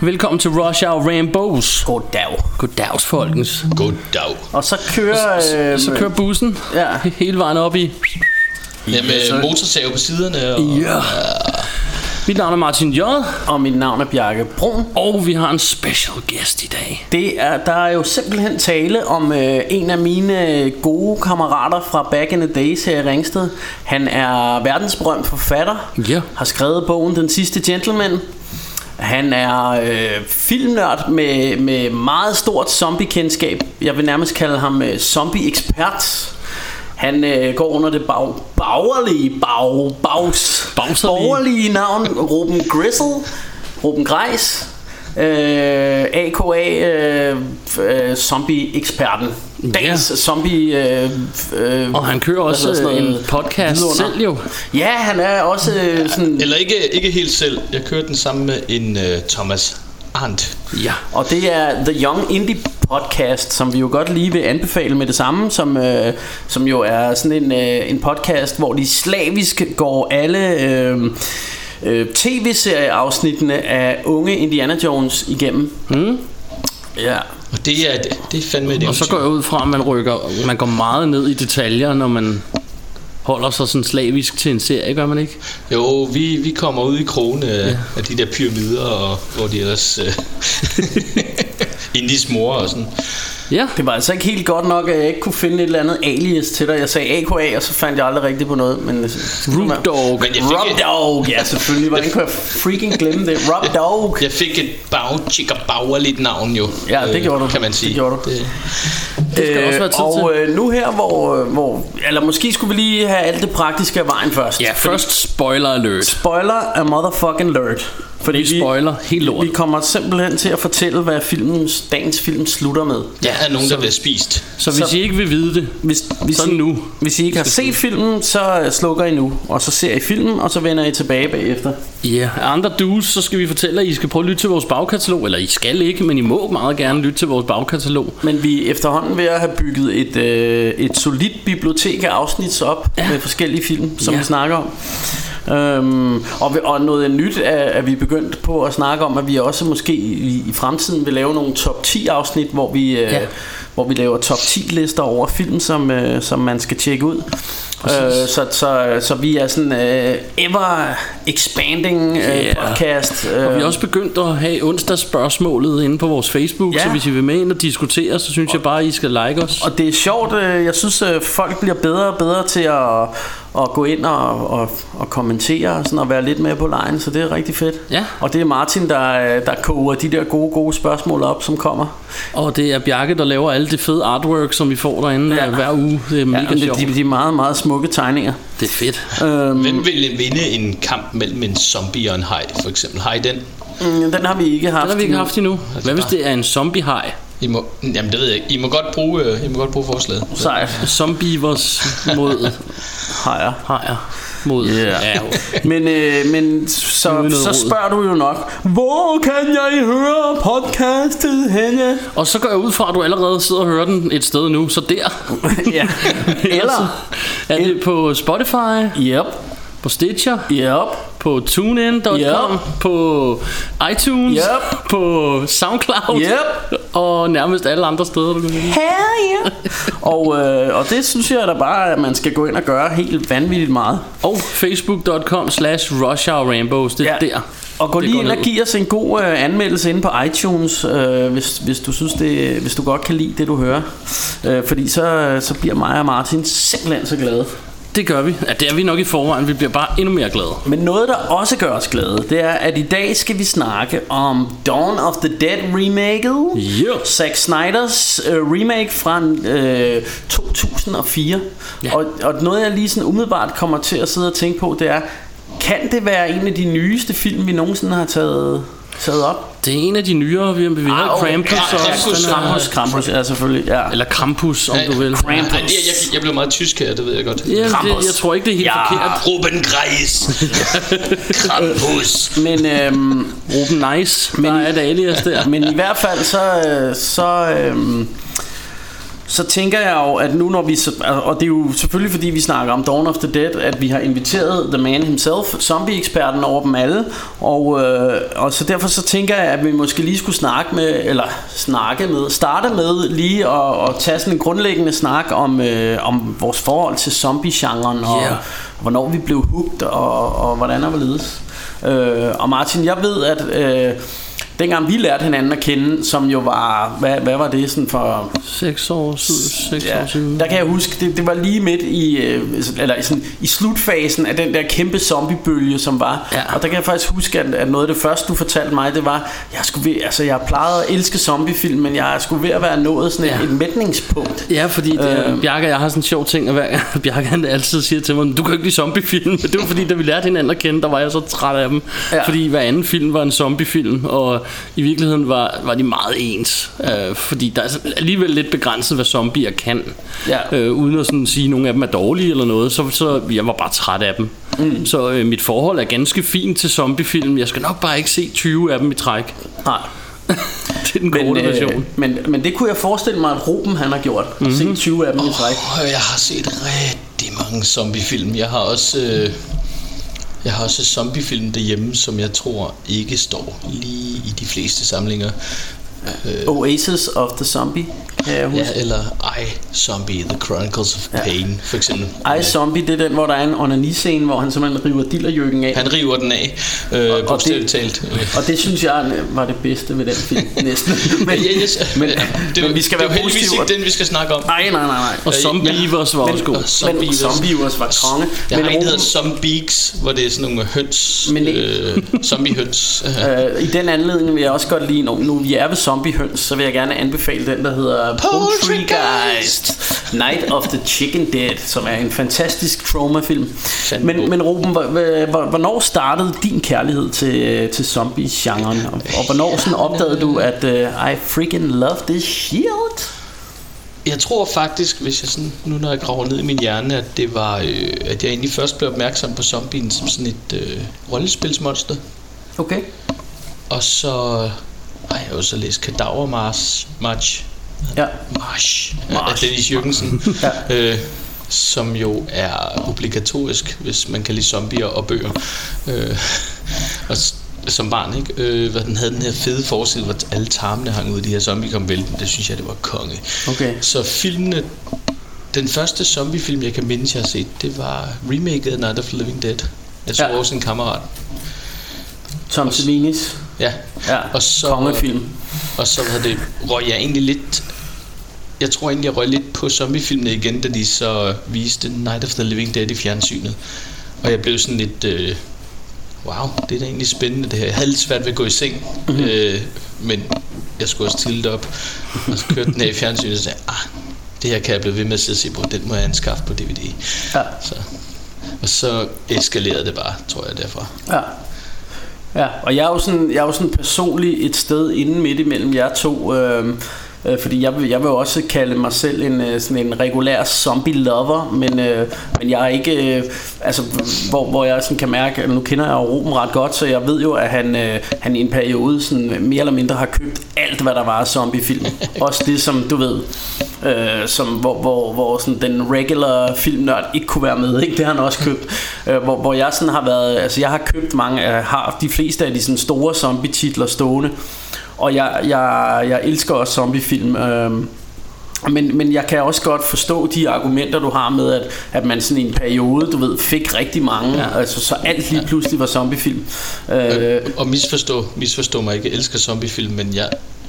Velkommen til Rush Hour Rambos. Goddag. Goddags, folkens. Goddag. Og så kører... Øh, Så kører bussen Ja. hele vejen op i... Ja, med motorsav på siderne. Og, Ja. Mit navn er Martin J. Og mit navn er Bjarke Brun. Og vi har en special guest i dag. Det er, der er jo simpelthen tale om øh, en af mine gode kammerater fra back in the days her i Ringsted. Han er verdensberømt forfatter. Ja. Har skrevet bogen Den sidste gentleman. Han er øh, filmnørd med, med meget stort zombie-kendskab. Jeg vil nærmest kalde ham øh, zombie-ekspert. Han øh, går under det bag, bagerlige, bag, bags, borgerlige navn Ruben Grissel, Ruben Greis, øh, AKA øh, øh, zombie-eksperten. Dagens zombie... Øh, øh, Og han kører også sådan en noget? podcast Vidunder. selv jo. Ja, han er også øh, sådan... Eller ikke, ikke helt selv. Jeg kørte den sammen med en uh, Thomas Arndt. Ja. Og det er The Young Indie Podcast, som vi jo godt lige vil anbefale med det samme, som, øh, som jo er sådan en, øh, en podcast, hvor de slavisk går alle øh, øh, tv-serieafsnittene af unge Indiana Jones igennem. Mm. Ja. Og det er, det er fandme et Og så går jeg ud fra, at man, rykker, man går meget ned i detaljer, når man holder sig sådan slavisk til en serie, gør man ikke? Jo, vi, vi kommer ud i krogen af, af de der pyramider, og hvor de ellers... Indies mor og sådan. Ja. Det var altså ikke helt godt nok, at jeg ikke kunne finde et eller andet alias til dig. Jeg sagde AKA, og så fandt jeg aldrig rigtigt på noget. Men øh, Root Dog. Men jeg fik, Rob et, Dog, ja selvfølgelig. Hvordan kunne jeg freaking glemme det? Rob Dog. jeg fik et bag, chicka bauerligt navn jo. Ja, det øh, gjorde du. Kan man Det sige. gjorde du. Det, Det skal også være tid og til. øh, nu her, hvor, hvor... Eller måske skulle vi lige have alt det praktiske af vejen først. Ja, først spoiler alert. Spoiler er motherfucking alert. Fordi Vi spoiler helt lort. Vi kommer simpelthen til at fortælle, hvad filmens, dagens film slutter med. der er nogen, der bliver spist. Så hvis Så- I ikke vil vide det, Hvis, hvis, Så I, nu. hvis I ikke har set filmen, så øh, slukker I nu. Og så ser I filmen, og så vender I tilbage bagefter. Ja, yeah. andre dues, så skal vi fortælle, at I skal prøve at lytte til vores bagkatalog. Eller I skal ikke, men I må meget gerne lytte til vores bagkatalog. Men vi er efterhånden ved at have bygget et, øh, et solidt bibliotek af afsnits op ja. med forskellige film, som Ja. ja. vi snakker om. Øhm, og, og noget nyt er, at vi begyndt på at snakke om, at vi også måske i, i fremtiden vil lave nogle top 10 afsnit, hvor vi, øh, Ja. hvor vi laver top 10 lister over film, som, øh, som man skal tjekke ud. Øh, så, så, så vi er sådan øh, ever expanding øh, Ja. podcast. Øh, Og vi er også begyndt at have onsdagsspørgsmålet inde på vores Facebook, Ja. så hvis I vil med ind og diskutere, så synes jeg bare, I skal like os. Og det er sjovt, øh, jeg synes øh, folk bliver bedre og bedre til at, at gå ind og, og, og kommentere og, sådan, og være lidt med på lejen, så det er rigtig fedt. Ja. Og det er Martin, der, øh, der koger de der gode, gode spørgsmål op, som kommer. Og det er Bjarke, der laver alle det fede artwork, som vi får derinde Ja. ja. hver uge. Det er mega Ja, sjovt. de, de, de er meget, meget smukke tegninger. Det er fedt. Øhm, Hvem vil vinde en kamp mellem en zombie og en haj, for eksempel? Har I den? mm, den har vi ikke haft. Det har vi ikke endnu. haft endnu. Hvad hvis det er en zombie-haj? I må, jamen det ved jeg ikke. I må godt bruge, øh, I må godt bruge forslaget. Sejt. Zombievers mod Hajer. hajer. Mod, Ja. ja. Men, øh, men så, så spørger du jo nok, hvor kan jeg høre podcastet henne? Og så går jeg ud fra, at du allerede sidder og hører den et sted nu, så der. ja. Eller, Er det på Spotify, yep, på Stitcher, yep, på TuneIn.com, Yep. på iTunes, Yep. på SoundCloud Yep. og nærmest alle andre steder, du kan. Hell yeah. og, øh, og det synes jeg da bare, at man skal gå ind og gøre helt vanvittigt meget. Og facebook.com slash rushhourrainbows, det er Ja. der. Og gå lige ind og give os en god øh, anmeldelse inde på iTunes, øh, hvis, hvis du synes det, hvis du godt kan lide det du hører. Øh, fordi så, så bliver mig og Martin simpelthen så glade. Det gør vi. Ja, det er vi nok i forvejen. Vi bliver bare endnu mere glade. Men noget der også gør os glade, det er at i dag skal vi snakke om Dawn of the Dead remaket. Yeah. Zack Snyders øh, remake fra øh, 2004. Ja. Og, og noget jeg lige sådan umiddelbart kommer til at sidde og tænke på, det er, kan det være en af de nyeste film, vi nogensinde har taget, taget op? Det er en af de nyere, vi, vi har Ah. Krampus Ja, også. Krampus, er- Krampus, Krampus, ja selvfølgelig. Ja. Eller Krampus, om du vil. Nej, jeg, jeg, jeg blev meget tysk her, det ved jeg godt. Ja, det, Krampus. jeg tror ikke, det er helt Ja. forkert. Ruben Greis. Krampus. Men, øhm, Ruben Nice, der er et alias der. men i hvert fald så, øh, så, øhm, så tænker jeg jo, at nu når vi, og det er jo selvfølgelig fordi vi snakker om Dawn of the Dead, at vi har inviteret The Man himself, zombie-eksperten over dem alle, og, øh, og så derfor så tænker jeg, at vi måske lige skulle snakke med, eller snakke med, starte med lige at, at tage sådan en grundlæggende snak om, øh, om vores forhold til zombie-genren, og Ja. hvornår vi blev hooked, og, og hvordan og hvorledes. Øh, og Martin, jeg ved, at øh, dengang vi lærte hinanden at kende, som jo var, hvad, hvad var det sådan for... 6 år siden. 6 Ja, år siden. der kan jeg huske, det, det var lige midt i, øh, eller sådan, i slutfasen af den der kæmpe zombiebølge, som var. Ja. Og der kan jeg faktisk huske, at, at noget af det første, du fortalte mig, det var, jeg skulle ved, altså jeg plejede at elske zombiefilm, men jeg skulle ved at være nået sådan et, Ja. et mætningspunkt. Ja, fordi det, Øh. Bjarke og jeg har sådan en sjov ting, at hver gang Bjarke han altid siger til mig, du kan ikke lide zombiefilm. Men det var fordi, da vi lærte hinanden at kende, der var jeg så træt af dem. Ja. Fordi hver anden film var en zombiefilm, og i virkeligheden var, var de meget ens. Øh, fordi der er alligevel lidt begrænset, hvad zombier kan. Ja. Øh, uden at sådan sige, at nogle af dem er dårlige eller noget, så, så jeg var bare træt af dem. Mm. Så øh, mit forhold er ganske fint til zombiefilm. Jeg skal nok bare ikke se 20 af dem i træk. Nej. Det er den korte version. øh, men, men det kunne jeg forestille mig, at Ruben han har gjort. Mm-hmm. Mhm. Se 20 af dem i træk. Oh, jeg har set rigtig mange zombiefilm. Jeg har også... Øh, jeg har også zombiefilm derhjemme, som jeg tror ikke står lige i de fleste samlinger. Oasis of the Zombie, kan jeg huske. Ja, eller I, Zombie, The Chronicles of Pain, for eksempel. I Zombie, det er den, hvor der er en onaniscene, hvor han simpelthen river dillerjøkken af. Han river den af, øh, bogstaveligt talt. Øh, Og det synes jeg var det bedste ved den film, næsten. Men, ja, yes, men, det, men vi skal det er være positive. ikke den, vi skal snakke om. Nej, nej, nej, nej. Og Zombievers var også god. og Men Zombievers. Var konge. Jeg Men har en, der hedder Zombies, hvor det er sådan nogle høns. Men- øh, zombiehøns. Øh, I den anledning vil jeg også godt lige, nu, nu vi er ved zombiehøns, så vil jeg gerne anbefale den, der hedder Poultrygeist Night of the Chicken Dead, som er en fantastisk trauma-film. Men, men Ruben, hvor- hvor- hvornår startede din kærlighed til, til zombie-genren? Og, og hvornår sådan opdagede du, at uh, I freaking love this shit? Jeg tror faktisk, hvis jeg sådan, nu når jeg graver ned i min hjerne, at det var, øh, at jeg egentlig først blev opmærksom på zombien som sådan et øh, rollespilsmonster. Okay. Og så har jeg også læst Kadaver Mars, March, Ja. March, af March. Dennis Jørgensen, Ja. øh, som jo er obligatorisk, hvis man kan lide zombier og bøger. Øh, og som barn, ikke? Øh, hvad den havde den her fede forside, hvor alle tarmene hang ud af de her zombie kom vælten. Det synes jeg, det var konge. Okay. Så filmene, den første zombiefilm, jeg kan mindes, jeg har set, det var remaket af Night of the Living Dead. Jeg så Ja. ja. også en kammerat. Tom Savinis. Ja. Ja, Og så, kongefilm. og så var det, røg jeg egentlig lidt... Jeg tror egentlig, jeg røg lidt på zombiefilmene igen, da de så viste Night of the Living Dead i fjernsynet. Og jeg blev sådan lidt... Øh, wow, det er da egentlig spændende det her. Jeg havde lidt svært ved at gå i seng, mm-hmm. øh, men jeg skulle også tidligt op. Og så kørte den af i fjernsynet og sagde, ah, det her kan jeg blive ved med at se på. Den må jeg anskaffe på DVD. Ja. Så, og så eskalerede det bare, tror jeg, derfra. Ja. Ja, og jeg er jo sådan, jeg er jo sådan personligt et sted inden midt imellem jer to, øh, øh, fordi jeg vil, jeg vil også kalde mig selv en, øh, sådan en regulær zombie lover, men, øh, men jeg er ikke, øh, altså hvor, hvor jeg sådan kan mærke, at nu kender jeg Ruben ret godt, så jeg ved jo, at han, øh, han i en periode sådan mere eller mindre har købt alt, hvad der var af zombiefilm. også det, som du ved, øh, som, hvor, hvor, hvor sådan den regular filmnørd ikke kunne være med, ikke? det har han også købt. Øh, hvor, hvor jeg sådan har været, altså jeg har købt mange, jeg har de fleste af de sådan store zombie-titler stående, og jeg, jeg, jeg elsker også zombiefilm. Øh, men, men jeg kan også godt forstå de argumenter, du har med, at, at man sådan i en periode, du ved, fik rigtig mange, ja. Altså så alt lige pludselig var zombiefilm. Øh, Og misforstå, misforstå mig ikke, jeg elsker zombiefilm, men jeg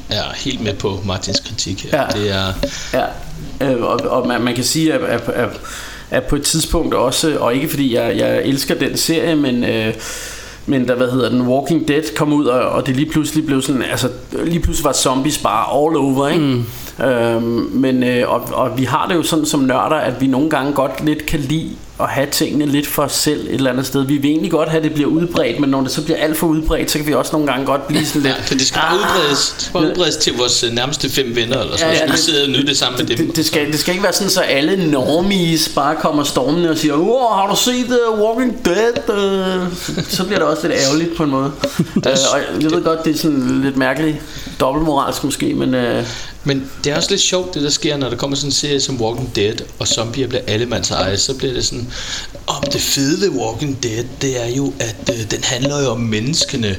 er helt med på Martins kritik her. Ja. Det er, Ja, øh, og, og man, man kan sige, at, at, at, at på et tidspunkt også, og ikke fordi jeg, jeg elsker den serie, men... Øh, men der, hvad hedder den, Walking Dead kom ud, og, og det lige pludselig blev sådan, altså lige pludselig var zombies bare all over, ikke? Mm. Øhm, men, øh, og, og vi har det jo sådan som nørder, at vi nogle gange godt lidt kan lide at have tingene lidt for os selv et eller andet sted. Vi vil egentlig godt have, at det bliver udbredt, men når det så bliver alt for udbredt, så kan vi også nogle gange godt blive sådan lidt... Ja, for det skal bare udbredes, det skal bare udbredes til vores øh, nærmeste fem venner, eller sådan Ja, ja, det- så vi sidder og nyde det sammen med dem. Det, det, skal, det skal ikke være sådan, så alle normies bare kommer stormende og siger, Wow, har du set uh, Walking Dead? Uh, så, så bliver det også lidt ærgerligt på en måde. uh, og jeg ved godt, det er sådan lidt mærkeligt dobbeltmoralsk måske, men uh, Men det er også lidt sjovt, det der sker, når der kommer sådan en serie som Walking Dead, og zombier bliver allemands eje, så bliver det sådan, om det fede ved Walking Dead, det er jo, at øh, den handler jo om menneskene,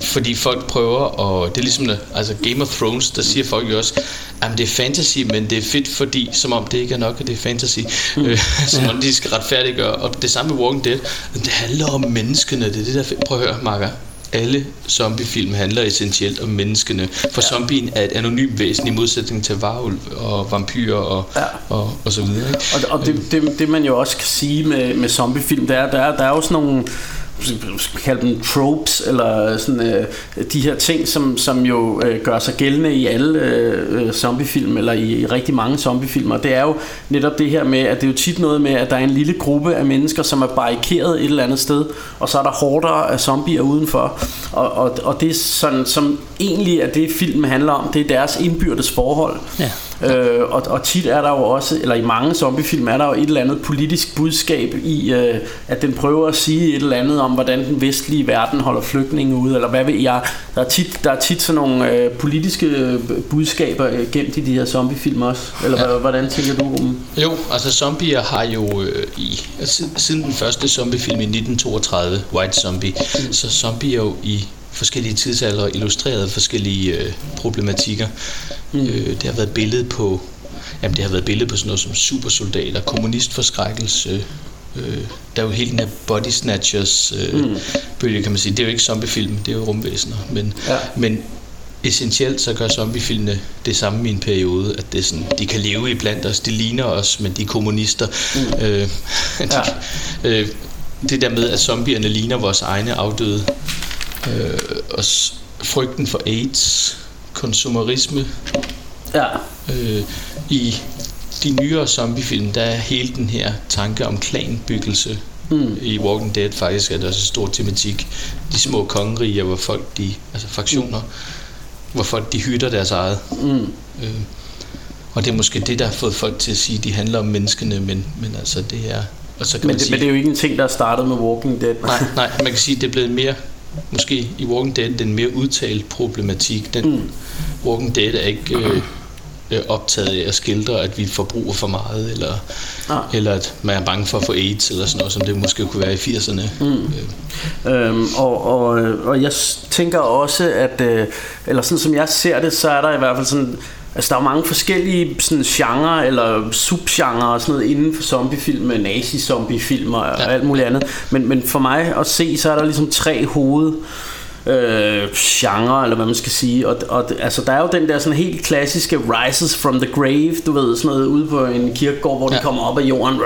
fordi folk prøver, og det er ligesom, altså Game of Thrones, der siger folk jo også, at det er fantasy, men det er fedt, fordi, som om det ikke er nok, at det er fantasy, mm. øh, som om de skal retfærdiggøre, og det samme med Walking Dead, det handler om menneskene, det er det der fedt. Prøv at høre, Marker, alle zombiefilm handler essentielt om menneskene, for ja. zombien er et anonymt væsen i modsætning til varulv og vampyrer og, Ja. og, og så videre. Ikke? Og, og det, det, det man jo også kan sige med, med zombiefilm, det er, der er, der er jo sådan nogle kalde dem tropes, eller sådan, øh, de her ting, som, som jo øh, gør sig gældende i alle øh, øh, zombiefilm, eller i, i rigtig mange zombiefilmer. Det er jo netop det her med, at det er jo tit noget med, at der er en lille gruppe af mennesker, som er barrikeret et eller andet sted, og så er der horder af zombier udenfor. Og, og, og det er sådan, som egentlig er det, filmen handler om, det er deres indbyrdes forhold. Ja. Øh, og, og tit er der jo også, eller i mange zombiefilm er der jo et eller andet politisk budskab i, øh, at den prøver at sige et eller andet om, hvordan den vestlige verden holder flygtninge ude, eller hvad ved jeg. Der er tit, der er tit sådan nogle øh, politiske øh, budskaber øh, gemt i de her zombiefilm også. Eller ja. hvordan tænker du om? Jo, altså zombier har jo øh, i altså, siden den første zombiefilm i 1932, White Zombie, mm. så zombier jo i forskellige tidsalder illustreret forskellige øh, problematikker. Mm. Øh, det har været billede på jamen det har været billede på sådan noget som supersoldater, kommunistforskrækkelse, øh, der er jo hele den her body snatchers øh, mm. bølge, kan man sige. Det er jo ikke zombiefilm, det er jo rumvæsener, men, Ja. men essentielt så gør zombiefilmene det samme i en periode, at det sådan, de kan leve i blandt os, de ligner os, men de er kommunister. Mm. Øh, de, Ja. øh, det der med, at zombierne ligner vores egne afdøde, øh, og frygten for AIDS, konsumerisme, Ja. øh, i de nyere zombiefilm, der er hele den her tanke om klanbyggelse. Mm. I Walking Dead faktisk er det også en stor tematik. De små kongeriger, hvor folk, de, altså fraktioner, hvor folk de hytter deres eget. Mm. Øh, og det er måske det, der har fået folk til at sige, at de handler om menneskene, men, men altså det er... Og så kan Men, man det, sige, men det er jo ikke en ting, der er startet med Walking Dead. Nej, nej, man kan sige, at det er blevet mere, måske i Walking Dead, den mere udtalt problematik. Den mm. Walking Dead er ikke øh, øh, optaget af at skildre, at vi forbruger for meget, eller, Nej. eller at man er bange for at få AIDS, eller sådan noget, som det måske kunne være i 80'erne. Mm. Øh, Øhm, og, og, og jeg tænker også, at, øh, eller sådan som jeg ser det, så er der i hvert fald sådan, altså der er mange forskellige sådan genre eller subgenre og sådan noget inden for zombiefilm, nazi-zombiefilm og, ja. og alt muligt andet. Men, men for mig at se, så er der ligesom tre hoved øh, genre, eller hvad man skal sige. Og, og altså, der er jo den der sådan helt klassiske Rises from the Grave, du ved, sådan noget ude på en kirkegård, hvor ja. de kommer op af jorden,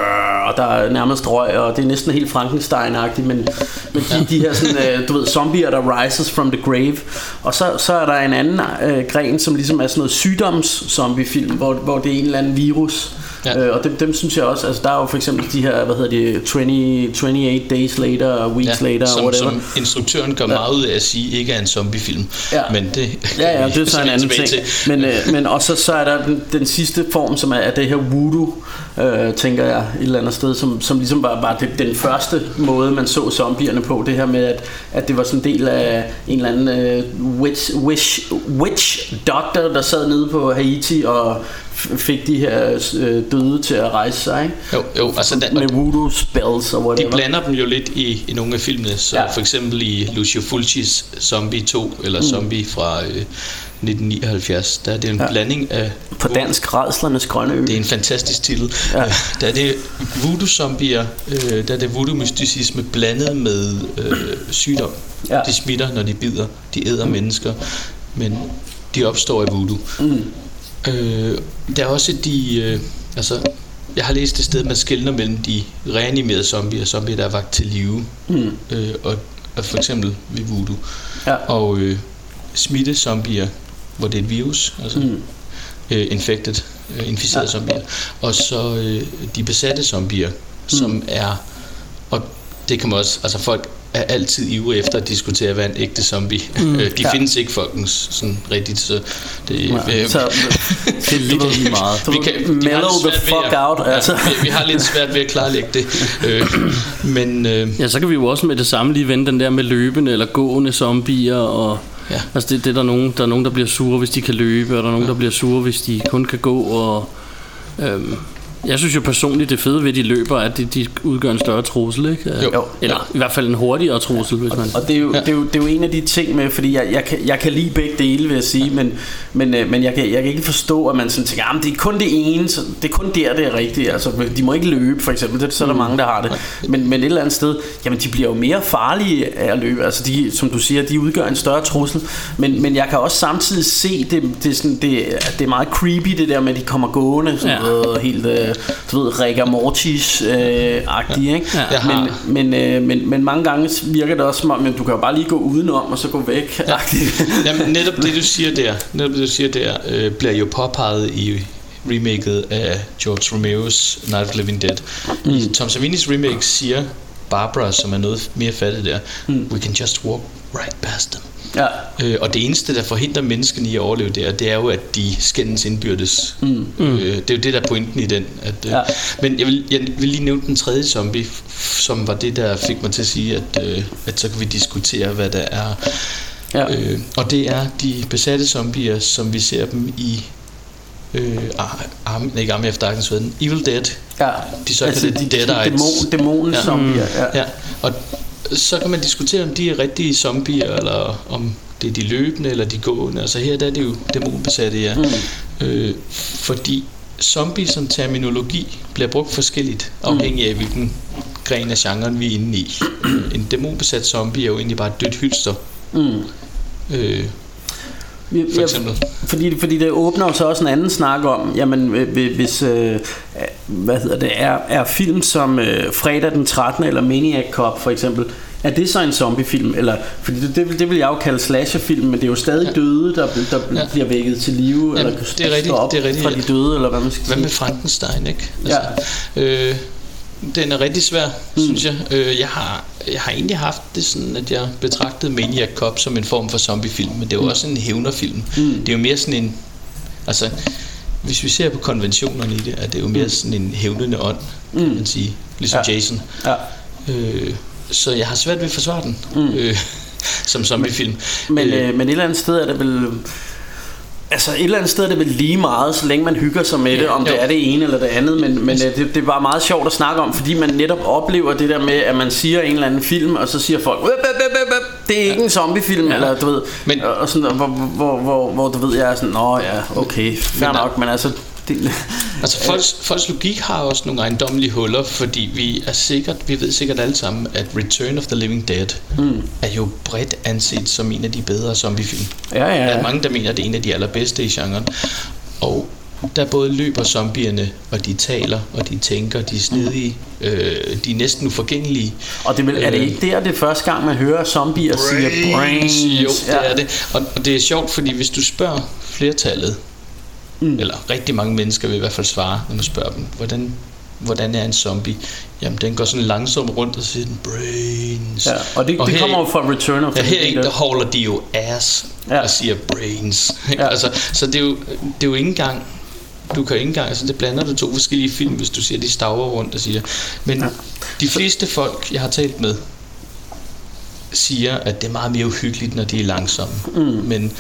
og der er nærmest røg, og det er næsten helt Frankenstein-agtigt, men, men de, de her sådan, øh, du ved, zombier, der rises from the grave. Og så, så er der en anden øh, gren, som ligesom er sådan noget sygdoms-zombiefilm, hvor, hvor det er en eller anden virus. Ja. Øh, og dem, dem synes jeg også, altså der er jo for eksempel de her, hvad hedder det, 20, 28 days later, weeks ja, later, som, whatever. som instruktøren gør ja. meget ud af at sige, ikke er en zombiefilm. Ja. Men det Ja, ja, det er så en anden ting. til. Men, øh, men og så, så er der den, den sidste form, som er, er det her voodoo, øh, tænker jeg, et eller andet sted, som, som ligesom var, var det, den første måde, man så zombierne på. Det her med, at, at det var sådan en del af en eller anden øh, witch, witch, witch doctor, der sad nede på Haiti og fik de her øh, døde til at rejse sig, ikke? Jo, jo, altså den, Med voodoo spells og De whatever. blander dem jo lidt i, i nogle af filmene, så Ja. for eksempel i Lucio Fulcis Zombie 2, eller mm. Zombie fra øh, 1979, der er det en Ja. blanding af... På dansk, Redslernes Grønne Ø. Det er en fantastisk titel. Ja. Ja. Der er det voodoo-zombier, øh, der er det voodoo-mysticisme blandet med øh, sygdom. Ja. De smitter, når de bider. De æder mm. mennesker, men de opstår i voodoo. Mm. Øh, der er også de... Øh, altså, jeg har læst et sted, man skældner mellem de reanimerede zombier og zombier, der er vagt til live. Mm. Øh, og, og for eksempel ved voodoo. Ja. Og øh, smittezombier, hvor det er et virus, altså Mm. øh, infected, øh, inficerede Ja. zombier. Og så øh, de besatte zombier, som er... Og det kan man også... Altså folk er altid ivrige efter at diskutere, hvad en ægte zombie. Mm, de ja. findes ikke folkens sådan rigtigt, så det, Ja, øh, så Det er lidt lige meget. Vi kan, mellow the fuck at- out, Ja, altså. vi, vi har lidt svært ved at klarlægge det. Øh, men øh, Ja, så kan vi jo også med det samme lige vende den der med løbende eller gående zombier og Ja. Altså det, det er der nogen, der er nogen der bliver sure hvis de kan løbe, og der er nogen der bliver sure hvis de kun kan gå og øhm, jeg synes jo personligt det fede ved at de løber er, at de, de udgør en større trussel, ikke? Jo. Eller i hvert fald en hurtigere trussel, hvis man Og det er, jo, det, er jo, det er jo en af de ting med, fordi jeg, jeg, kan, jeg kan lide begge dele, vil jeg sige, men, men, øh, men jeg, kan, jeg kan ikke forstå, at man sådan tænker, at det er kun det ene, så det er kun der, det er rigtigt. Altså, de må ikke løbe, for eksempel, det, så er der mange, der har det. Men, men et eller andet sted, jamen de bliver jo mere farlige af at løbe. Altså, de, som du siger, de udgør en større trussel. Men, men jeg kan også samtidig se, det, det, er sådan, det, det er meget creepy, det der med, at de kommer gående, sådan Ja. noget helt, øh, du ved, rigor mortis-agtige, ikke? Ja. Jeg har- Men, men, øh, men, men mange gange virker det også som om, at du kan jo bare lige gå udenom, og så gå væk. Ja. Jamen, netop det du siger der, netop det du siger der, øh, bliver jo påpeget i remaket af George Romero's Night of Living Dead. Mm. I Tom Savinis remake siger Barbara, som er noget mere fattig der, mm. we can just walk right past them. Ja. Øh, og det eneste, der forhindrer menneskene i at overleve der, det er jo, at de skændes indbyrdes. Mm. Øh, det er jo det, der er pointen i den. At, øh, Ja. Men jeg vil, jeg vil lige nævne den tredje zombie, som var det, der fik mig til at sige, at, øh, at så kan vi diskutere, hvad der er. Ja. Øh, og det er de besatte zombier, som vi ser dem i øh, Ar- Arm, ikke Army of Darkness? Evil Dead. ja. De såkaldte de, Deadites. dæmon, dæmon Ja. zombier. Ja. Ja, og så kan man diskutere, om de er rigtige zombier, eller om det er de løbende eller de gående. Altså her der er det jo dæmonbesatte, ja. Mm. Øh, fordi zombie som terminologi bliver brugt forskelligt, afhængig af hvilken gren af genren vi er inde i. Øh, en dæmonbesat zombie er jo egentlig bare et dødt hylster. Mm. Øh, for eksempel. Fordi, fordi det åbner jo så også en anden snak om, jamen øh, hvi- hvis, øh, hvad hedder det, er, er film som øh, Fredag den 13. eller Maniac Cop for eksempel, er det så en zombiefilm? Eller, fordi det, det, vil- det vil jeg jo kalde slasherfilm, men det er jo stadig Ja. døde, der, der Ja. bliver vækket til live, Jamen, eller det er rigtigt, stå op det er rigtigt, fra ja. de døde, eller hvad man skal Hvad sige. med Frankenstein, ikke? Altså, øh, den er rigtig svær, mm. synes jeg. Øh, jeg, har, jeg har egentlig haft det sådan, at jeg betragtede Maniac Cop som en form for zombiefilm, men det er jo også en hævnerfilm. Mm. Det er jo mere sådan en... Altså, hvis vi ser på konventionerne i det, er det jo mere sådan en hævnende ånd, kan man sige. Ligesom Ja. Jason. Ja. Øh, så jeg har svært ved at forsvare den mm. øh, som zombiefilm. Men, øh, men et eller andet sted er det vel... Altså et eller andet sted er det vel lige meget, så længe man hygger sig med det, om jo. det er det ene eller det andet, men, men øh, det, det bare meget sjovt at snakke om, fordi man netop oplever det der med, at man siger en eller anden film, og så siger folk, "Whip, whip, whip, whip, whip, det er ikke en zombiefilm, Ja. eller du ved, Men- og, sådan, hvor, hvor, hvor, hvor du ved, jeg er sådan, nå ja, okay, fair Men nok, men altså, det, Altså folks, folks logik har også nogle ejendommelige huller, fordi vi er sikkert, vi ved sikkert alle sammen, at Return of the Living Dead mm. er jo bredt anset som en af de bedre zombiefilm. ja, ja, Der er ja. mange, der mener, at det er en af de allerbedste i genren. Og der både løber zombierne, og de taler, og de tænker, de er snedige, øh, de er næsten uforgængelige. og det vel, er det Øh, ikke der, det er første gang, man hører zombier sige brains? Jo, det ja. er det. Og, og det er sjovt, fordi hvis du spørger flertallet, mm. eller rigtig mange mennesker vil i hvert fald svare, når man spørger dem, hvordan, hvordan er en zombie? Jamen, den går sådan langsomt rundt og siger den, brains. Ja, og det, Og det her- kommer jo fra Return of Ja, the her Living der holder de jo ass Ja. ja. og siger brains. Ja. Ja. Altså, så det er, jo, det er jo ikke engang du kan ikke engang, altså det blander du to forskellige film, hvis du siger, de staver rundt og siger. Men ja. de fleste folk, jeg har talt med, siger, at det er meget mere uhyggeligt, når de er langsomme. Mm. Men,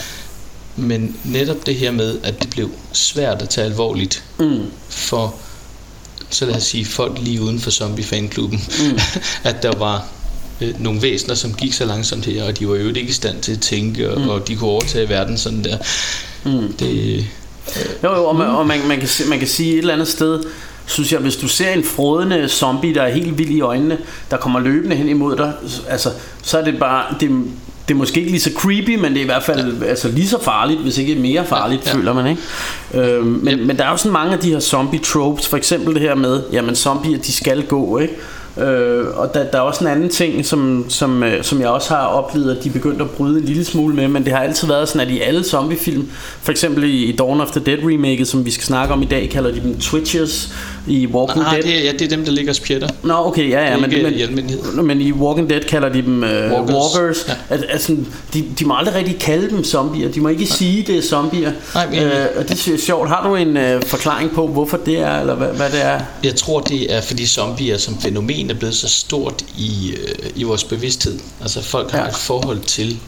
men netop det her med, at det blev svært at tage alvorligt Mm. for, så lad os sige, folk lige uden for zombie-fanklubben, mm. at der var øh, nogle væsener, som gik så langsomt her, og de var jo ikke i stand til at tænke, og, mm. og de kunne overtage verden sådan der. Mm. Det, Jo, jo, og, man, og man, man, kan, man kan sige et eller andet sted, synes jeg, hvis du ser en frådende zombie, der er helt vild i øjnene, der kommer løbende hen imod dig, altså, så er det bare, det, det er måske ikke lige så creepy, men det er i hvert fald ja. altså, lige så farligt, hvis ikke mere farligt, ja, Ja, ja. ja. føler man, ikke? Øhm, men, Yep. men der er jo sådan mange af de her zombie tropes, for eksempel det her med, jamen zombier, de skal gå, ikke? Øh, og der, der er også en anden ting, som, som, øh, som jeg også har oplevet, at de begyndte at bryde en lille smule med, men det har altid været sådan, at i alle zombiefilm, for eksempel i, i Dawn of the Dead remaket, som vi skal snakke om i dag, kalder de dem Twitchers, i Walking Nej, Dead. det er, ja, det er dem, der ligger og spjætter. Nå, okay, ja, ja, men, men, men i Walking Dead kalder de dem uh, walkers. Walkers, ja. At, altså, de, de må aldrig rigtig kalde dem zombier. De må ikke sige, det er zombier. Nej, men- øh, og det er sjovt. Har du en uh, forklaring på, hvorfor det er, eller hvad, hvad det er? Jeg tror, det er fordi zombier som fænomen er blevet så stort i, øh, i vores bevidsthed. Altså folk har Ja. et forhold til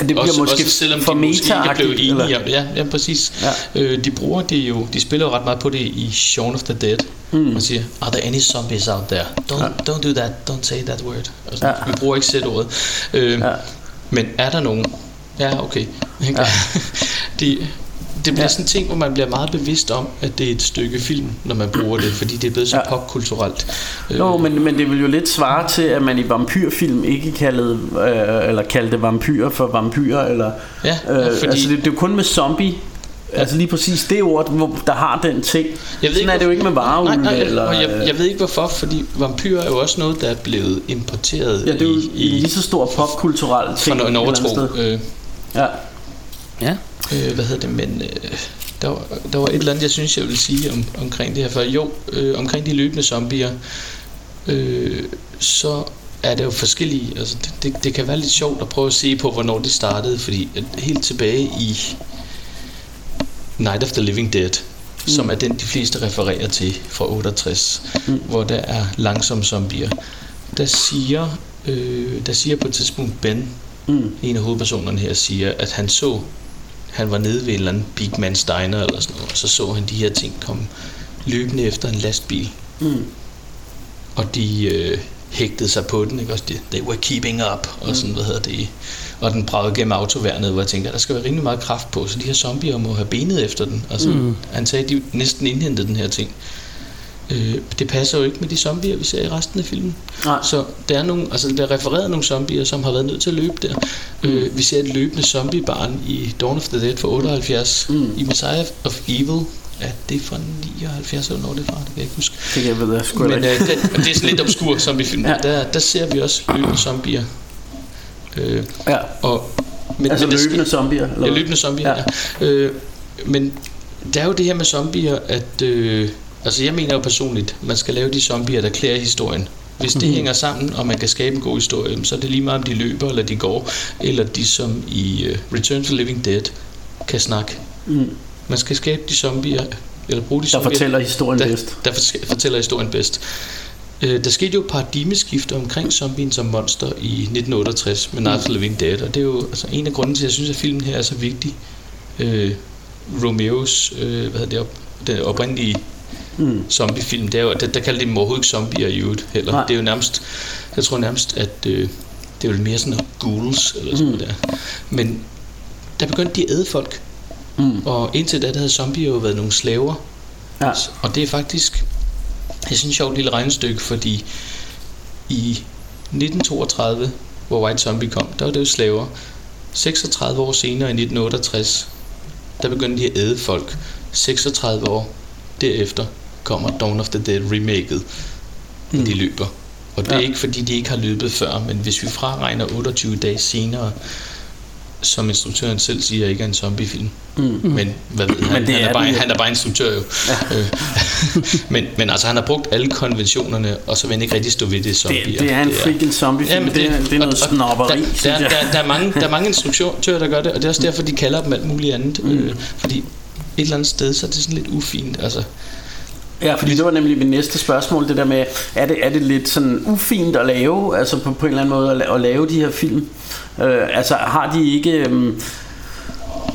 det bliver også, måske også selvom for de måske ikke meta-agtigt, enige eller? om det. Ja, ja præcis. Ja. Øh, de bruger det jo, de spiller jo ret meget på det i Shaun of the Dead. Mm. Man siger, are there any zombies out there? Don't, Ja. don't do that, don't say that word. Sådan, Ja. Vi bruger ikke sæt-ordet. Øh, Ja. Men er der nogen? Ja, okay. Ja. de, det bliver Ja. ja. sådan en ting, hvor man bliver meget bevidst om, at det er et stykke film, når man bruger det, fordi det er blevet så Ja. ja. popkulturelt. Nå, men, men det vil jo lidt svare til, at man i vampyrfilm ikke kaldede, øh, eller kaldte vampyrer for vampyrer, eller... Ja, ja, øh, fordi- Altså, det, det er jo kun med zombie, altså lige præcis det ord, hvor, der har den ting. Jeg Sådan er det jo ikke med varulve, Nej, nej, eller... og jeg, jeg ved ikke hvorfor, fordi vampyrer er jo også noget, der er blevet importeret Ja, det er jo i, en i, lige så stor popkulturel fra ting. en eller andet overtro. Øh, Ja. Ja. Øh, hvad hedder det, men øh, der, var, der var et eller andet, jeg synes, jeg vil sige om, omkring det her. For jo, øh, omkring de løbende zombier, øh, så er der jo forskellige, altså det, det, det kan være lidt sjovt at prøve at se på, hvornår det startede, fordi helt tilbage i Night of the Living Dead, mm. som er den, de fleste refererer til fra 68, mm. hvor der er langsomme zombier, der siger, øh, der siger på et tidspunkt Ben, Mm. en af hovedpersonerne her, siger, at han så, han var nede ved en eller anden Big Man's Diner eller sådan noget, og så så han de her ting komme løbende efter en lastbil, Mm. og de øh, hægtede sig på den, ikke også? De, they were keeping up, og sådan, hvad hedder det, og den bragede gennem autoværnet, hvor jeg tænkte, der skal være rimelig meget kraft på, så de her zombier må have benet efter den. Altså, mm. Han sagde, at de næsten indhentede den her ting. Øh, det passer jo ikke med de zombier, vi ser i resten af filmen. Nej. Så der er, nogle, altså, der er refereret nogle zombier, som har været nødt til at løbe der. Mm. Øh, vi ser et løbende zombiebarn i Dawn of the Dead fra 78, mm. i Messiah of Evil. Ja, det er fra 79, eller når det er fra, det kan jeg ikke huske. Det kan jeg ved, jeg sgu Men øh, ikke. det, det er sådan lidt obskur zombiefilm. Ja. Ja. Der, der ser vi også løbende zombier. Øh, Ja. og, men, Altså men det løbende zombier? Eller? Ja, løbende zombier, ja. ja. Øh, men der er jo det her med zombier, at... Øh, altså jeg mener jo personligt, man skal lave de zombier, der klæder historien. Hvis det Mhm. hænger sammen, og man kan skabe en god historie, så er det lige meget, om de løber, eller de går, eller de som i uh, Return to Living Dead kan snakke. Mm. Man skal skabe de zombier, eller bruge de Der zombier, fortæller historien der, bedst. der fortæller historien bedst. Øh, der skete jo et paradigmeskift omkring zombien som monster i 1968 med Night of the Living Dead, og det er jo altså, en af grunden til, at jeg synes, at filmen her er så vigtig. Øh, Romeos, øh, hvad hedder det, op, den oprindelige Mm. zombiefilm, det er jo, der, der kalder de dem overhovedet ikke zombier i øvrigt heller. Nej. Det er jo nærmest, jeg tror nærmest, at øh, det er jo lidt mere sådan noget ghouls eller sådan Mm. noget der. Men der begyndte de at æde folk, Mm. og indtil da der havde zombier jo været nogle slaver, Ja. og det er faktisk jeg synes, sjovt lille regnestykke, fordi i 1932, hvor White Zombie kom, der var det jo slaver. 36 år senere, i 1968, der begyndte de at æde folk. 36 år derefter kommer Dawn of the Dead remaket, hvor de løber. Og det er Ja. ikke fordi, de ikke har løbet før, men hvis vi fraregner 28 dage senere, som instruktøren selv siger, ikke er en zombiefilm. Mm. Men hvad ved han? Men det han, er er bare, den han er bare instruktør jo. Øh, men, men altså, han har brugt alle konventionerne, og så vil han ikke rigtig stå ved det zombier. Det, det er en freaking zombie film. Jamen, det, det, er, det er noget og- og snobberi, der, der, der, der, er mange, der er mange instruktører, der gør det, og det er også derfor, de kalder dem alt muligt andet. Mm. Øh, fordi et eller andet sted, så er det sådan lidt ufint. Altså, Ja, fordi det var nemlig mit næste spørgsmål, det der med, er det, er det lidt sådan ufint at lave, altså på, på en eller anden måde at, la- at lave de her film? Øh, altså har de ikke, øhm,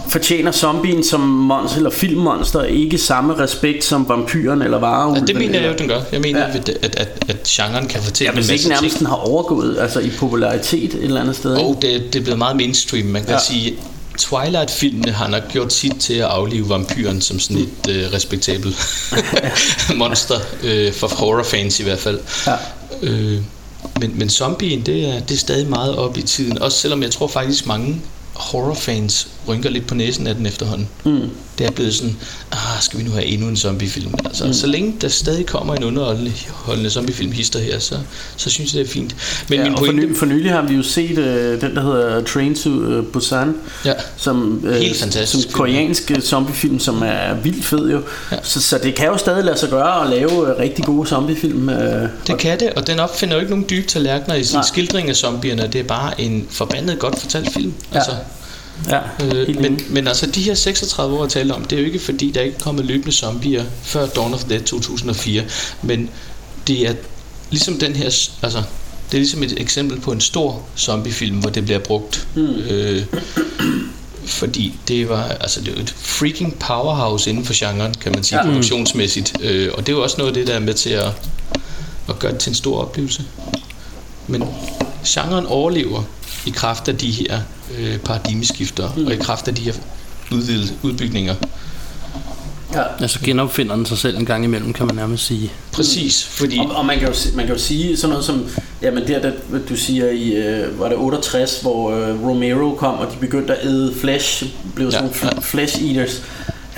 fortjener zombien som monster, eller filmmonster ikke samme respekt som vampyren eller vareulven? ja, det mener jeg jo, den gør. Jeg mener, Ja. at, at, at, at genren kan fortælle Ja, hvis ikke nærmest ting. den har overgået altså i popularitet et eller andet sted. Og det, det er blevet meget mainstream. Man kan ja. sige, Twilight-filmene har nok gjort sit til at aflive vampyren som sådan et øh, respektabelt monster, øh, for horrorfans i hvert fald. Ja. Øh, men, men zombien, det er, det er stadig meget op i tiden. Også selvom jeg tror faktisk mange horrorfans rynker lidt på næsen af den efterhånden. Mm. Det er blevet sådan, ah, skal vi nu have endnu en zombiefilm? Altså, mm. så længe der stadig kommer en underholdende zombiefilm hister her, så, så synes jeg, det er fint. Men Ja, min og for, pointe... ny, for nylig har vi jo set øh, den, der hedder Train to øh, Busan, Ja. som, øh, Helt fantastisk som koreansk øh, zombiefilm, som er vildt fed jo. Ja. Så, så det kan jo stadig lade sig gøre at lave øh, rigtig gode zombiefilm. Øh, Det kan det, og den opfinder jo ikke nogen dybe tallerkener i sin Nej. skildring af zombierne. Det er bare en forbandet godt fortalt film. Ja. Altså, ja, øh, men, men altså de her 36 år, jeg taler om, det er jo ikke fordi, der ikke er kommet løbende zombier før Dawn of the Dead 2004. Men det er ligesom den her... Altså, det er ligesom et eksempel på en stor zombiefilm, hvor det bliver brugt. Mm. Øh, fordi det var altså det er et freaking powerhouse inden for genren, kan man sige, ja. produktionsmæssigt. Øh, og det er jo også noget af det, der er med til at, at gøre det til en stor oplevelse. Men genren overlever i kraft af de her øh, paradigmeskifter, mm. og i kraft af de her udvidede udbygninger. Ja. Altså genopfinder den sig selv en gang imellem, kan man nærmest sige. Præcis, fordi... Og, og man, kan jo, man kan jo sige sådan noget som, jamen der, der du siger i, øh, var det 68, hvor øh, Romero kom, og de begyndte at æde flesh, blev sådan Ja, ja, ja. flesh eaters.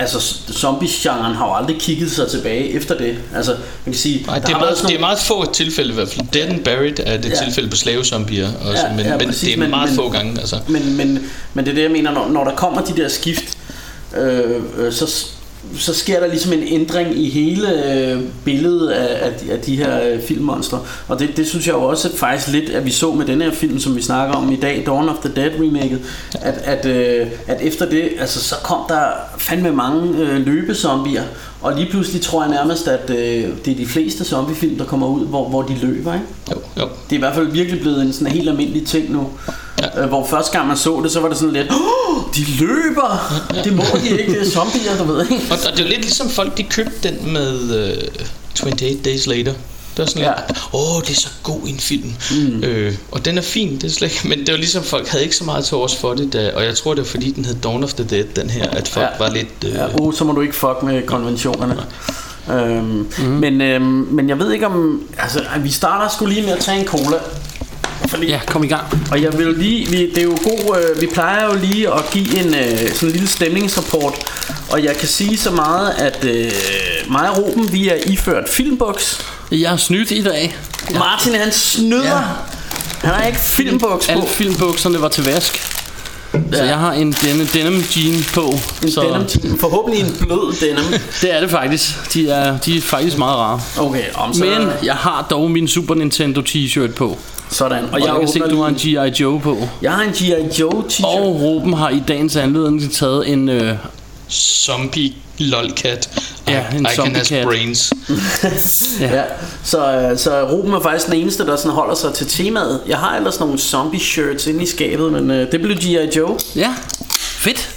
Altså zombie-genren har jo aldrig kigget sig tilbage efter det. Altså man kan sige, Nej, der det er, meget, sådan det er meget få tilfælde i hvert fald. Dead and Buried er det Ja. tilfælde på slavezombier også, Ja, men, ja, men præcis, det er men- meget men- få gange. Altså. Men, men, men det er det, jeg mener, når, når der kommer de der skift, øh, øh, så, så sker der ligesom en ændring i hele øh, billedet af, af, de, af de her øh, filmmonstre. Og det, det synes jeg jo også at faktisk lidt, at vi så med den her film, som vi snakker om i dag, Dawn of the Dead remaket, at, at, øh, at efter det, altså så kom der fandme mange øh, løbezombier, og lige pludselig tror jeg nærmest, at øh, det er de fleste zombiefilm, der kommer ud, hvor, hvor de løber, ikke? Jo, jo. Det er i hvert fald virkelig blevet en sådan helt almindelig ting nu. Ja. Øh, hvor første gang man så det, så var det sådan lidt, oh, de løber! Det må de ikke, det er zombier, du ved ikke? Og, og det er lidt ligesom folk, de købte den med uh, 28 Days Later. Det var sådan Ja. ja. lidt, åh, oh, det er så god en film. Mm. Øh, og den er fin, det er slet ikke, men det var ligesom, folk havde ikke så meget til års for det, da, og jeg tror, det var fordi, den hed Dawn of the Dead, den her, at folk Ja. ja. var lidt... Øh, Ja, uh, så må du ikke fuck med konventionerne. Øhm, mm. men, øhm, men jeg ved ikke om... Altså, vi starter skulle lige med at tage en cola. Fordi, Ja, kom i gang. Og jeg vil lige, vi, det er jo god, øh, vi plejer jo lige at give en øh, sådan en lille stemningsrapport, og jeg kan sige så meget, at øh, mig og Ruben, vi er iført filmboks. Jeg har snydt i dag. Martin, han snyder. Ja. Ja. Han har ikke filmboks på. Alle filmbukserne var til vask. Så jeg har en denim, denim jean på. En så denim, jean. forhåbentlig en blød denim. det er det faktisk. De er, de er faktisk meget rare. Okay, om så, Men jeg har dog min Super Nintendo t-shirt på. sådan. Og Og jeg, kan se, åbner du har en G.I. Joe på. Jeg har en G.I. Joe t-shirt. Og Ruben har i dagens anledning taget en... Øh, zombie lolcat. Ja, en I can zombie cat. brains. Ja, så, øh, så Ruben er faktisk den eneste, der sådan holder sig til temaet. Jeg har ellers nogle zombie shirts inde i skabet, men øh, det blev G.I. Joe. ja, fedt.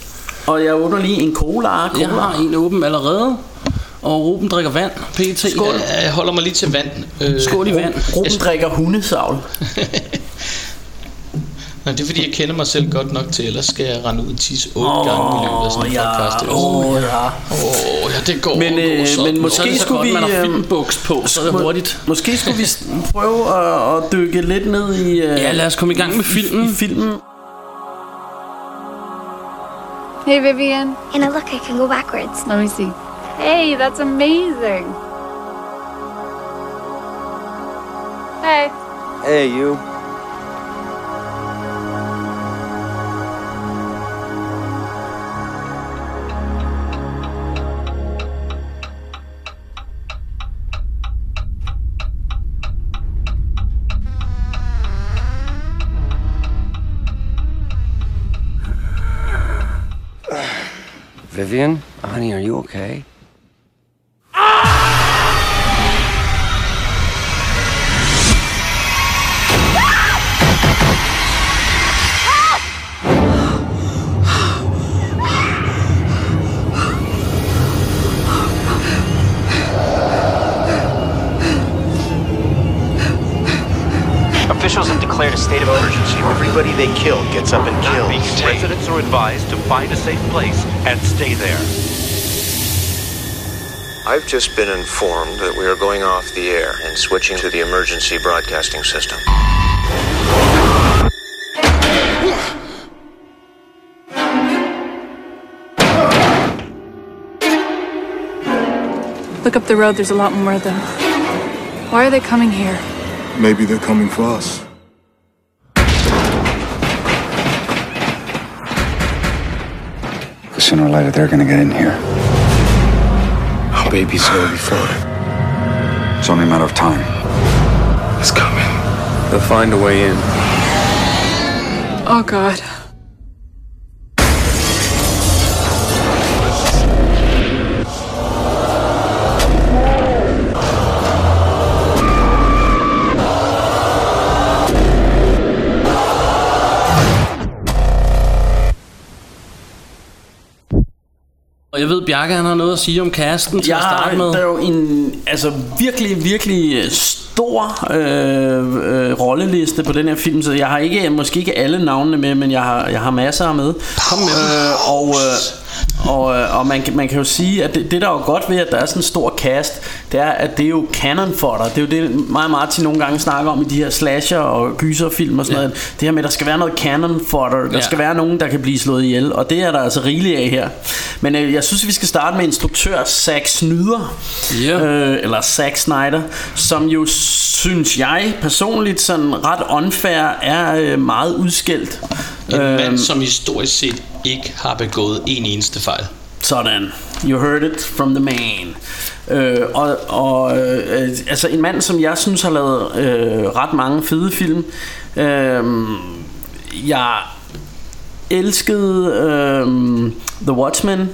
Og jeg åbner lige en cola. cola. Jeg har en åben allerede. Og Ruben drikker vand. PT. Skål. Ja, Jeg holder mig lige til vand. Øh, Skål i vand. Ruben drikker hundesavl. Nej, det er fordi, jeg kender mig selv godt nok til, ellers skal jeg rende ud og tisse otte gange i løbet af sådan en ja. podcast. Åh, Åh, oh, ja. oh, ja, det går. Men, øh, sådan. men måske Så det så skulle godt, vi, man har øh, filmbuks på, så er det hurtigt. Måske skulle vi prøve at, at dykke lidt ned i, øh, Ja, lad os komme i gang med i filmen. filmen. Hey, Vivian. Anna, look, I can go backwards. Let me see. Hey, that's amazing. Hey. Hey, you. Vivian, honey, are you okay? Declared a state of emergency. Everybody they kill gets up and kills. Residents are advised to find a safe place and stay there. I've just been informed that we are going off the air and switching to the emergency broadcasting system. Look up the road, there's a lot more of them. Why are they coming here? Maybe they're coming for us. Sooner or later, they're gonna get in here. Our baby's here before. It's only a matter of time. It's coming. They'll find a way in. Oh god. Jeg ved, Bjarke han har noget at sige om casten til at starte med. der er jo en altså, virkelig, virkelig stor øh, øh, rolleliste på den her film, så jeg har ikke måske ikke alle navnene med, men jeg har, jeg har masser med. Kom med øh, og, øh, og, øh, og man, kan- man kan jo sige, at det, det der er jo godt ved, at der er sådan en stor cast, det er, at det er jo canon for dig. Det er jo det, mig og Martin nogle gange snakker om i de her slasher og gyserfilm og sådan Ja. noget. Det her med, at der skal være noget canon for dig. Der Ja. skal være nogen, der kan blive slået ihjel, og det er der altså rigeligt af her. Men øh, jeg synes, vi skal starte med instruktør Zack Snyder, Ja. øh, eller Zack Snyder, som jo synes jeg personligt sådan ret unfair er øh, meget udskældt. En mand, som historisk set ikke har begået en eneste fejl. Sådan. You heard it from the man. Øh, og og øh, altså en mand, som jeg synes har lavet øh, ret mange fede film. Øh, jeg elskede øh, The Watchmen.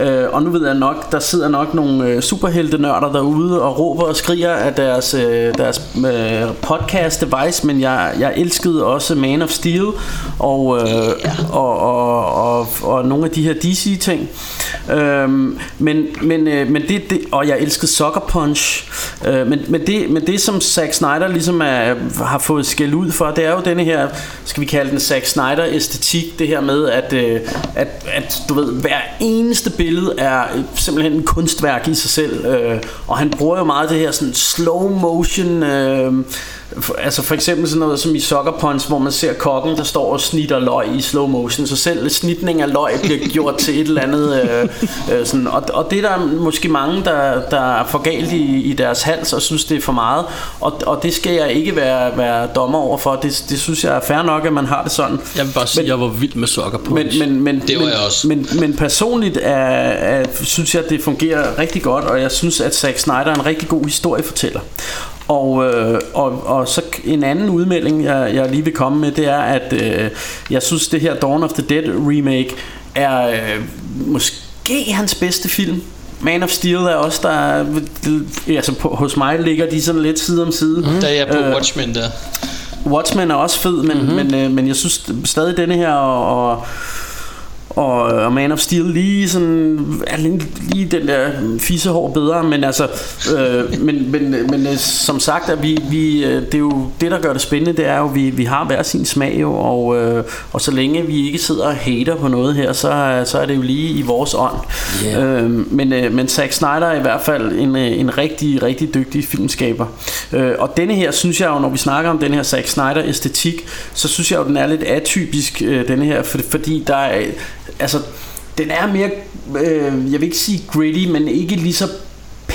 Øh, og nu ved jeg nok, der sidder nok nogle øh, superheltenørder derude og råber og skriger af deres, øh, deres øh, podcast device, men jeg, jeg elskede også Man of Steel og, øh, og, og, og, og nogle af de her DC ting. Øhm, men men, øh, men det, det, og jeg elskede Sucker Punch. Øh, men, men, det, men det som Zack Snyder ligesom er, har fået skæld ud for, det er jo denne her, skal vi kalde den Zack Snyder æstetik, det her med at, øh, at, at du ved, hver eneste billede billede er simpelthen en kunstværk i sig selv. Øh, og han bruger jo meget det her sådan slow motion øh, altså for eksempel sådan noget som i Sucker Punch Hvor man ser kokken der står og snitter løg i slow motion Så selv snitning af løg bliver gjort til et eller andet øh, øh, sådan. Og, og det er der måske mange der, der er for galt i, i deres hals Og synes det er for meget Og, og det skal jeg ikke være, være dommer over for det, det synes jeg er fair nok at man har det sådan Jeg vil bare sige, at jeg var vild med men, Punch. men, men, Det var men, jeg også. Men, men personligt er, er, synes jeg, at det fungerer rigtig godt, og jeg synes, at Zack Snyder er en rigtig god historiefortæller. Og, øh, og, og så en anden udmelding, jeg, jeg lige vil komme med, det er, at øh, jeg synes, det her Dawn of the Dead remake er øh, måske hans bedste film. Man of Steel er også der er- altså på, hos mig ligger de sådan lidt side om side. Mm. Der er jeg på Øh, Watchmen der. Watchmen er også fed, men, mm-hmm. men, øh, men jeg synes stadig denne her og, og og, og Man of Steel lige sådan er lige, lige den der fissehår bedre men altså øh, men, men, men øh, som sagt at vi, vi øh, det er jo det der gør det spændende det er jo vi, vi har hver sin smag jo og, øh, og så længe vi ikke sidder og hater på noget her så, så er det jo lige i vores ånd Yeah. øh, men, øh, men Zack Snyder er i hvert fald en, øh, en rigtig rigtig dygtig filmskaber øh, og denne her synes jeg jo når vi snakker om den her Zack Snyder æstetik så synes jeg jo den er lidt atypisk øh, denne her for, fordi der er altså den er mere øh, jeg vil ikke sige gritty men ikke lige så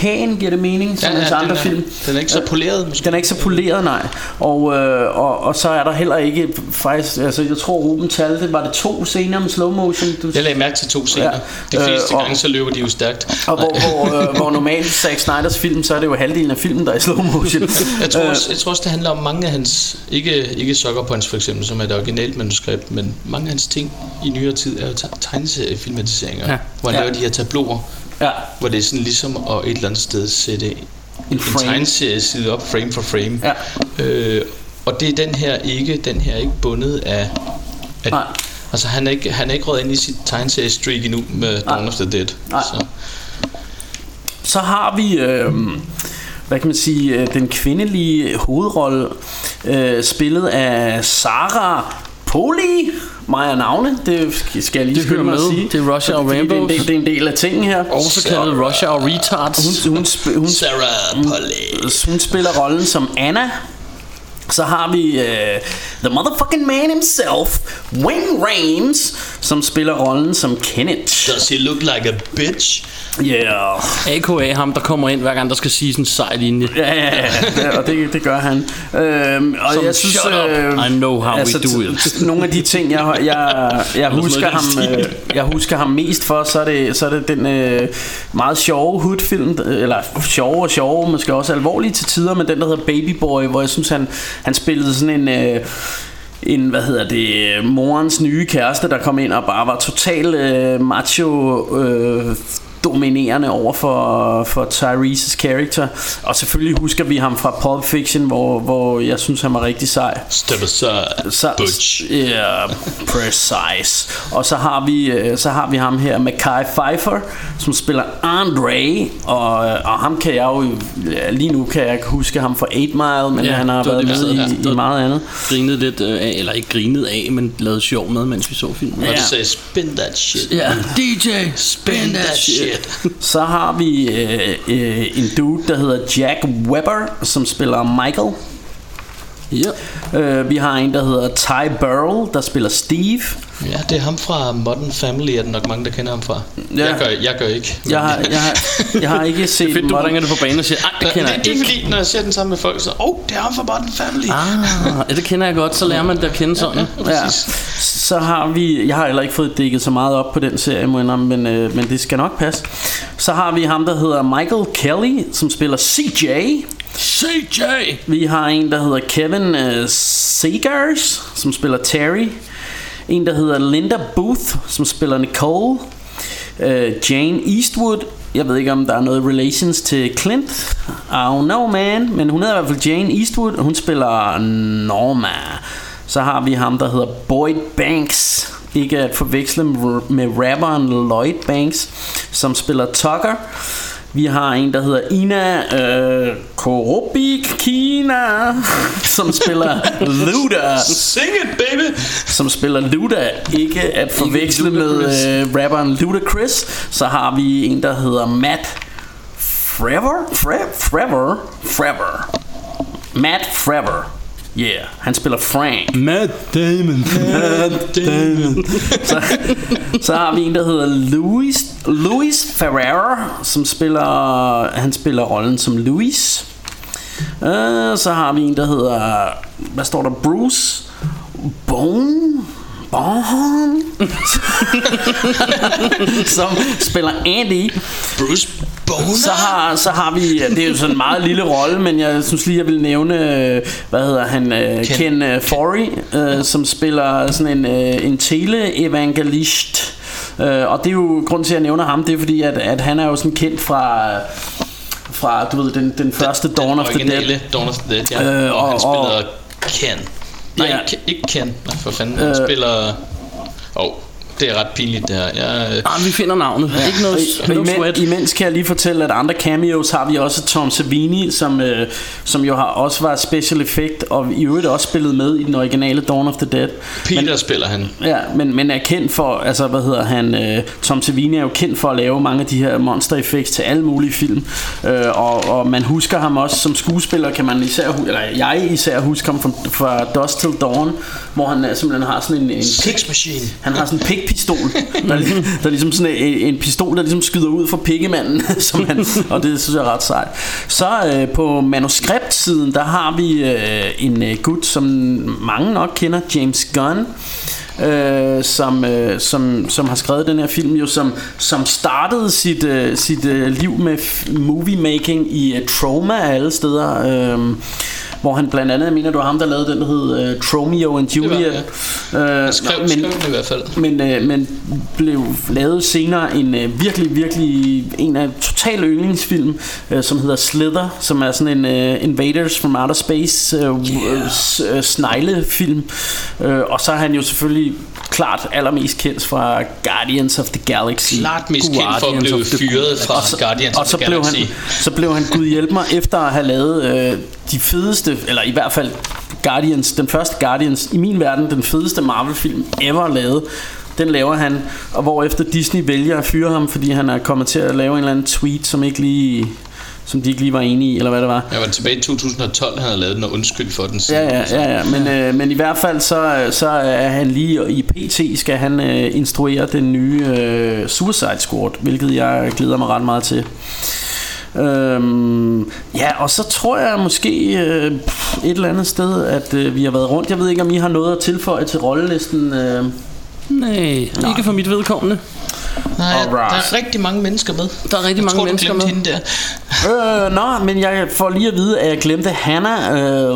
pæn giver det mening som Ja, ja, hans den andre er- film den er ikke så Øh, poleret, måske. den er ikke så poleret nej og, øh, og, og så er der heller ikke faktisk altså jeg tror Ruben talte var det to scener med slow motion du, Jeg lagde mærke til to scener. Ja. De fleste Øh, og- gange, så løber de jo stærkt. og hvor, hvor, øh, hvor normalt Zack Snyders film så er det jo halvdelen af filmen der er i slow motion Jeg tror, Øh, også, jeg tror også, det handler om mange af hans... Ikke, ikke Sucker Punch for eksempel, som er et originalt manuskript, men mange af hans ting i nyere tid er jo te- tegneseriefilmatiseringer, Ja. ja. hvor han Ja. ja. laver de her tabloer, ja hvor det er sådan ligesom at et eller andet sted sætte en, en frame. tegneserie side op, frame for frame. Ja. Øh, og det er den her ikke, den her er ikke bundet af... af Nej. Altså han er ikke, han er ikke røget ind i sit tegneserie-streak endnu med Dawn of the Dead. Nej. Så. så har vi øh, hvad kan man sige øh, den kvindelige hovedrolle øh, spillet af Sarah Poli Maja navne, det skal jeg lige Det skynde mig at med. sige. Det er Russia og Fordi det er, del, det er en del af tingen her. Også kaldet Russia og Retards. Hun, hun, sp- hun, Sarah Polly. hun spiller rollen som Anna. Så har vi uh, The Motherfucking Man himself, Wayne Rames, som spiller rollen som Kenneth. Does he look like a bitch? Yeah. AKA ham, der kommer ind hver gang, der skal sige sådan en sej linje. Ja, ja, ja, ja, og det, det gør han. Øhm, og Som, jeg synes, "Shut up, øh, I know how we do it." Nogle af de ting, jeg, jeg, jeg, husker ham, øh, jeg husker ham mest for, så er det, så er det den øh, meget sjove hoodfilm, eller sjove og sjove, måske også alvorlige til tider, men den der hedder Baby Boy, hvor jeg synes, han, han spillede sådan en... Øh, en, hvad hedder det, morens nye kæreste, der kom ind og bare var total øh, macho øh, dominerende over for, for Tyrese's character. Og selvfølgelig husker vi ham fra Pulp Fiction, hvor, hvor jeg synes, han var rigtig sej. Step aside, Så, butch. Yeah, precise. Og så har vi øh, så har vi ham her Mackay Pfeiffer, som spiller Andre, og, og ham kan jeg jo ja, lige nu kan jeg ikke huske ham fra 8 Mile, men Ja, ja, han har været det, med i, her. i meget andet. Grinet lidt øh, af, eller ikke grinet af, men lavet sjov med, mens vi så filmen. Og du sagde, spin that shit. Ja, DJ, spin that shit. Så har vi øh, øh, en dude, der hedder Jack Webber, som spiller Michael. Ja. Øh, vi har en, der hedder Ty Burrell, der spiller Steve. Ja, det er ham fra Modern Family, er der nok mange, der kender ham fra. Ja. Jeg, gør, jeg gør ikke. Jeg har, jeg har, jeg har ikke set Fedt, du bringer det på banen og siger, det kender det, jeg det er fordi, når jeg ser den sammen med folk, så åh, oh, det er ham fra Modern Family. Ah, ja, det kender jeg godt, så lærer man det at kende sådan. Ja. Så har vi, jeg har heller ikke fået dækket så meget op på den serie, men, øh, men det skal nok passe. Så har vi ham, der hedder Michael Kelly, som spiller CJ. CJ! Vi har en, der hedder Kevin øh, uh, Segars, som spiller Terry. En, der hedder Linda Booth, som spiller Nicole. Uh, Jane Eastwood. Jeg ved ikke, om der er noget relations til Clint. I don't know, man. Men hun hedder i hvert fald Jane Eastwood, og hun spiller Norma. Så har vi ham, der hedder Boyd Banks. Ikke at forveksle med med rapperen Lloyd Banks, som spiller Tucker. Vi har en, der hedder Ina øh, Korobikina, som spiller Luda. Sing it, baby! Som spiller Luda, ikke at forveksle med øh, rapperen Ludacris. Så har vi en, der hedder Matt Frever? Fre- Frever? Frever. Matt Frever. Yeah, han spiller Frank. Matt Damon. Matt Damon. så, så har vi en, der hedder Louis, Louis Ferrera, som spiller, han spiller rollen som Louis. Uh, så har vi en, der hedder, hvad står der, Bruce Bone. Bone. som spiller Andy. Bruce Boner. Så har, så har vi, det er jo sådan en meget lille rolle, men jeg synes lige, jeg vil nævne, øh, hvad hedder han, øh, Ken. Ken, Ken Forey, øh, som spiller sådan en, øh, en tele-evangelist. Øh, og det er jo, grund til, at jeg nævner ham, det er fordi, at, at han er jo sådan kendt fra fra, du ved, den, den første Dawn of the Dead. Dawn of the Dead, ja. Øh, Øh, og, han og- spiller Ken. Nej, ja. ikke Ken. Nej, for fanden. Han Øh. spiller... Åh, oh, det er ret pinligt det her. Jeg, øh, Ah, vi finder navnet. Ja. Ikke noget, Og no imen, sweat. imens kan jeg lige fortælle, at andre cameos har vi også Tom Savini, som, øh, som jo har også var special effect, og i øvrigt også spillet med i den originale Dawn of the Dead. Peter Men, spiller han. ja, men, men er kendt for, altså hvad hedder han, øh, Tom Savini er jo kendt for at lave mange af de her monster effects til alle mulige film, øh, og, og man husker ham også som skuespiller, kan man især, eller jeg især husker ham fra, fra Dust Till Dawn, hvor han simpelthen har sådan en, en Sex Machine. han har sådan en pikpistol der, er ligesom, der er ligesom sådan en, en pistol Der ligesom skyder ud fra pikkemanden som han, Og det synes jeg er ret sejt. Så øh, på manuskriptsiden Der har vi øh, en øh, gut Som mange nok kender James Gunn Øh, som, øh, som, som har skrevet den her film jo som, som startede sit, øh, sit øh, liv med f- movie making i øh, Trauma af alle steder øh, hvor han blandt andet, jeg mener du var ham der lavede den der hed uh, Tromeo and var Juliet det, øh, Jeg skrev, men, skrev den i hvert fald. men, øh, men blev lavet senere en øh, virkelig, virkelig en af total yndlingsfilm, øh, som hedder Slither, som er sådan en øh, Invaders from Outer Space øh, yeah. øh, sneglefilm. Øh, og så er han jo selvfølgelig klart allermest kendt fra Guardians of the Galaxy. Klart mest kendt for at Guardians blive of the- fyret fra Og så- Guardians og of så the blev Galaxy. han, så blev han gud hjælp mig efter at have lavet øh, de fedeste eller i hvert fald Guardians, den første Guardians i min verden den fedeste Marvel film ever lavet. Den laver han, og hvorefter Disney vælger at fyre ham, fordi han er kommet til at lave en eller anden tweet, som ikke lige som de ikke lige var enige i, eller hvad det var. Jeg var tilbage i 2012, han havde lavet den og undskyld for den. Ja, ja, ja, ja. Men, øh, men i hvert fald så, så er han lige i PT skal han øh, instruere den nye øh, Suicide Squad, hvilket jeg glæder mig ret meget til. Øhm, ja, og så tror jeg måske øh, et eller andet sted, at øh, vi har været rundt. Jeg ved ikke, om I har noget at tilføje til rollelisten. Øh. Nej, ikke for mit vedkommende. Nej, der er rigtig mange mennesker med. Der er rigtig jeg mange tror, mennesker du med. glemte hende der. Øh, nå, men jeg får lige at vide, at jeg glemte Hannah øh,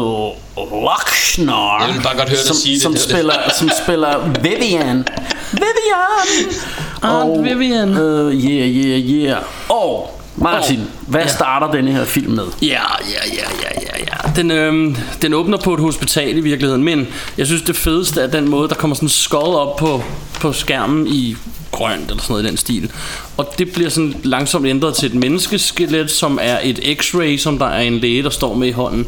Lochner. Jeg vil bare godt høre dig som, sige det, som det det. spiller, som spiller Vivian. Vivian! Aunt Vivian. Øh, yeah, yeah, yeah. Og Martin, Og- hvad ja. starter denne her film med? Ja, ja, ja, ja, ja, ja. Den, øhm, den åbner på et hospital i virkeligheden, men jeg synes det fedeste er den måde, der kommer sådan skod op på, på skærmen i grønt eller sådan noget i den stil. Og det bliver sådan langsomt ændret til et menneskeskelet, som er et x-ray, som der er en læge, der står med i hånden.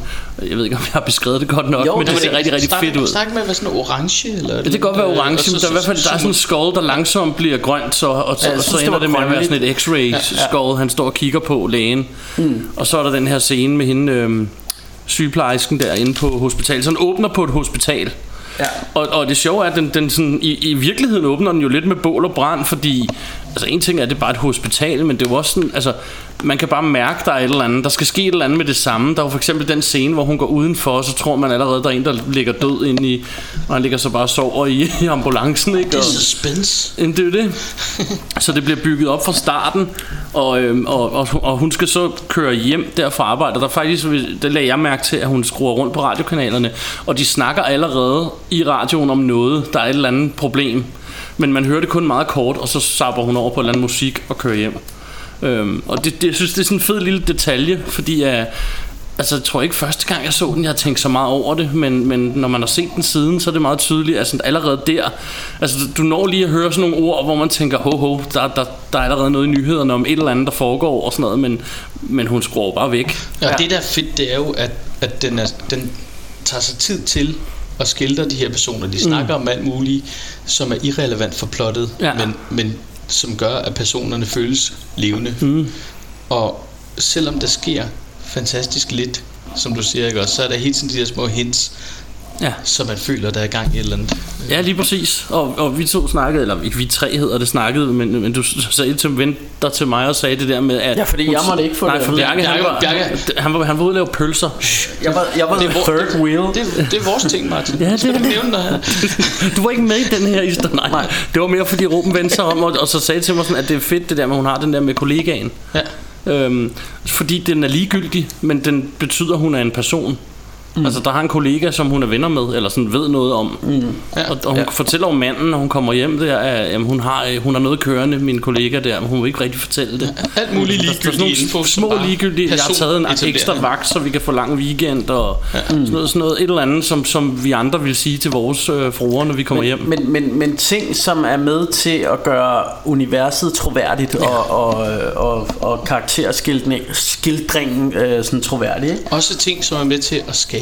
Jeg ved ikke, om jeg har beskrevet det godt nok, Jo, men det det- ser rigtig, rigtig fedt ud. Snak med være sådan orange, eller? Ja, det kan godt være orange, men der er i hvert fald der er sådan en skull, der langsomt bliver grønt, så, og, så, Ja, og så synes, det ender var det med at være sådan et x-ray skull, han står og kigger på lægen. Mm. Og så er der den her scene med hende, øhm, sygeplejersken derinde på hospitalet. Så den åbner på et hospital. Ja. Og, og det sjove er, at den, den sådan, i, i virkeligheden åbner den jo lidt med bål og brand, fordi altså en ting er, at det er bare et hospital, men det er jo også sådan, altså man kan bare mærke, der er et eller andet, der skal ske et eller andet med det samme. Der er jo for eksempel den scene, hvor hun går udenfor, og så tror man allerede, der er en, der ligger død ind i, og han ligger så bare og sover i, i ambulancen, ikke? Det er suspense. Jamen, det er det. Så det bliver bygget op fra starten, og, øhm, og, og, og hun skal så køre hjem der fra arbejde. Og der er faktisk, det lagde jeg mærke til, at hun skruer rundt på radiokanalerne, og de snakker allerede i radioen om noget, der er et eller andet problem. Men man hører det kun meget kort, og så sapper hun over på et eller andet musik og kører hjem. Øhm, og det, det, jeg synes, det er sådan en fed lille detalje, fordi jeg, altså, jeg tror ikke første gang jeg så den, jeg har tænkt så meget over det, men, men når man har set den siden, så er det meget tydeligt, altså allerede der, altså du når lige at høre sådan nogle ord, hvor man tænker, ho ho, der, der, der er allerede noget i nyhederne om et eller andet, der foregår og sådan noget, men, men hun skruer bare væk. Ja, og det der er fedt, det er jo, at, at den, er, den tager sig tid til at skildre de her personer. De snakker mm. om alt muligt, som er irrelevant for plottet, Ja. men, men som gør, at personerne føles levende. Mm. Og selvom der sker fantastisk lidt, som du siger, ikke også, så er der hele tiden de der små hints, Ja. så man føler, der er gang i et eller andet. Ja, lige præcis. Og, og vi to snakkede, eller vi tre hedder det snakkede, men, men du sagde til vendte dig til mig og sagde det der med, at... Ja, fordi hun- jeg måtte ikke få Nej, det. for Bjarke, han, Bjarke- var, Bjarke- han, var, han var ude at lave pølser. Jeg var, jeg var Det er, third wheel. det, det er vores ting, Martin. Ja, det er det. nævne dig her? Du var ikke med i den her historie. Nej, Nej. det var mere fordi Ruben vendte sig om, og, og så sagde til mig sådan, at det er fedt det der med, hun har den der med kollegaen. Ja. Øhm, fordi den er ligegyldig, men den betyder, at hun er en person. Mm. Altså der har en kollega, som hun er venner med, eller sådan ved noget om. Mm. Ja. Og, og hun ja. fortæller om manden, når hun kommer hjem der, at jamen, hun, har, øh, hun har noget kørende, min kollega der, men hun vil ikke rigtig fortælle det. Alt muligt Der- der er sådan info, små ligegyldige. Jeg har taget en ekstra vagt, så vi kan få lang weekend og ja. sådan, noget, sådan noget. Et eller andet, som, som vi andre vil sige til vores øh, fruer, når vi kommer hjem. Men, men, men ting, som er med til at gøre universet troværdigt ja. og, og, og, og karakterskildringen øh, sådan troværdig. Ikke? Også ting, som er med til at skabe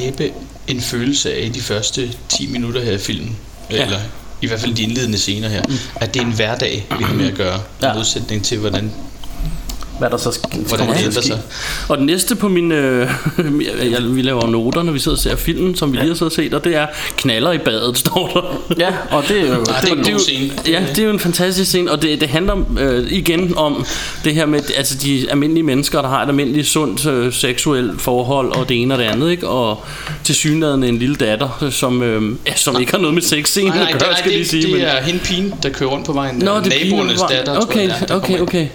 en følelse af i de første 10 minutter her i filmen. Ja. Eller i hvert fald de indledende scener her. At det er en hverdag, vi har med at gøre. Ja. I modsætning til, hvordan, Hvad der så sk- hvordan det ændrer sig. Og den næste på min... Øh, jeg, vi laver noter, når vi sidder og ser filmen, som vi lige har siddet og set, og det er knaller i badet, står der. Ja, og det er jo... Det er en det er god jo- scene. Ja, det er jo en fantastisk scene, og det, det handler øh, igen om det her med altså de almindelige mennesker, der har et almindeligt sundt øh, seksuelt forhold, og det ene og det andet, ikke? Og til synligheden en lille datter, øh, som, øh, ja, som ikke har noget med sexscenen Nej, nej, at det, gøre, skal det, lige sige. det men- er hende pigen, der kører rundt på vejen. Nå, det er Naboernes datter, tror okay, jeg, det er, der okay, okay.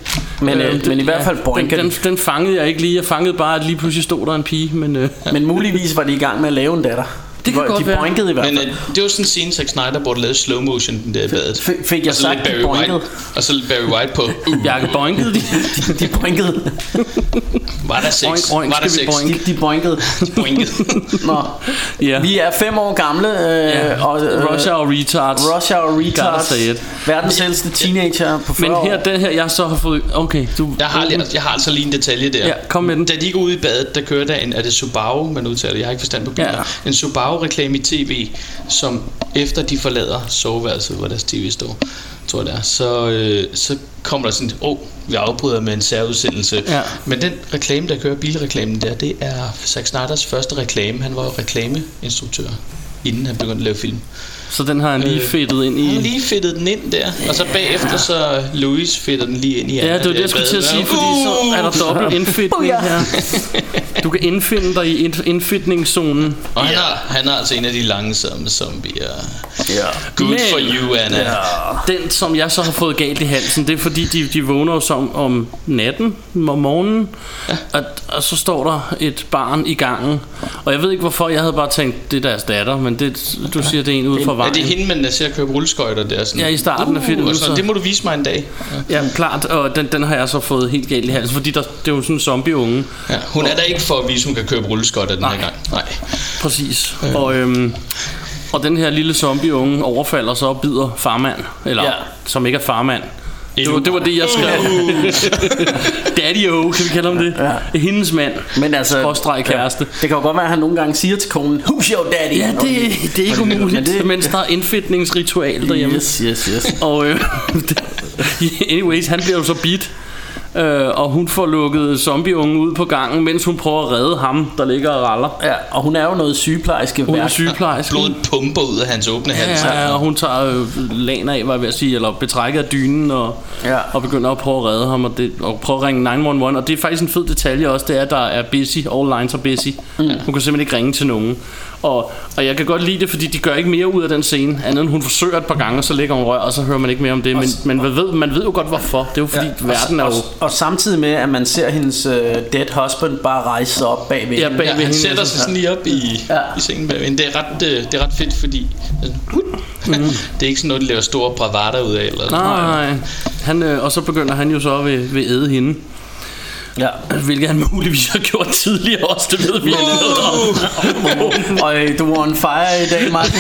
Men, øh, Øh, men i hvert fald den, boinker den, de. den fangede jeg ikke lige. Jeg fangede bare, at lige pludselig stod der en pige, men... Øh, Men muligvis var de i gang med at lave en datter. Det kan de, godt de være. boinkede i hvert Men fald. øh, det var sådan en scene, Zack Snyder burde lave slow motion den der i badet. Fik- fik jeg og så lidt sagt, de Barry White, boinkede? og så lidt Barry White på. Uh, Bjarke boinkede de. de boinkede. var der sex? Oink, oink, var der sex? boink? De, de boinkede. Boinket. Nå. Ja. Vi er fem år gamle. Øh, Ja. og, øh, Russia og retards. Russia og retards. say it. Verdens ældste teenager på 40 Men her, år. den her, jeg så har fået... Okay, du... Jeg har, lige, jeg har altså lige en detalje der. Ja, kom med den. Da de går ud i badet, der kører der en, er det Subaru, man udtaler, jeg har ikke forstand på biler. Ja. En Subaru-reklame i tv, som efter de forlader soveværelset, hvor deres tv står, tror jeg det er, så, øh, så kommer der sådan, åh, oh, vi afbryder med en særudsendelse. Ja. Men den reklame, der kører, bilreklamen der, det er Zack Snyders første reklame. Han var jo reklameinstruktør, inden han begyndte at lave film. Så den har han lige Øh, fedtet ind Han har i... lige fedtet den ind der, og så bagefter så Louis fedter den lige ind i Ja, det var det, jeg skulle til at sige, fordi så er der dobbelt indfitning her. Du kan indfinde dig i ind- indfitningszonen. Og han, har, han er altså en af de langsomme zombier. Ja. Good Men- for you, Anna. Ja. Den, som jeg så har fået galt i halsen, det er fordi, de, de vågner som om natten, om morgenen, at, og så står der et barn i gangen. Og jeg ved ikke hvorfor, jeg havde bare tænkt, det er deres datter, men det, du siger, det er en ude fra Er vejen. det hende, man ser køre rulleskøjter der? Sådan, Ja, i starten af filmen, og sådan, så- det må du vise mig en dag. Ja, klart, og den, den har jeg så fået helt galt i halsen, fordi der, det er jo sådan en zombie-unge. Ja, hun er der ikke for at vise, hun kan køre rulleskøjter den her gang. Nej. Præcis. Og, øhm, og den her lille zombie-unge overfalder så og bider farmand, eller Ja. ja. som ikke er farmand. Det var, det var det, jeg skrev. Daddy O, kan vi kalde ham det? Ja. Hendes mand. Men altså, Skråstreg kæreste. det kan jo godt være, at han nogle gange siger til konen, Who's your daddy? Ja, det, det er ikke Men umuligt, det- mens der er indfitningsritual derhjemme. Yes, yes, yes. Og øh, anyways, han bliver jo så bit. Øh, og hun får lukket zombieungen ud på gangen, mens hun prøver at redde ham, der ligger og raller. Ja, og hun er jo noget sygeplejerske Hun er sygeplejerske. Blodet pumper ud af hans åbne hals. Ja, ja, og hun tager øh, lagen af, var jeg at sige, eller betrækket af dynen, og, Ja. og begynder at prøve at redde ham, og, det, og prøve at ringe 911. Og det er faktisk en fed detalje også, det er, at der er busy, all lines are busy. Mm. Hun kan simpelthen ikke ringe til nogen. Og, og jeg kan godt lide det, fordi de gør ikke mere ud af den scene, andet end hun forsøger et par gange, og så ligger hun rør, og så hører man ikke mere om det. Men, men man, ved, man ved jo godt hvorfor. Det er jo fordi, ja. verden er jo... Og, og samtidig med, at man ser hendes uh, dead husband bare rejse sig op bagved Ja, hende. bag- Ja, ved han hende, sætter altså. sig sådan lige op i, Ja. i sengen bagved. hende. Det er ret, øh, det er ret fedt, fordi Mhm. det er ikke sådan noget, de laver store bravader ud af. Eller Nej, nej. Han, øh, og så begynder han jo så ved, ved æde hende. Ja. Hvilket han muligvis har gjort tidligere også, det ved vi ikke noget om. Og du er on fire i dag, Martin.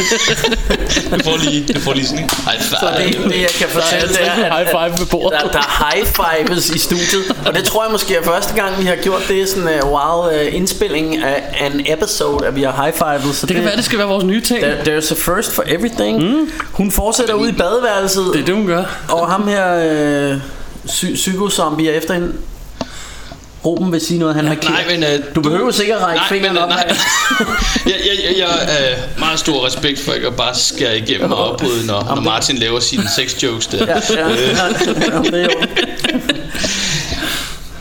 Du får lige, du får lige sådan en high Så five. det, det jeg kan fortælle, det er, high five ved bordet. der, der er high fives i studiet. Og det tror jeg måske er første gang, vi har gjort det. Sådan en uh, wow uh, indspilling af en episode, at vi har high fives. Så Det kan være, det skal være vores nye ting. There, there's a first for everything. Mm. Hun fortsætter ud i badeværelset. Det er det, hun gør. Og ham her psy- psykozombie er efter hende. Ruben vil sige noget, han har kigget. Nej, men... Uh, Du behøver sikkert række nej, fingeren men, op. Nej, jeg, jeg, jeg, jeg har meget stor respekt for at bare skære igennem og opbryde, når, når Martin laver sine sex jokes der. Ja, ja, ja, ja.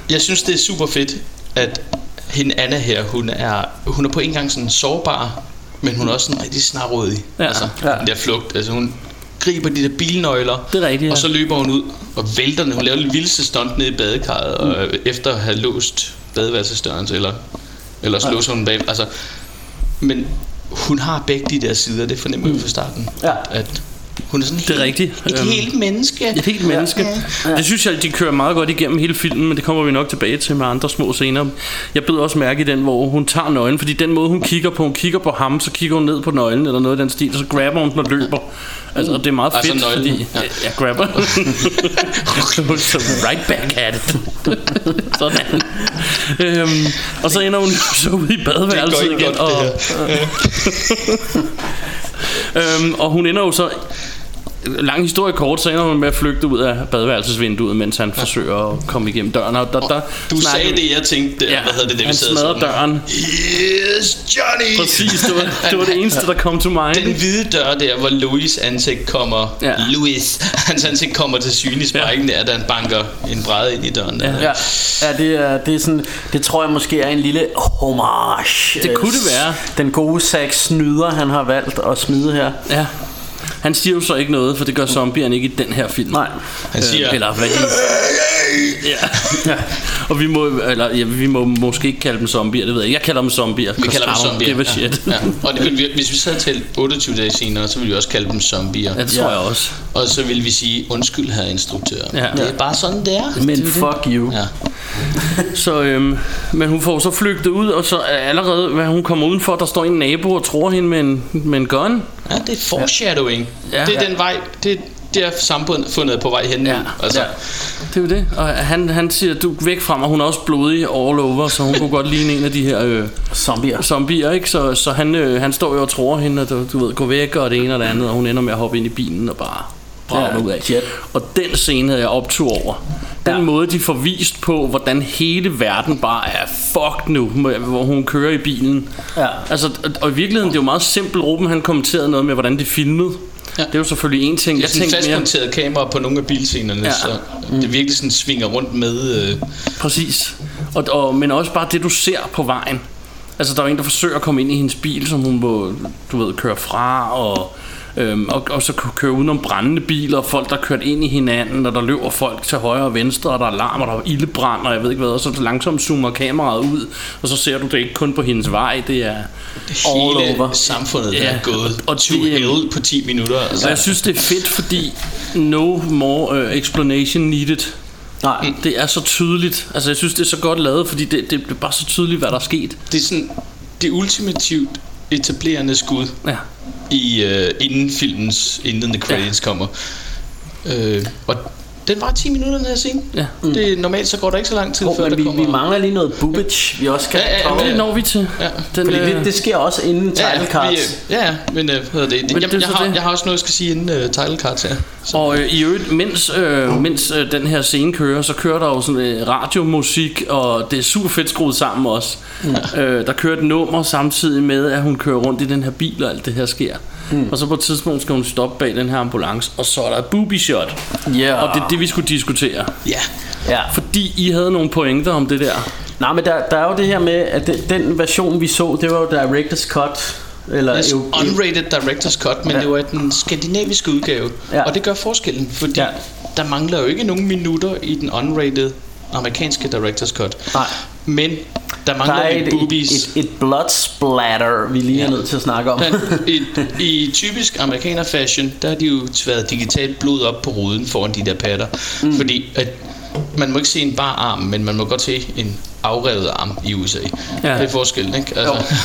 Jeg synes, det er super fedt, at hende Anna her, hun er, hun er på en gang sådan sårbar, men hun er også sådan rigtig snarrådig. Ja. Altså, Ja. den der flugt. Altså, hun griber de der bilnøgler, Det er rigtigt, ja. og så løber hun ud og vælter den. Hun laver det vildeste stunt ned i badekarret, og Mm. efter at have låst badeværelsesdøren, eller, eller så låser hun bag. Altså, men hun har begge de der sider, det fornemmer vi fra starten. Ja. At hun er sådan Det er helt- rigtigt. Et Øhm, helt menneske. Et helt menneske. Ja. Det synes jeg, de kører meget godt igennem hele filmen, men det kommer vi nok tilbage til med andre små scener. Jeg bed også mærke i den, hvor hun tager nøglen, fordi den måde, hun kigger på, hun kigger på ham, så kigger hun ned på nøglen eller noget i den stil, så grabber hun den og løber. Altså, og det er meget Altså fedt, nøglen, fordi... ja. Ja. Jeg grabber. så right back at it. Sådan. øhm, og så ender hun så ude i badeværelset igen. godt, og, øhm, og hun ender jo så lang historie kort, så ender hun med at flygte ud af badeværelsesvinduet, mens han ja. forsøger at komme igennem døren. Og der, der Du snakker- sagde det, jeg tænkte, Ja, hvad hedder det, det han vi sad smadrer sådan. døren. Yes, Johnny! Præcis, det var, det var det eneste, der kom til mig. Den hvide dør der, hvor Louis ansigt kommer Ja. Louis, hans ansigt kommer til syne i sprækken der, da han banker en bræde ind i døren der. Ja, ja det, er, det er sådan, det tror jeg måske er en lille homage. Det kunne det være. Den gode Zack Snyder, han har valgt at smide her. Ja. Han siger jo så ikke noget, for det gør zombierne ikke i den her film. Nej. Han siger, Øh, eller hvad de... ja. ja. Og vi må, eller, ja, vi må måske ikke kalde dem zombier, det ved jeg. Jeg kalder dem zombier. vi kalder dem zombier. Give a shit. Ja. Ja. Og det, vi- hvis vi så havde talt 28 dage senere, så ville vi også kalde dem zombier. Ja, det tror jeg også. Og så ville vi sige, undskyld her instruktør. Ja. Det er bare sådan, det er. Men fuck you. Ja. Så, øhm, men hun får så flygtet ud, og så er allerede, hvad hun kommer udenfor, der står en nabo og tror hende med en, med en gun. ja, det er foreshadowing. Ja. Det er den vej, det, det er samfundet på vej hen. Ja. Altså, Ja. Det er jo det. Og han, han siger, du er væk fra mig. Hun er også blodig all over, så hun kunne godt ligne en af de her øh, Zombier. zombier, ikke? Så, så han, øh, han står jo og tror hende, og du, du ved, gå væk og det ene og det andet, og hun ender med at hoppe ind i bilen og bare brager Ja, ud af. jet. Og den scene havde jeg optur over. Den ja. måde, de får vist på, hvordan hele verden bare er fucked nu, hvor hun kører i bilen. Ja. Altså, og- og i virkeligheden, det er jo meget simpelt. Ruben, han kommenterede noget med, hvordan de filmede. Ja. Det er jo selvfølgelig en ting. Jeg sådan tænkte mere, fastmonteret kamera på nogle af bilscenerne, Ja. så det virkelig sådan svinger rundt med... Øh, Præcis. Og, og, men også bare det, du ser på vejen. Altså, der er en, der forsøger at komme ind i hendes bil, som hun må, du ved, køre fra, og, øhm, og, og så køre udenom brændende biler, og folk, der er kørt ind i hinanden, og der løber folk til højre og venstre, og der er larm, og der er ildebrand, og jeg ved ikke hvad, og så langsomt zoomer kameraet ud, og så ser du det ikke kun på hendes vej, det er all hele over. samfundet der Ja, er gået og to det, hell på 10 minutter. Altså. Og jeg synes, det er fedt, fordi no more uh, explanation needed. Nej. Det er så tydeligt. Altså, jeg synes, det er så godt lavet, fordi det, det er bare så tydeligt, hvad der er sket. Det er sådan det ultimativt etablerende skud, Ja. i, øh, inden filmens indledende credits ja. kommer. Øh, og den var 10 minutter, den her scene. Ja. Det, normalt så går der ikke så lang tid, Oh, før men der vi, kommer... vi mangler lige noget boobage, vi også kan Ja, ja, komme. Det når vi til. Ja. Den, Fordi øh, det, det sker også inden title Ja, cards. vi, ja, men øh, hvad hedder det? Men Jeg, det jeg, har, det. jeg har også noget, jeg skal sige inden uh, title cards her. Så. Og øh, i øvrigt, mens, øh, mens øh, den her scene kører, så kører der jo sådan øh, radiomusik, og det er super fedt skruet sammen også. Ja. Øh, der kører et nummer samtidig med, at hun kører rundt i den her bil, og alt det her sker. Mm. Og så på et tidspunkt skal hun stoppe bag den her ambulance, og så er der et booby shot. Ja. Og det er det, vi skulle diskutere. Ja. Ja. Fordi I havde nogle pointer om det der. Nej, men der, der er jo det her med, at den, den version, vi så, det var jo Director's Cut. Eller jo, unrated director's cut, men Ja. det var den skandinaviske udgave. Ja. Og det gør forskellen, fordi ja. der mangler jo ikke nogen minutter i den unrated amerikanske director's cut. Nej. Men der der mangler er lidt et, boobies. et, et, et blood splatter, vi lige er nødt til at snakke om. Men i, I typisk amerikaner fashion, der har de jo tværet digitalt blod op på ruden foran de der patter. Mm. Fordi at man må ikke se en bar arm, men man må godt se en afrevet arm i USA. Ja. Det er forskellen, ikke? Altså,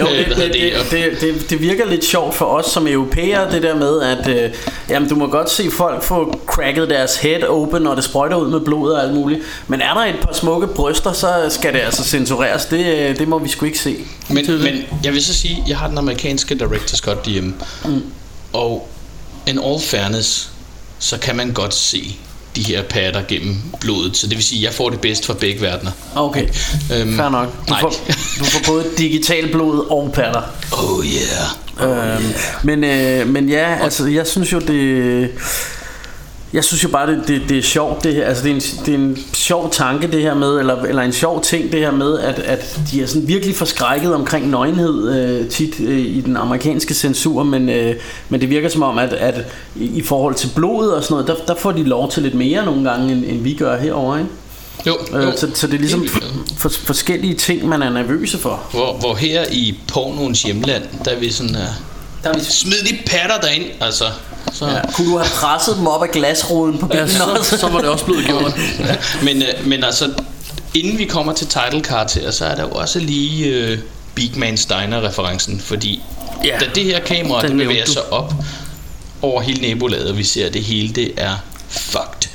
Jo, øh, det, det, det, det, det, virker lidt sjovt for os som europæere, det der med, at øh, jamen, du må godt se folk få cracket deres head open, og det sprøjter ud med blod og alt muligt. Men er der et par smukke bryster, så skal det altså censureres. Det, øh, det må vi sgu ikke se. Men, men jeg vil så sige, jeg har den amerikanske director's cut hjemme. Mm. Og in all fairness, så kan man godt se de her patter gennem blodet. Så det vil sige, at jeg får det bedst fra begge verdener. Okay, Øhm, fair nok. Du nej. får, du får både digital blod og patter. Oh yeah. Øhm, men, øh, men ja, altså jeg synes jo det jeg synes jo bare det, det, det er sjovt det her, altså det er, en, det er en sjov tanke det her med eller, eller en sjov ting det her med at, at de er sådan virkelig forskrækket omkring nøgenhed øh, tit øh, i den amerikanske censur men, øh, men det virker som om at, at i, forhold til blodet og sådan noget der, der får de lov til lidt mere nogle gange end, end vi gør herovre ikke? Jo, jo. Øh, så, så det er ligesom for, forskellige ting man er nervøse for Hvor, hvor her i pornoens hjemland, der er vi sådan her... der er vi Smid de patter derind, altså. Så, Ja. Kunne du have presset dem op af glasruden på bilen Ja, så, også? så var det også blevet gjort. men, øh, men altså, inden vi kommer til title her, så er der jo også lige øh, Big Man Steiner-referencen, fordi Ja, ja, da det her kamera den det bevæger sig op over hele nabolaget, og vi ser, at det hele det er fucked.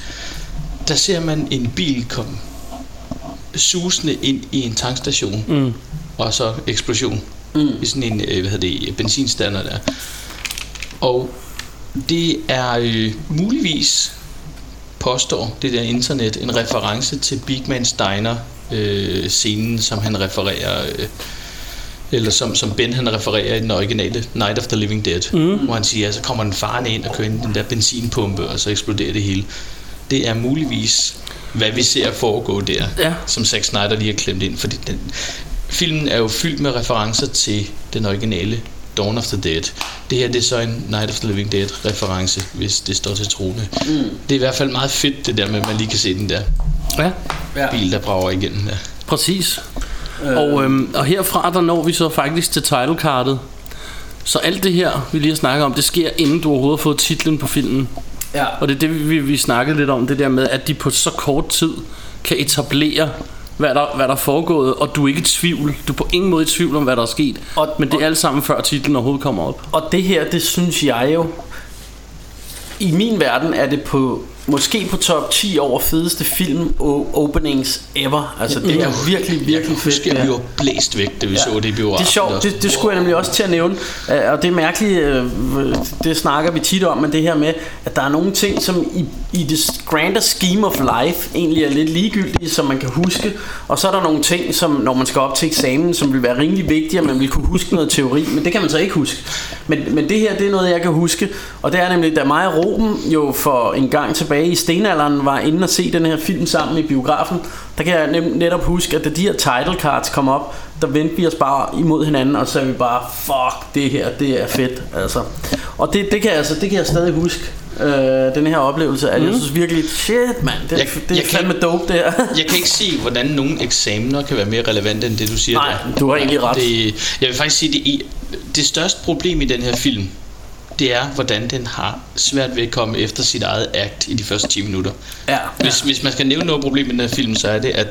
Der ser man en bil komme susende ind i en tankstation, mm. og så eksplosion mm. i sådan en øh, hvad hedder det, benzinstander der. Og det er øh, muligvis påstår det der internet en reference til Big Man Steiner øh, scenen, som han refererer øh, eller som, som Ben han refererer i den originale Night of the Living Dead, mm. hvor han siger, at så kommer den farne ind og kører ind den der benzinpumpe, og så eksploderer det hele. Det er muligvis, hvad vi ser foregå der, Ja. som Zack Snyder lige har klemt ind, fordi den, filmen er jo fyldt med referencer til den originale Dawn of the Dead. Det her det er så en Night of the Living Dead reference, hvis det står til troende. Mm. Det er i hvert fald meget fedt det der med, at man lige kan se den der Ja, bil, der brager igennem der. præcis. Og, øhm, og herfra der når vi så faktisk til titlekartet. Så alt det her, vi lige har snakket om, det sker inden du overhovedet har fået titlen på filmen. Ja. Og det er det, vi, vi snakkede lidt om, det der med, at de på så kort tid kan etablere, hvad der, hvad der er foregået, og du er ikke i tvivl. Du er på ingen måde i tvivl om, hvad der er sket. Og- Men det er alt sammen før titlen overhovedet kommer op. Og det her, det synes jeg jo, i min verden er det på måske på top 10 over fedeste film openings ever. Altså det er virkelig, virkelig fedt. Det vi var blæst væk, da vi så det i biografen. Det er sjovt, det, det skulle jeg nemlig også til at nævne. Øh, Og det er mærkeligt, øh, det snakker vi tit om Men det her med, at der er nogle ting Som i, i det grander scheme of life Egentlig er lidt ligegyldige, som man kan huske. Og så er der nogle ting, som når man skal op til eksamen Som vil være rimelig vigtige, at man vil kunne huske noget teori Men det kan man så ikke huske. Men, men det her, det er noget jeg kan huske. Og det er nemlig, da mig og Ruben jo for en gang tilbage i stenalderen Var inde og se den her film sammen i biografen Der kan jeg netop huske, at da de her title cards kom op der vendte vi os bare imod hinanden, og så sagde vi bare, fuck, det her, det er fedt, altså. Og det, det, kan, jeg, altså, det kan jeg stadig huske, øh, den her oplevelse, at mm. jeg synes virkelig, shit, mand, det, Jeg- det er jeg kan- fandme dope, det her. Jeg kan ikke se, hvordan nogle eksamener kan være mere relevante end det, du siger Nej, der. du har egentlig ret. Det, jeg vil faktisk sige, det, det største problem i den her film, det er, hvordan den har svært ved at komme efter sit eget act i de første 10 minutter. Ja, Hvis, hvis man skal nævne noget problem i den her film, så er det, at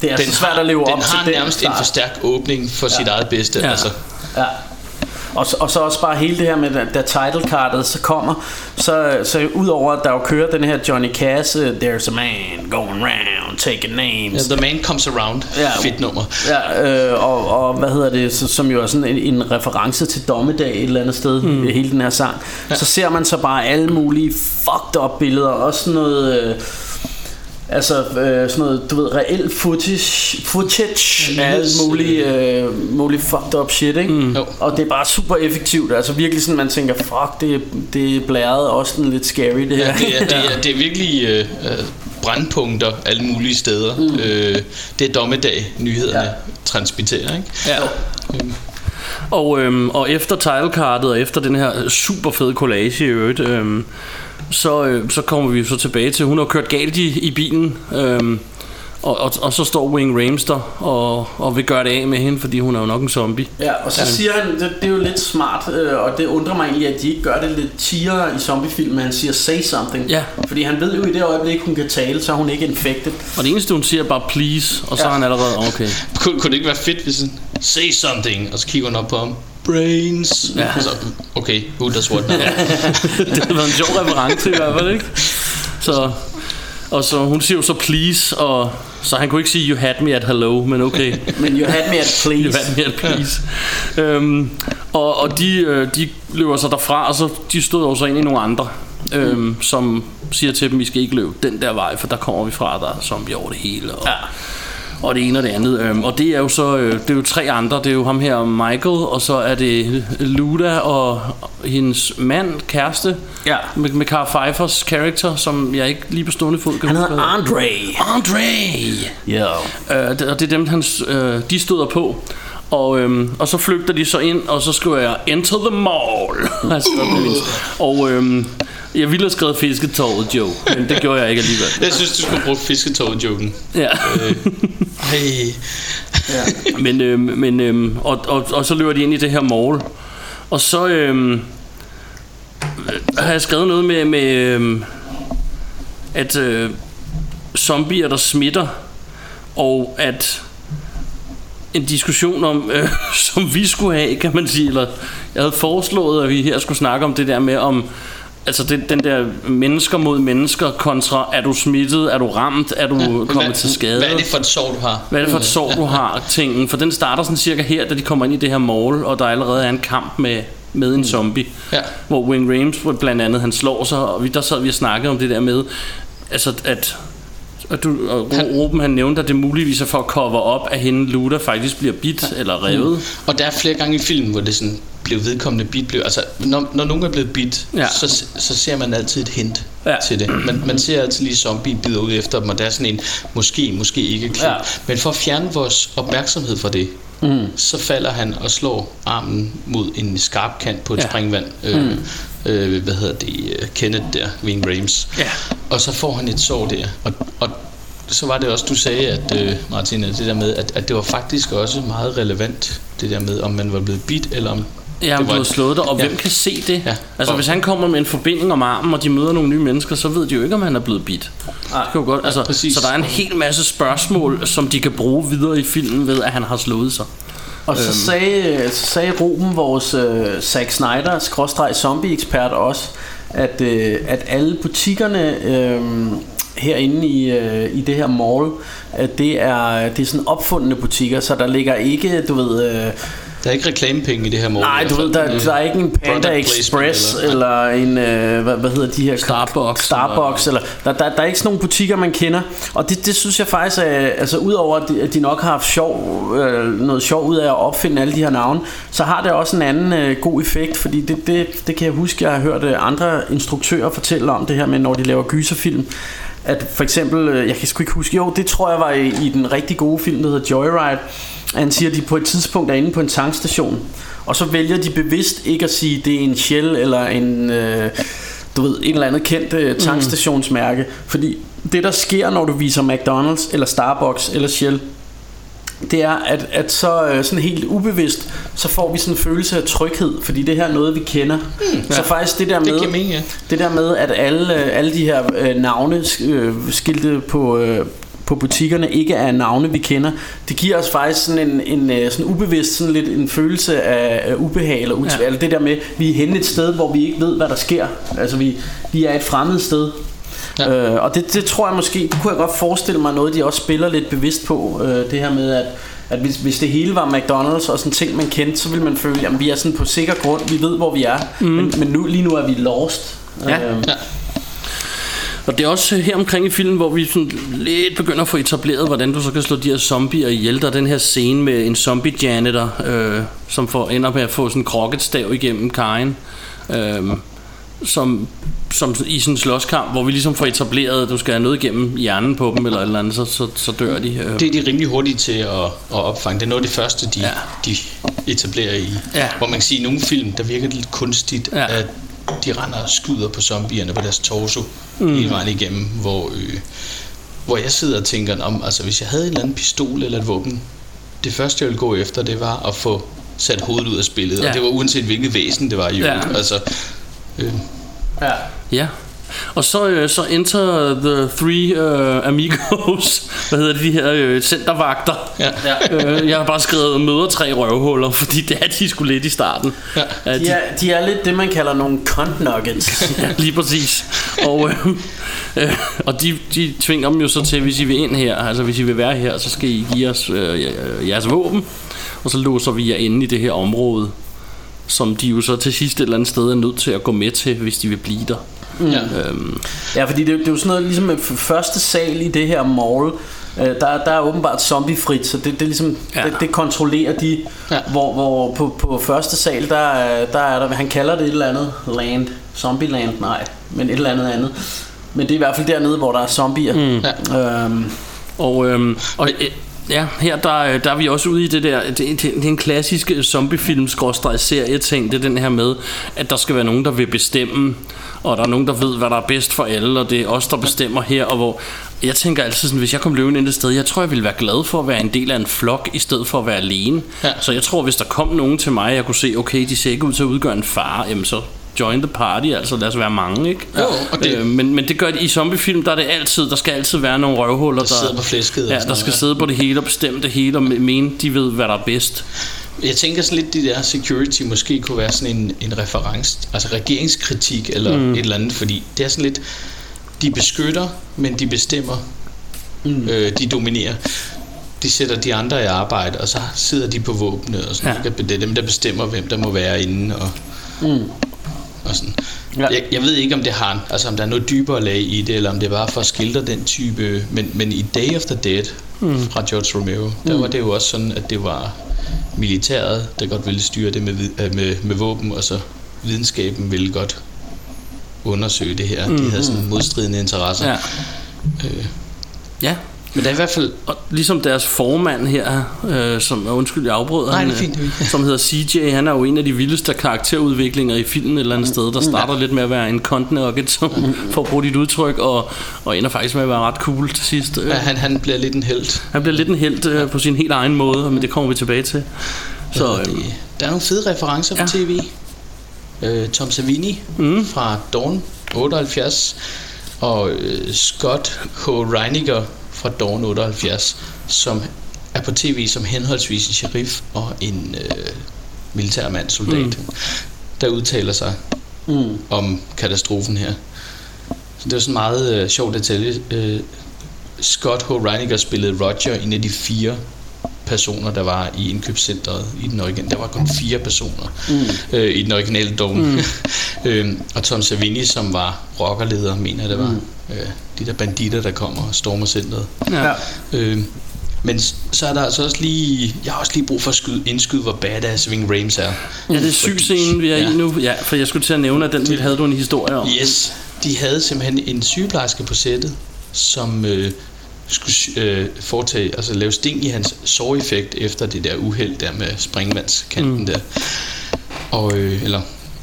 Det er den svært har, at leve den op til har den nærmest en start. for stærk åbning for ja. sit eget bedste. Ja. Altså, Ja. Og, så- og så også bare hele det her med, da, title cardet så kommer, så, så udover at der jo kører den her Johnny Cash, uh, There's a man going round, taking names. yeah, the man comes around. Ja. Fedt nummer. Ja, øh, og, og hvad hedder det, så, som jo er sådan en, en reference til dommedag et eller andet sted, mm. hele den her sang. Ja. Så ser man så bare alle mulige fucked up billeder, også noget... Øh, Altså øh, sådan noget, du ved, reelt footage, footage Ja, af alt muligt, øh, muligt fucked up shit, ikke? Mm. Jo. Og det er bare super effektivt, altså virkelig sådan, man tænker, fuck, det, det er blæret også sådan lidt scary, det her. Ja, det, er, det, er, det er virkelig øh, øh, brandpunkter alle mulige steder. Mm. Øh, det er dommedag, nyhederne ja. transmitterer. Ikke? Ja. Og, øhm, og efter titlekartet og efter den her super fede collage i øvrigt, øhm, så, øh, så kommer vi så tilbage til, hun har kørt galt i, i bilen, øhm, og, og, og så står Wing Rames der og, og vil gøre det af med hende, fordi hun er jo nok en zombie. Ja, og så siger han, det, det er jo lidt smart, øh, og det undrer mig egentlig, at de ikke gør det lidt tiere i zombiefilm, men han siger, say something. Ja. Fordi han ved jo i det øjeblik, hun kan tale, så er hun ikke infected. Og det eneste hun siger er bare please, og så Ja. er han allerede okay. Kunne, kunne det ikke være fedt, hvis han say something, og så kigger hun op på ham? Brains. Ja. Så, okay, who does what now? det har været en sjov reference i hvert fald, ikke? Så, og så, hun siger jo så please, og så han kunne ikke sige you had me at hello, men okay. Men you had me at please. You had me at please. øhm, og, og de, øh, de løber så derfra, og så de stod jo så ind i nogle andre, øhm, mm. som siger til dem, I skal ikke løbe den der vej, for der kommer vi fra, der er zombie over det hele. Og, ja. Og det ene og det andet. Øhm, og det er jo så øh, det er jo tre andre. Det er jo ham her, Michael, og så er det Luda og hendes mand, kæreste, Ja. med, med Carl Pfeiffers karakter, som jeg ikke lige på stående fod kan Han hedder Andre. Andre! Ja. Øh, det- og det er dem, han, øh, de støder på. Og, øhm, og så flygter de så ind, og så skriver jeg Enter the mall. liste. og øhm, jeg ville have skrevet fisketåret Joe, men det gjorde jeg ikke alligevel. Jeg synes, du skulle bruge fisketog-joken. Ja. Hey. men øhm, men øhm, og, og, og så løber de ind i det her mall. Og så øhm, har jeg skrevet noget med, med øhm, at øh, zombier, der smitter, og at en diskussion om, øh, som vi skulle have, kan man sige, eller jeg havde foreslået, at vi her skulle snakke om det der med, om altså det, den der mennesker mod mennesker kontra, er du smittet, er du ramt, er du ja, kommet hvad, til skade? Hvad er det for et sår, du har? Hvad er det for et sår, du har, tingen? For den starter sådan cirka her, da de kommer ind i det her mall, og der allerede er en kamp med, med en zombie. Ja. Hvor Wing Rames blandt andet, han slår sig, og vi, der sad vi og snakkede om det der med, altså at og du, og Ruben han nævnte, at det muligvis er for at cover op, at hende Luda faktisk bliver bit ja. eller revet. Mm. Og der er flere gange i filmen, hvor det sådan blev vedkommende bit. Blev, altså, når, når nogen er blevet bit, Ja. så, så ser man altid et hint Ja. til det. Man, man ser altid lige zombie bider ud efter dem, og der er sådan en, måske, måske ikke klip. Ja. Men for at fjerne vores opmærksomhed fra det, mm. så falder han og slår armen mod en skarp kant på et ja. springvand. Øh, mm. Øh, hvad hedder det? øh, Kenneth der, Wing Rames. Ja. Og så får han et sår der. Og, og så var det også, du sagde, at øh, Martin, at det der med, at, at det var faktisk også meget relevant, det der med, om man var blevet bit, eller om Ja, han det var blev et- slået der, og Ja. hvem kan se det? Ja. Altså Og- hvis han kommer med en forbinding om armen, og de møder nogle nye mennesker, så ved de jo ikke, om han er blevet bit. Det kan jo godt, altså, præcis. så der er en hel masse spørgsmål, som de kan bruge videre i filmen ved, at han har slået sig. Og så Øhm. sagde, så sagde Ruben, vores øh, Zack Snyder, skråstreg zombie-ekspert også, at, øh, at alle butikkerne øh, herinde i, øh, i det her mall, at det er, det er sådan opfundne butikker, så der ligger ikke, du ved... Øh, Der er ikke reklamepenge i det her mall. Nej, du ved, der, der er ikke en Panda Express eller, eller en, øh, hvad, hvad hedder de her? Starbucks. Starbucks, eller, der, der, der er ikke sådan nogle butikker, man kender. Og det, det synes jeg faktisk, er, altså udover at de, nok har haft sjov, øh, noget sjov ud af at opfinde alle de her navne, så har det også en anden øh, god effekt, fordi det, det, det kan jeg huske, jeg har hørt øh, andre instruktører fortælle om det her med, når de laver gyserfilm. At for eksempel, øh, jeg kan sgu ikke huske, jo, det tror jeg var i, i den rigtig gode film, der hedder Joyride, han siger, at de på et tidspunkt er inde på en tankstation, og så vælger de bevidst ikke at sige, at det er en Shell eller en, øh, du ved, en eller andet kendt øh, tankstationsmærke. Fordi det, der sker, når du viser McDonald's eller Starbucks eller Shell, det er, at, at så øh, sådan helt ubevidst, så får vi sådan en følelse af tryghed, fordi det her er noget, vi kender. Mm, så faktisk det der Det med, giver mening, ja. det der med, at alle, øh, alle de her øh, navne øh, skilte på, øh, på butikkerne ikke er navne, vi kender, det giver os faktisk sådan en, en øh, sådan ubevidst sådan lidt en følelse af, ubehag eller. Ja. Ja. Det der med, vi er henne et sted, hvor vi ikke ved, hvad der sker. Altså vi, vi er et fremmed sted. Ja. Øh, og det, det tror jeg måske, det kunne jeg godt forestille mig noget, de også spiller lidt bevidst på. Øh, det her med, at, at hvis, hvis det hele var McDonald's og sådan ting, man kendte, så ville man føle, at vi er sådan på sikker grund, vi ved, hvor vi er. Mm. Men, men nu, lige nu er vi lost. Ja. Øhm, Ja. Og det er også her omkring i filmen, hvor vi sådan lidt begynder at få etableret, hvordan du så kan slå de her zombier ihjel. Der er den her scene med en zombie janitor, øh, som får, ender med at få sådan en krokketstav igennem kajen. Øh, som, som i sådan en slåskamp, hvor vi ligesom får etableret, at du skal have noget igennem hjernen på dem, eller et eller andet, så, så, så dør de. Øh. Det er de rimelig hurtige til at, at opfange. Det er noget af det første, de, Ja. de etablerer i. Ja. Hvor man kan sige, at i nogle film, der virker det lidt kunstigt, ja. at de render og skyder på zombierne på deres torso mm. hele vejen igennem, hvor, øh, hvor jeg sidder og tænker, om, altså hvis jeg havde en eller anden pistol eller et våben, det første jeg ville gå efter, det var at få sat hovedet ud af spillet, Ja. og det var uanset hvilket væsen det var i Ja. øvrigt. Altså, øh, ja. Ja. Og så, øh, så enter The Three øh, Amigos, hvad hedder det, de her øh, centervagter. ja. øh, jeg har bare skrevet møder tre røvhuller, fordi det er de skulle lidt i starten. Ja. Ja, De er, de er lidt det, man kalder nogle cunt nuggets. Ja, lige præcis. Og, øh, øh, og de, de tvinger dem jo så til, hvis I vil ind her, altså hvis I vil være her, så skal I give os øh, jeres våben, og så låser vi jer inde i det her område, som de jo så til sidst et eller andet sted er nødt til at gå med til, hvis de vil blive der. Ja. Øhm, Ja, fordi det, det er jo sådan noget, ligesom med første sal i det her mall, øh, der, der er åbenbart zombiefrit, så det, det, er ligesom, Ja. det, det kontrollerer de, Ja. hvor, hvor på, på første sal, der, er- der er der, han kalder det et eller andet land, zombieland, nej, men et eller andet andet. Men det er i hvert fald dernede, hvor der er zombier. Mm. Ja. Øhm, Og, øhm, og øh, ja, her der, øh, der er vi også ude i det der, det, det, det er en klassisk zombiefilm serie ting, det er den her med, at der skal være nogen, der vil bestemme, og der er nogen, der ved, hvad der er bedst for alle, og det er os, der bestemmer her, og hvor jeg tænker altid sådan, hvis jeg kom løven ind et sted, jeg tror, jeg ville være glad for at være en del af en flok, i stedet for at være alene. Ja. Så jeg tror, hvis der kom nogen til mig, jeg kunne se, okay, de ser ikke ud til at udgøre en fare, jamen så join the party, altså lad os være mange, ikke? Jo, og det- øh, men, men det gør det i zombiefilm, der er det altid, der skal altid være nogle røvhuller, Der sidder på flæsket Ja, der noget, skal ja. sidde på det hele og bestemme det hele og me- mene, de ved, hvad der er bedst. Jeg tænker sådan lidt, de der security måske kunne være sådan en, en reference, altså regeringskritik eller mm. et eller andet, fordi det er sådan lidt, de beskytter, men de bestemmer, mm. øh, de dominerer. De sætter de andre i arbejde, og så sidder de på våbnet, og sådan, Ja. ja. det er dem, der bestemmer, hvem der må være inde, og, mm. Og sådan. Ja. Jeg, jeg ved ikke, om det har, altså om der er noget dybere lag i det, eller om det er bare for at skildre den type, men, men i Day the Dead mm. fra George Romero, der var det jo også sådan, at det var militæret, der godt ville styre det med, øh, med, med våben, og så videnskaben ville godt undersøge det her. Mm. De havde sådan modstridende interesser. Ja. Øh, Ja, men der er i hvert fald... og ligesom deres formand her, øh, som er undskyld, jeg afbryder, Nej, det er fint, øh, som hedder CJ, han er jo en af de vildeste karakterudviklinger i filmen et eller andet sted, der starter lidt med at være en cunt nugget, som får brugt dit udtryk, og, og ender faktisk med at være ret cool til sidst. Øh, Ja, han, han bliver lidt en held. Han bliver lidt en held øh, på sin helt egen måde, men det kommer vi tilbage til. Så, øh, der er nogle fede referencer på Ja. tv. Øh, Tom Savini mm. fra Dawn 78 og øh, Scott H. Reiniger fra Dawn 78, som er på tv som henholdsvis en sheriff og en øh, militærmand, soldat, Mm. der udtaler sig Mm. om katastrofen her. Så det var sådan en meget øh, sjov detalje. Øh, Scott H. Reiniger spillede Roger, en af de fire personer, der var i indkøbscentret i den originale. Der var kun fire personer Mm. øh, i den originale Dome. Mm. Øhm, og Tom Savini, som var rockerleder, mener det var. Mm. Øh, de der banditter, der kommer og stormer centret. Ja. Øhm, men s- så er der altså også lige... Jeg har også lige brug for at skyde, indskyde, hvor badass Ving Rames er. Ja, det er syg scene, vi er i nu. Ja, for jeg skulle til at nævne, at den det, havde du en historie om. Yes, de havde simpelthen en sygeplejerske på sættet, som øh, skulle øh, foretage, altså lave sting i hans såreffekt efter det der uheld der med springvandskanten mm. der. Og, øh, eller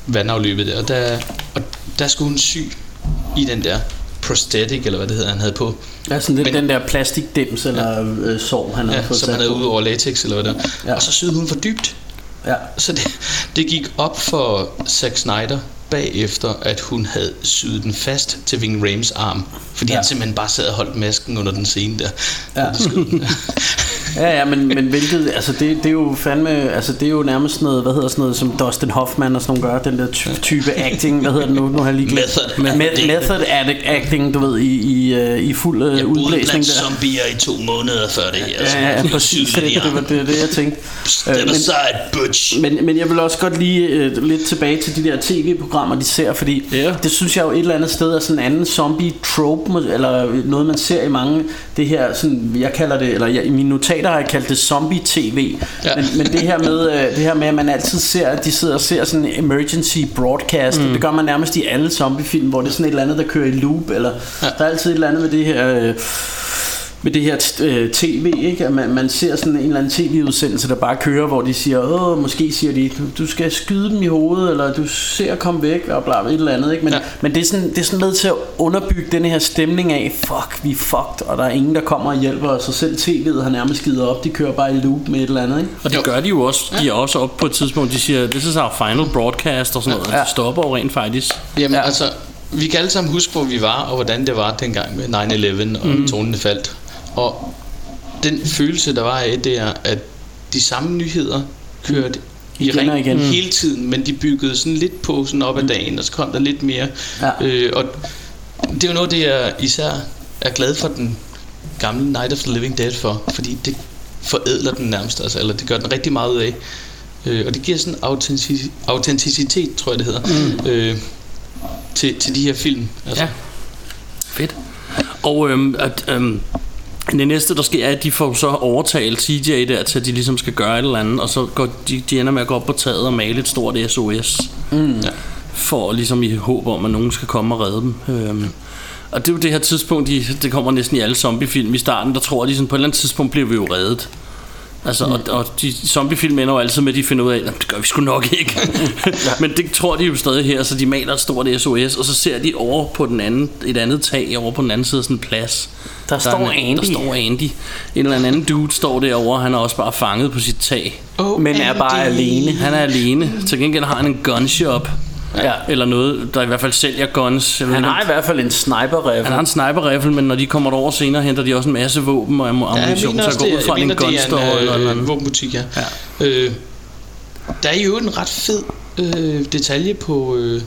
vandafløbet der. Og der, og der skulle hun sy i den der prosthetic, eller hvad det hedder, han havde på. Ja, sådan lidt den der plastikdims eller øh, sår, han har Ja, fået som han havde ud over latex, eller hvad det. Ja. Ja. Og så syede hun for dybt. Ja. Så det, det gik op for Zack Snyder bagefter, at hun havde syet den fast til Ving Rames arm. Fordi Ja. ja. han simpelthen bare sad og holdt masken under den scene der. Ja. Ja. Den. Ja, ja, men, men hvilket, altså det, det er jo fandme, altså det er jo nærmest noget, hvad hedder sådan noget, som Dustin Hoffman og sådan nogle gør, den der ty- type acting, hvad hedder det nu, nu har jeg lige glemt. Method Me- acting. method addict acting, du ved, i, i, øh, i fuld øh, Jeg udblæsning der. zombier i to måneder før det her. Ja, ja, præcis, det, det, var det, det, jeg tænkte. Step Øh, men- aside, butch. Men, men jeg vil også godt lige øh, lidt tilbage til de der tv-programmer, de ser, fordi Ja. det synes jeg jo et eller andet sted er sådan en anden zombie-trope, må- eller noget man ser i mange, det her, sådan, jeg kalder det, eller jeg, i mine notater har jeg kaldt det zombie-tv, ja. Men, men det her med, øh, det her med, at man altid ser, at de sidder og ser sådan en emergency broadcast, mm. det gør man nærmest i alle zombiefilm, hvor det er sådan et eller andet, der kører i loop, eller ja. der er altid et eller andet med det her... Øh, med det her øh, tv, ikke? At man, man ser sådan en eller anden tv-udsendelse, der bare kører, hvor de siger, åh, måske siger de, du, du skal skyde dem i hovedet, eller du ser at komme væk, og bla, et eller andet, ikke? Men, ja. Men det, er sådan, det er sådan med til at underbygge den her stemning af, fuck, vi er fucked, og der er ingen, der kommer og hjælper os, og selv tv'et har nærmest givet op, de kører bare i loop med et eller andet, ikke? Og det gør de jo også. De er også op på et tidspunkt, de siger, this is our final broadcast og sådan noget. Ja. De stopper jo rent faktisk. Jamen Ja. altså, vi kan alle sammen huske, hvor vi var, og hvordan det var dengang med 9-11, og mm. tårnene faldt. Og den følelse, der var af det er, at de samme nyheder kørte i Igen ring igen. hele tiden, men de byggede sådan lidt på sådan op ad dagen, og så kom der lidt mere. Ja. Øh, og det er jo noget, det jeg især er glad for den gamle Night of the Living Dead for, fordi det forædler den nærmest, altså, eller det gør den rigtig meget ud af. Øh, og det giver sådan autentic- autenticitet, tror jeg det hedder, mm. øh, til, til de her film. Altså. Ja. Fedt. Og øhm, at, øhm, det næste, der sker, er, at de får så overtalt CJ der til, at de ligesom skal gøre et eller andet, og så går de, de ender med at gå op på taget og male et stort SOS. Mm. Ja. For ligesom i håb om, at nogen skal komme og redde dem. Øhm, og det er jo det her tidspunkt, de, det kommer næsten i alle zombiefilm i starten, der tror de sådan, på et eller andet tidspunkt bliver vi jo reddet. Altså, mm. og, og de zombiefilm ender jo altid med, at de finder ud af, at det gør vi sgu nok ikke. Men det tror de jo stadig her, så de maler et stort SOS, og så ser de over på den anden, et andet tag, over på den anden side af sådan en plads. Der er står en, Andy. Der står Andy. En eller anden dude står derovre, han er også bare fanget på sit tag. Oh, Men er bare Andy. alene. Han er alene. Til gengæld har han en gunshop. Ja. Eller noget, der i hvert fald sælger guns. Jeg Han har i om- hvert fald en sniper han har en sniper men når de kommer derover senere, henter de også en masse våben og Ja, ammunition, mener så går ud fra en gunstore er eller en noget. øh, våbenbutik, ja. Ja. Øh, der er jo en ret fed øh, detalje på, øh,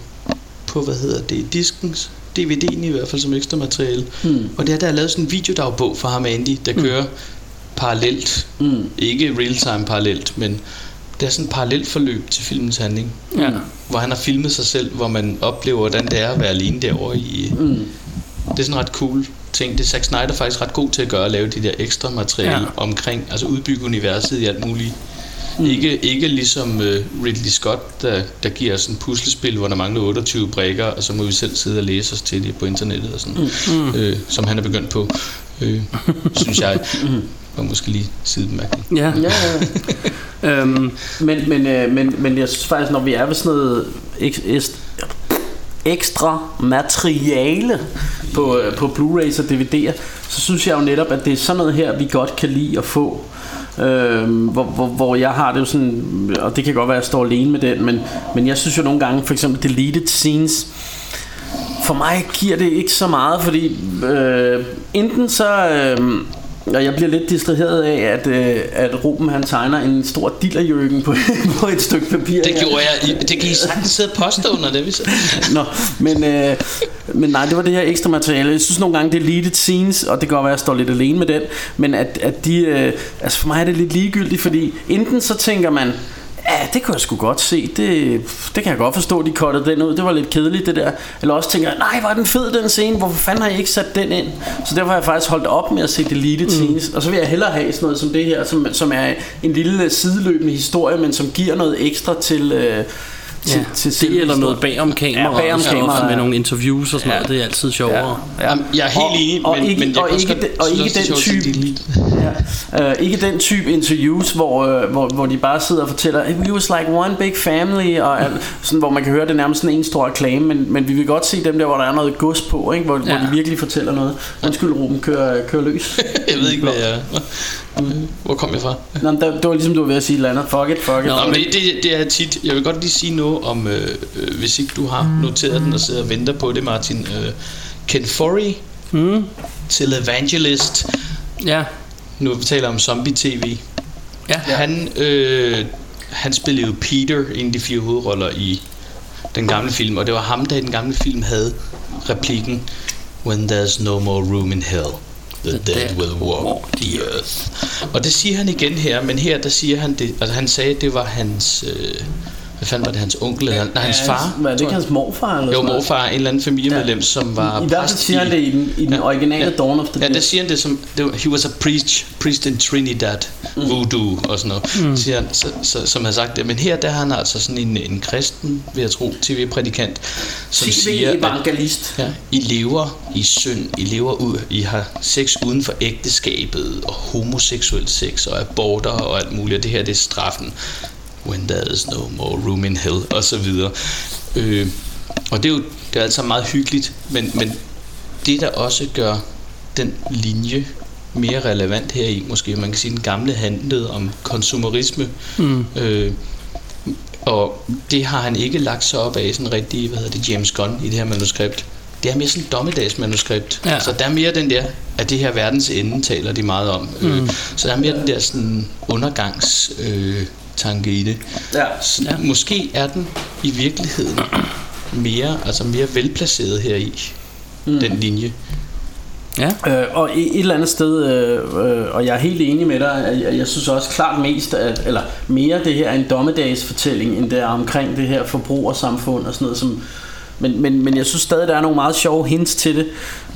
på, hvad hedder det, diskens, DVD'en i hvert fald som ekstra materiale. Hmm. Og det er, der er lavet sådan en videodagbog for ham, Andy, der kører parallelt. Mm. Ikke real-time parallelt, men det er sådan et parallelt forløb til filmens handling. Ja. Hvor han har filmet sig selv, hvor man oplever, hvordan det er at være alene derovre i... Mm. Det er sådan ret cool ting. Det er Zack Snyder faktisk ret god til at gøre, at lave de der ekstra materiale Ja. omkring, altså udbygge universet i alt muligt. Mm. Ikke, ikke ligesom uh, Ridley Scott, der, der giver sådan et puslespil, hvor der mangler 28 brækker, og så må vi selv sidde og læse os til det på internettet og sådan, mm. øh, som han er begyndt på, øh, synes jeg. Og måske lige sidebemærkning. Ja. Ja, ja. øhm, men, men, øh, men, men jeg synes faktisk, når vi er ved sådan noget ek, est, ekstra materiale på, øh, på Blu-rays og DVD'er, så synes jeg jo netop, at det er sådan noget her, vi godt kan lide at få. Øhm, hvor, hvor, hvor jeg har det jo sådan Og det kan godt være at jeg står alene med den Men, men jeg synes jo nogle gange For eksempel deleted scenes For mig giver det ikke så meget Fordi øh, Enten så øh, Og jeg bliver lidt distraheret af, at, øh, at Ruben han tegner en stor dillerjøkken på, på et stykke papir. Det gjorde jeg. I- Det kan I sagtens sidde og påstå under det, hvis Nå, men, øh, men nej, det var det her ekstra materiale. Jeg synes nogle gange, det er deleted scenes, og det kan godt være, at jeg står lidt alene med den, men at, at de, øh, altså for mig er det lidt ligegyldigt, fordi enten så tænker man, ja, det kunne jeg sgu godt se, det, det kan jeg godt forstå, de cuttede den ud, det var lidt kedeligt det der. Eller også tænker jeg, nej, var den fed den scene, hvorfor fanden har I ikke sat den ind? Så derfor har jeg faktisk holdt op med at se deleted mm. scenes, og så vil jeg hellere have sådan noget som det her, som, som er en lille sideløbende historie, men som giver noget ekstra til... Øh, til, Ja, til det eller noget bagom kamera, Ja, bagom og kamera, med ja. nogle interviews og sådan noget. Det er altid sjovere. Ja. Jamen, jeg er helt Og- enig, og men, ikke- men jeg og ikke den- og ikke er den type- delete. Uh, ikke den type interviews, hvor, uh, hvor, hvor de bare sidder og fortæller, "Hey, we was like one big family, og sådan, hvor man kan høre, det er nærmest sådan en stor reklame, men, men vi vil godt se dem der, hvor der er noget gods på, ikke? Hvor, ja. hvor Ja. de virkelig fortæller noget. Undskyld, Ruben, kør, kør løs. Jeg ved ikke, hvad jeg... Hvor kom jeg fra? Nå, der, det var ligesom, du var ved at sige et eller andet. Fuck it, fuck it. Nå, men det, det, det er tit. Jeg vil godt lige sige noget om, øh, øh, hvis ikke du har noteret den og sidder og venter på det, Martin. Øh, Ken Forey Mm. til Evangelist. Ja. Nu vi taler om zombie-tv. Ja. Han, øh, han spillede jo Peter, en af de fire hovedroller i den gamle film, og det var ham, der i den gamle film havde replikken When there's no more room in hell, the, dead will walk the earth. Og det siger han igen her, men her der siger han det, altså han sagde, det var hans, øh, hvad fanden var det, hans onkel, eller nej, hans far? Var det ikke hans morfar? Eller Jo, morfar, en eller anden familiemedlem, ja. som var I, I hvert fald præst siger han det i den, i den originale Dawn of the Ja, der siger han det som, det var, he was a priest, priest in Trinidad, mm. voodoo og sådan noget, mm. siger han, så, så, som har sagt det. Men her der er han altså sådan en, en kristen, vil jeg tro, tv-prædikant, som siger, at TV-evangelist. ja, I lever i synd, I lever ud, I har sex uden for ægteskabet, og homoseksuel sex, og aborter og alt muligt, og det her det er straffen. When there is no more room in hell, og så videre. Øh, og det er jo det er altså meget hyggeligt, men, men det der også gør den linje mere relevant her i, måske man kan sige, den gamle handlede om konsumerisme, Mm. øh, og det har han ikke lagt sig op af sådan rigtig, hvad hedder det, James Gunn i det her manuskript. Det er mere sådan et dommedagsmanuskript. Ja. Altså, der er mere den der, at det her verdens ende taler de meget om. Mm. Øh, så der er mere den der sådan undergangs øh, tanke i det. Ja. Så ja. Måske er den i virkeligheden mere, altså mere velplaceret her i mm. den linje. Ja. Øh, og et, et eller andet sted, øh, øh, og jeg er helt enig med dig, jeg, jeg synes også klart mest, at, eller mere det her er en dommedagsfortælling, end det er omkring det her forbrugersamfund og sådan noget, som, men, men, men jeg synes stadig, der er nogle meget sjove hints til det,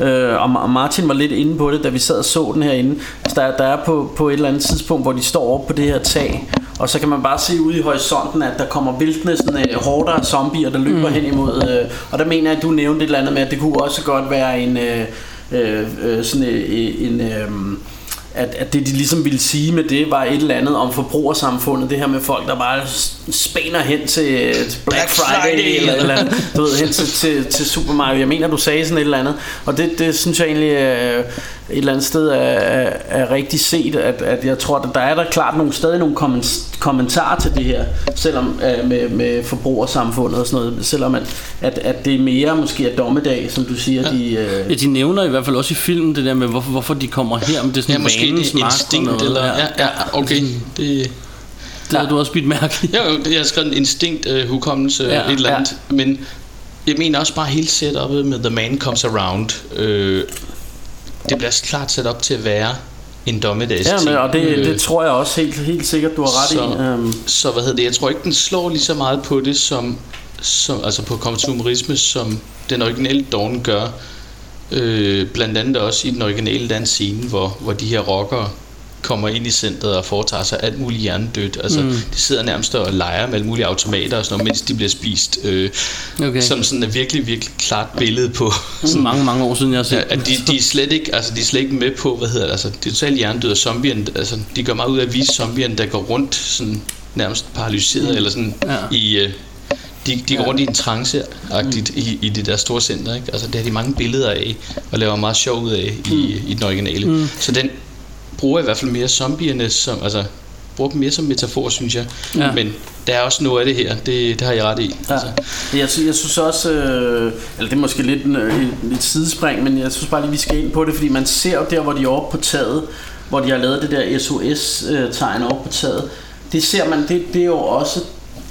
øh, og, og Martin var lidt inde på det, da vi sad og så den herinde. Altså, der, der er på, på et eller andet tidspunkt, hvor de står oppe på det her tag, og så kan man bare se ude i horisonten, at der kommer væltende sådan, øh, horder af zombier, der løber mm. hen imod, øh, og der mener jeg, at du nævnte et eller andet med, at det kunne også godt være en... Øh, øh, øh, sådan øh, en... Øh, at, at det de ligesom ville sige med det var et eller andet om forbrugersamfundet det her med folk der bare spænder hen til, øh, Black, Friday, Friday. eller, eller andet, du ved, hen til, til, til Super Mario jeg mener du sagde sådan et eller andet og det, det synes jeg egentlig øh, et eller andet sted er, er, er rigtig set at, at jeg tror at der er der klart nogle, stadig nogle kommen- kommentarer til det her selvom øh, med, med forbrugersamfundet og sådan noget selvom at, at, at det er mere måske er dommedag som du siger de, øh, Ja, de nævner i hvert fald også i filmen det der med, hvorfor, hvorfor de kommer her. Men det er sådan Ja, måske det er instinkt, noget. eller... Ja, ja, okay. Det, Det har du også bidt mærke i. Ja, jo, jeg har skrevet en instinkt uh, hukommelse, Ja, ja, et eller andet. Ja. Men jeg mener også bare hele setupet med The Man Comes Around. Øh, det bliver klart sat op til at være en dommedags Ja, men, og det, det tror jeg også helt, helt sikkert, du har ret så, i. Um, så hvad hedder det? Jeg tror ikke, den slår lige så meget på det, som, som altså på konsumerisme, som den originale Dawn gør. Øh, blandt andet også i den originale dans scene, hvor, hvor de her rockere kommer ind i centret og foretager sig alt muligt hjernedødt. Altså, Mm. de sidder nærmest og leger med alle mulige automater og sådan noget, mens de bliver spist. Øh, Okay. Som sådan et virkelig, virkelig klart billede på... Sådan mange, mange år siden, jeg har set Ja, at de, de, er slet ikke, altså, de er slet ikke med på, hvad hedder det, altså, det er totalt hjernedød og zombien, altså, de gør meget ud af at vise zombien, der går rundt sådan nærmest paralyseret, mm. eller sådan Ja. i, øh, de, de går rundt i en trance-agtigt mm. i, i det der store center, ikke? Altså, det har de mange billeder af, og laver meget sjov ud af i, mm. i den originale. Mm. Så den bruger i hvert fald mere zombierne som, altså, bruger dem mere som metafor, synes jeg. Ja. Men der er også noget af det her, det, det har jeg ret i. ja. jeg, sy- jeg synes også, øh, eller det er måske lidt en, øh, et, sidespring, men jeg synes bare lige, vi skal ind på det, fordi man ser jo der, hvor de er oppe på taget, hvor de har lavet det der SOS-tegn over på taget. Det ser man, det, det er jo også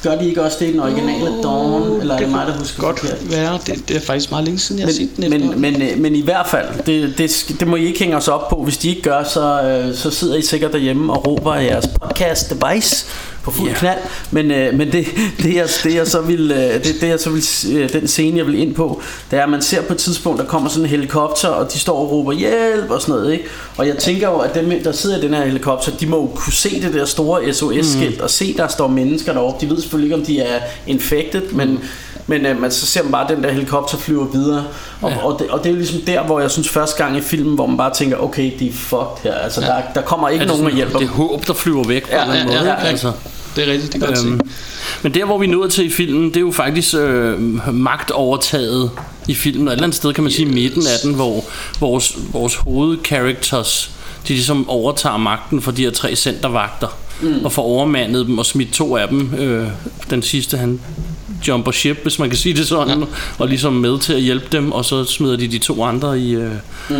Gør de ikke også det i den originale uh, Dawn? Eller er det mig, der husker godt forkert? være. Det, det er faktisk meget længe siden, jeg har set den men, men, men, men i hvert fald, det, det, det må I ikke hænge os op på. Hvis de ikke gør, så, øh, så sidder I sikkert derhjemme og råber jeres podcast device på fuld yeah. knald. Men, øh, men det, det, jeg, det, jeg så vil, øh, det, det jeg så vil, øh, den scene, jeg vil ind på, det er, at man ser på et tidspunkt, der kommer sådan en helikopter, og de står og råber hjælp og sådan noget. Ikke? Og jeg tænker jo, at dem, der sidder i den her helikopter, de må jo kunne se det der store SOS-skilt, mm. og se, der står mennesker deroppe. De ved selvfølgelig ikke, om de er infected, men men øh, man, så ser man bare, den der helikopter flyver videre. Og, ja. og, det, og det er jo ligesom der, hvor jeg synes første gang i filmen, hvor man bare tænker, okay, de er fucked her. Altså, ja. der, der kommer ikke det nogen og sådan- hjælper Det er håb, der flyver væk på Ja, en ja, måde. ja, ja. Altså. Det er rigtigt, det kan godt Øhm, men der hvor vi nået til i filmen Det er jo faktisk øh, magtovertaget I filmen Og et eller andet sted kan man sige midten af den Hvor vores, vores hovedcharacters De ligesom overtager magten For de her tre centervagter Mm. Og får overmandet dem Og smidt to af dem øh, Den sidste han jumper ship Hvis man kan sige det sådan ja. Og ligesom med til at hjælpe dem Og så smider de de to andre i øh, Mm.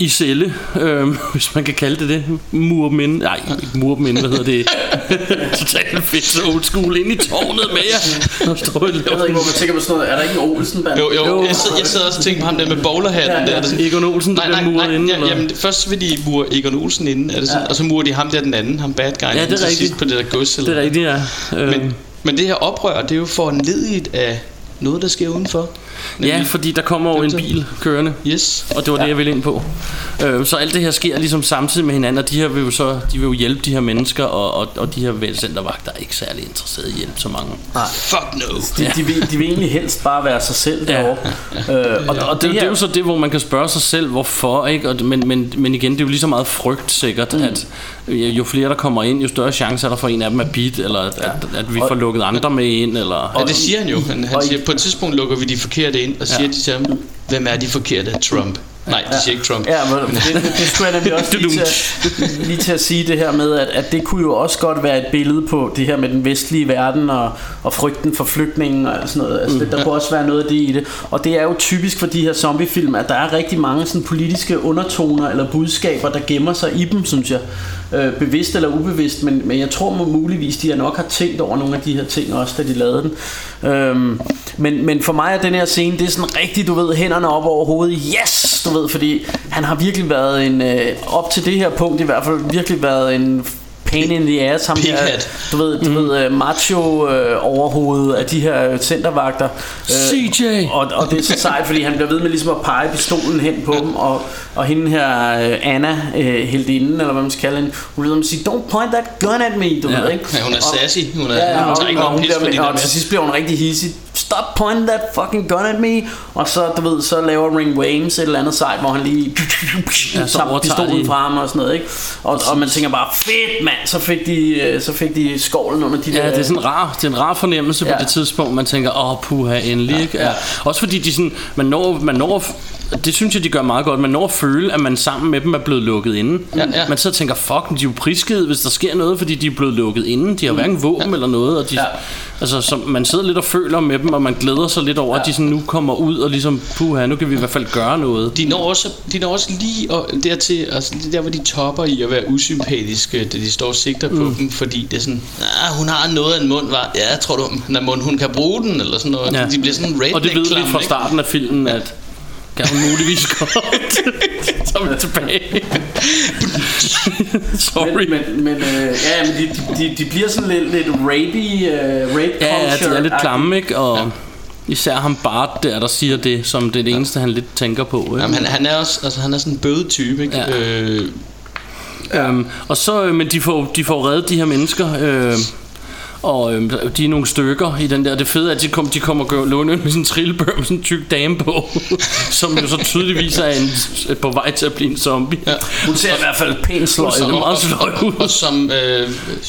I celle, øh, hvis man kan kalde det det. Mur dem inde. Nej, ikke mur dem inde, hvad hedder det? Totalt fedt så old school ind i tårnet med jer. Og står Jeg ved ikke, hvor man tænker på sådan noget. Er der ikke en olsen band? Jo, jo, jeg sidder, jeg sidder også og tænker på ham der med bowlerhatten. Ja, ja. Der, er det sådan, Egon Olsen, der nej, bliver nej, muret nej, inde, ja, jamen, først vil de mure Egon Olsen inde, er det sådan, Ja. og så murer de ham der den anden, ham bad guy, Ja, det er rigtigt. sidst på det der gods. Eller Det er rigtigt, ja. Øh, Men, men det her oprør, det er jo foranledigt af noget, der sker udenfor. Ja, fordi der kommer jo en bil kørende. Yes. Og det var det, jeg ville ind på. Øh, så alt det her sker ligesom samtidig med hinanden, og de her vil jo så de vil jo hjælpe de her mennesker, og, og, og de her velcentervagter er ikke særlig interesserede i at hjælpe så mange. Fuck no. De, de, vil, de vil egentlig helst bare være sig selv Ja. derovre. Øh, og, og det, det, det er her, jo så det, hvor man kan spørge sig selv, hvorfor, ikke? Og, men, men, men igen, det er jo lige så meget frygt sikkert, mm. at jo flere der kommer ind, jo større chance er der for en af dem er bit, eller at, at, at vi får lukket andre med ind, eller... Ja, det siger han jo. Han, han og- siger, på et tidspunkt lukker vi de forkerte ind, og siger Ja. de til ham, hvem er de forkerte? Trump. Nej, de siger ikke Trump. Ja, men det, det, det skulle jeg nemlig også lige til, at, lige til at sige det her med, at, at det kunne jo også godt være et billede på det her med den vestlige verden og, og frygten for flygtningen og sådan noget. Altså, det, der kunne også være noget af det i det. Og det er jo typisk for de her zombiefilm, at der er rigtig mange sådan politiske undertoner eller budskaber, der gemmer sig i dem, synes jeg. Øh, bevidst eller ubevidst, men, men jeg tror muligvis, de har nok har tænkt over nogle af de her ting også, da de lavede den. Øhm, men, men for mig er den her scene, det er sådan rigtig, du ved, hænderne op over hovedet. Yes! Du ved, fordi han har virkelig været en, øh, op til det her punkt i hvert fald, virkelig været en pain in the ass ham Pighat. du ved, du mm. ved uh, macho uh, overhovedet af de her øh, centervagter Øh, CJ! og, og det er så sejt, fordi han bliver ved med ligesom at pege pistolen hen på dem Og, og hende her uh, Anna, uh, heldinden Eller hvad man skal kalde hende Hun lyder med at sige Don't point that gun at me Du Ja. ved ikke Ja, hun er Og- sassy. Hun er, Ja, hun og, tager ikke og, hun bliver, der og til sidst bliver hun rigtig hissig Stop pointing that fucking gun at me Og så, du ved, så laver Ring Wames et eller andet sejt Hvor han lige Ja, tager pistolen de- fra ham og sådan noget ikke? Og, og man tænker bare, fedt mand Så fik de, øh, så fik de skovlen under de Ja, der det er sådan en rar, det er en rar fornemmelse ja. Ja. på det tidspunkt, man tænker, åh, puha, endelig, ja, ikke? Ja. ja. Også fordi de sådan, man når, man når, det synes jeg, de gør meget godt, man når at føle, at man sammen med dem er blevet lukket inde. Ja, ja. Man så tænker, fuck, de er jo prisgivet, hvis der sker noget, fordi de er blevet lukket inde. De har hverken våben ja. eller noget, og de, ja. Ja. altså, så man sidder lidt og føler med dem, og man glæder sig lidt over, ja. at de sådan nu kommer ud og ligesom, puha, nu kan vi i hvert fald gøre noget. De når også, de når også lige og dertil, altså det er der, hvor de topper i at være usympatiske, da de står og sigter på Mm. dem, fordi det er sådan, ah, hun har noget af en mund, var. Ja, tror du, er mund, hun kan bruge den, eller sådan noget. Ja. De bliver sådan redneck Og det ved vi fra starten af filmen, at kan hun muligvis godt. så er vi tilbage. Sorry. Men, men, men, øh, ja, men de, de, de, bliver sådan lidt, lidt rapey, uh, rape Ja, ja, de er lidt klamme, ikke? Og ja. især ham Bart der, der siger det, som det er det eneste, han lidt tænker på. Ikke? Jamen, han, han er også, altså han er sådan en bøde type, ikke? Ja. Øh, Øhm, og så, øh, men de får, de får reddet de her mennesker, øh, og øh, de er nogle stykker i den der. Det fede er, at de, kom, de kommer og låne med sådan en trillebør med sådan en tyk dame på, som jo så tydeligvis er en, på vej til at blive en zombie. Ja. Hun ser i hvert fald pænt sløj ud. meget sløj ud. og som, øh,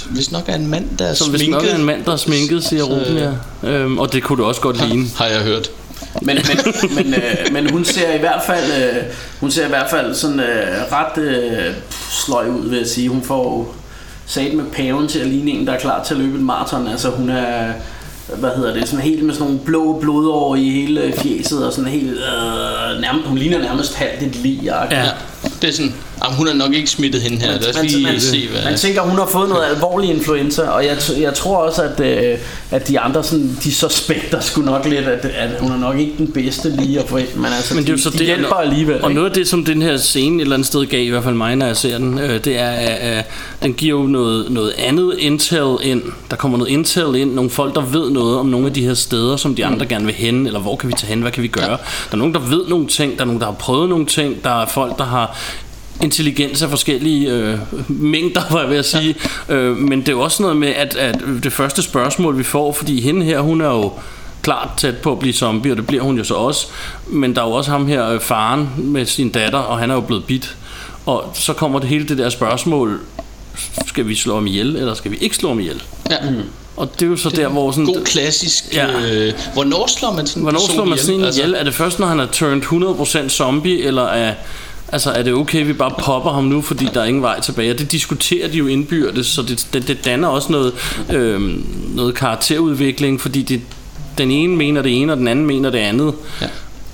hvis nok er en mand, der er Som sminket. nok er en mand, der er sminket, siger Ruben, ja. Øhm, og det kunne du også godt ligne. Har jeg hørt. Men, men, men, øh, men hun ser i hvert fald øh, hun ser i hvert fald sådan øh, ret øh, sløj ud, vil jeg sige. Hun får sat med paven til at ligne en, der er klar til at løbe et maraton. Altså hun er hvad hedder det, sådan helt med sådan nogle blå blodår i hele fjeset og sådan helt, øh, nærmest, hun ligner nærmest halvt et lig Ja. Det er sådan, Jamen, hun er nok ikke smittet hende her. Lad os lige man, se, hvad... man tænker, hun har fået noget alvorlig influenza, og jeg, jeg tror også, at, øh, at de andre, sådan, de suspekter skulle nok lidt, at, at hun er nok ikke den bedste lige at få ind, men altså, Men det er jo så de det, hjælper alligevel. Og ikke? noget af det, som den her scene et eller andet sted gav, i hvert fald mig, når jeg ser den, øh, det er, at øh, den giver jo noget, noget andet intel ind. Der kommer noget intel ind, nogle folk, der ved noget om nogle af de her steder, som de andre gerne vil hen, eller hvor kan vi tage hen, hvad kan vi gøre. Der er nogen, der ved nogle ting, der er nogen, der har prøvet nogle ting, der er folk, der har intelligens af forskellige øh, mængder, var jeg ved at sige. Ja. Øh, men det er jo også noget med, at, at det første spørgsmål, vi får, fordi hende her, hun er jo klart tæt på at blive zombie, og det bliver hun jo så også. Men der er jo også ham her, øh, faren med sin datter, og han er jo blevet bit. Og så kommer det hele det der spørgsmål, skal vi slå ham ihjel, eller skal vi ikke slå ham ihjel? Ja. Og det er jo så der, hvor sådan... God klassisk... Ja. Øh, hvornår slår man sådan en Hvornår slår man sådan Altså, ihjel? Er det først, når han er turned 100% zombie, eller er, altså, er det okay, vi bare popper ham nu, fordi der er ingen vej tilbage? Og det diskuterer de jo indbyrdes, så det, det, det danner også noget, øh, noget karakterudvikling, fordi det, den ene mener det ene, og den anden mener det andet. Ja.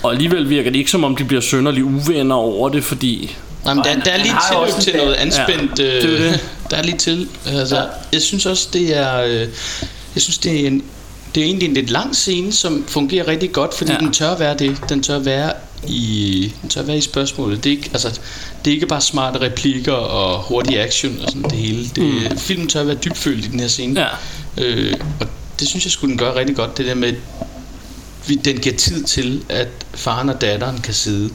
Og alligevel virker det ikke som om, de bliver sønderlig uvenner over det, fordi... Jamen, der, der er lige tilløb også til noget anspændt. Ja, det er øh, det. der er lige til. Altså, Ja. Jeg synes også, det er... Øh, jeg synes, det er en... Det er egentlig en lidt lang scene, som fungerer rigtig godt, fordi ja. den tør være det. Den tør være i, den tør være i spørgsmålet. Det er, ikke, altså, det er ikke bare smarte replikker og hurtig action og sådan det hele. Det, mm. Filmen tør være dybfølt i den her scene. Ja. Øh, og det synes jeg skulle den gøre rigtig godt. Det der med, vi, den giver tid til, at faren og datteren kan sidde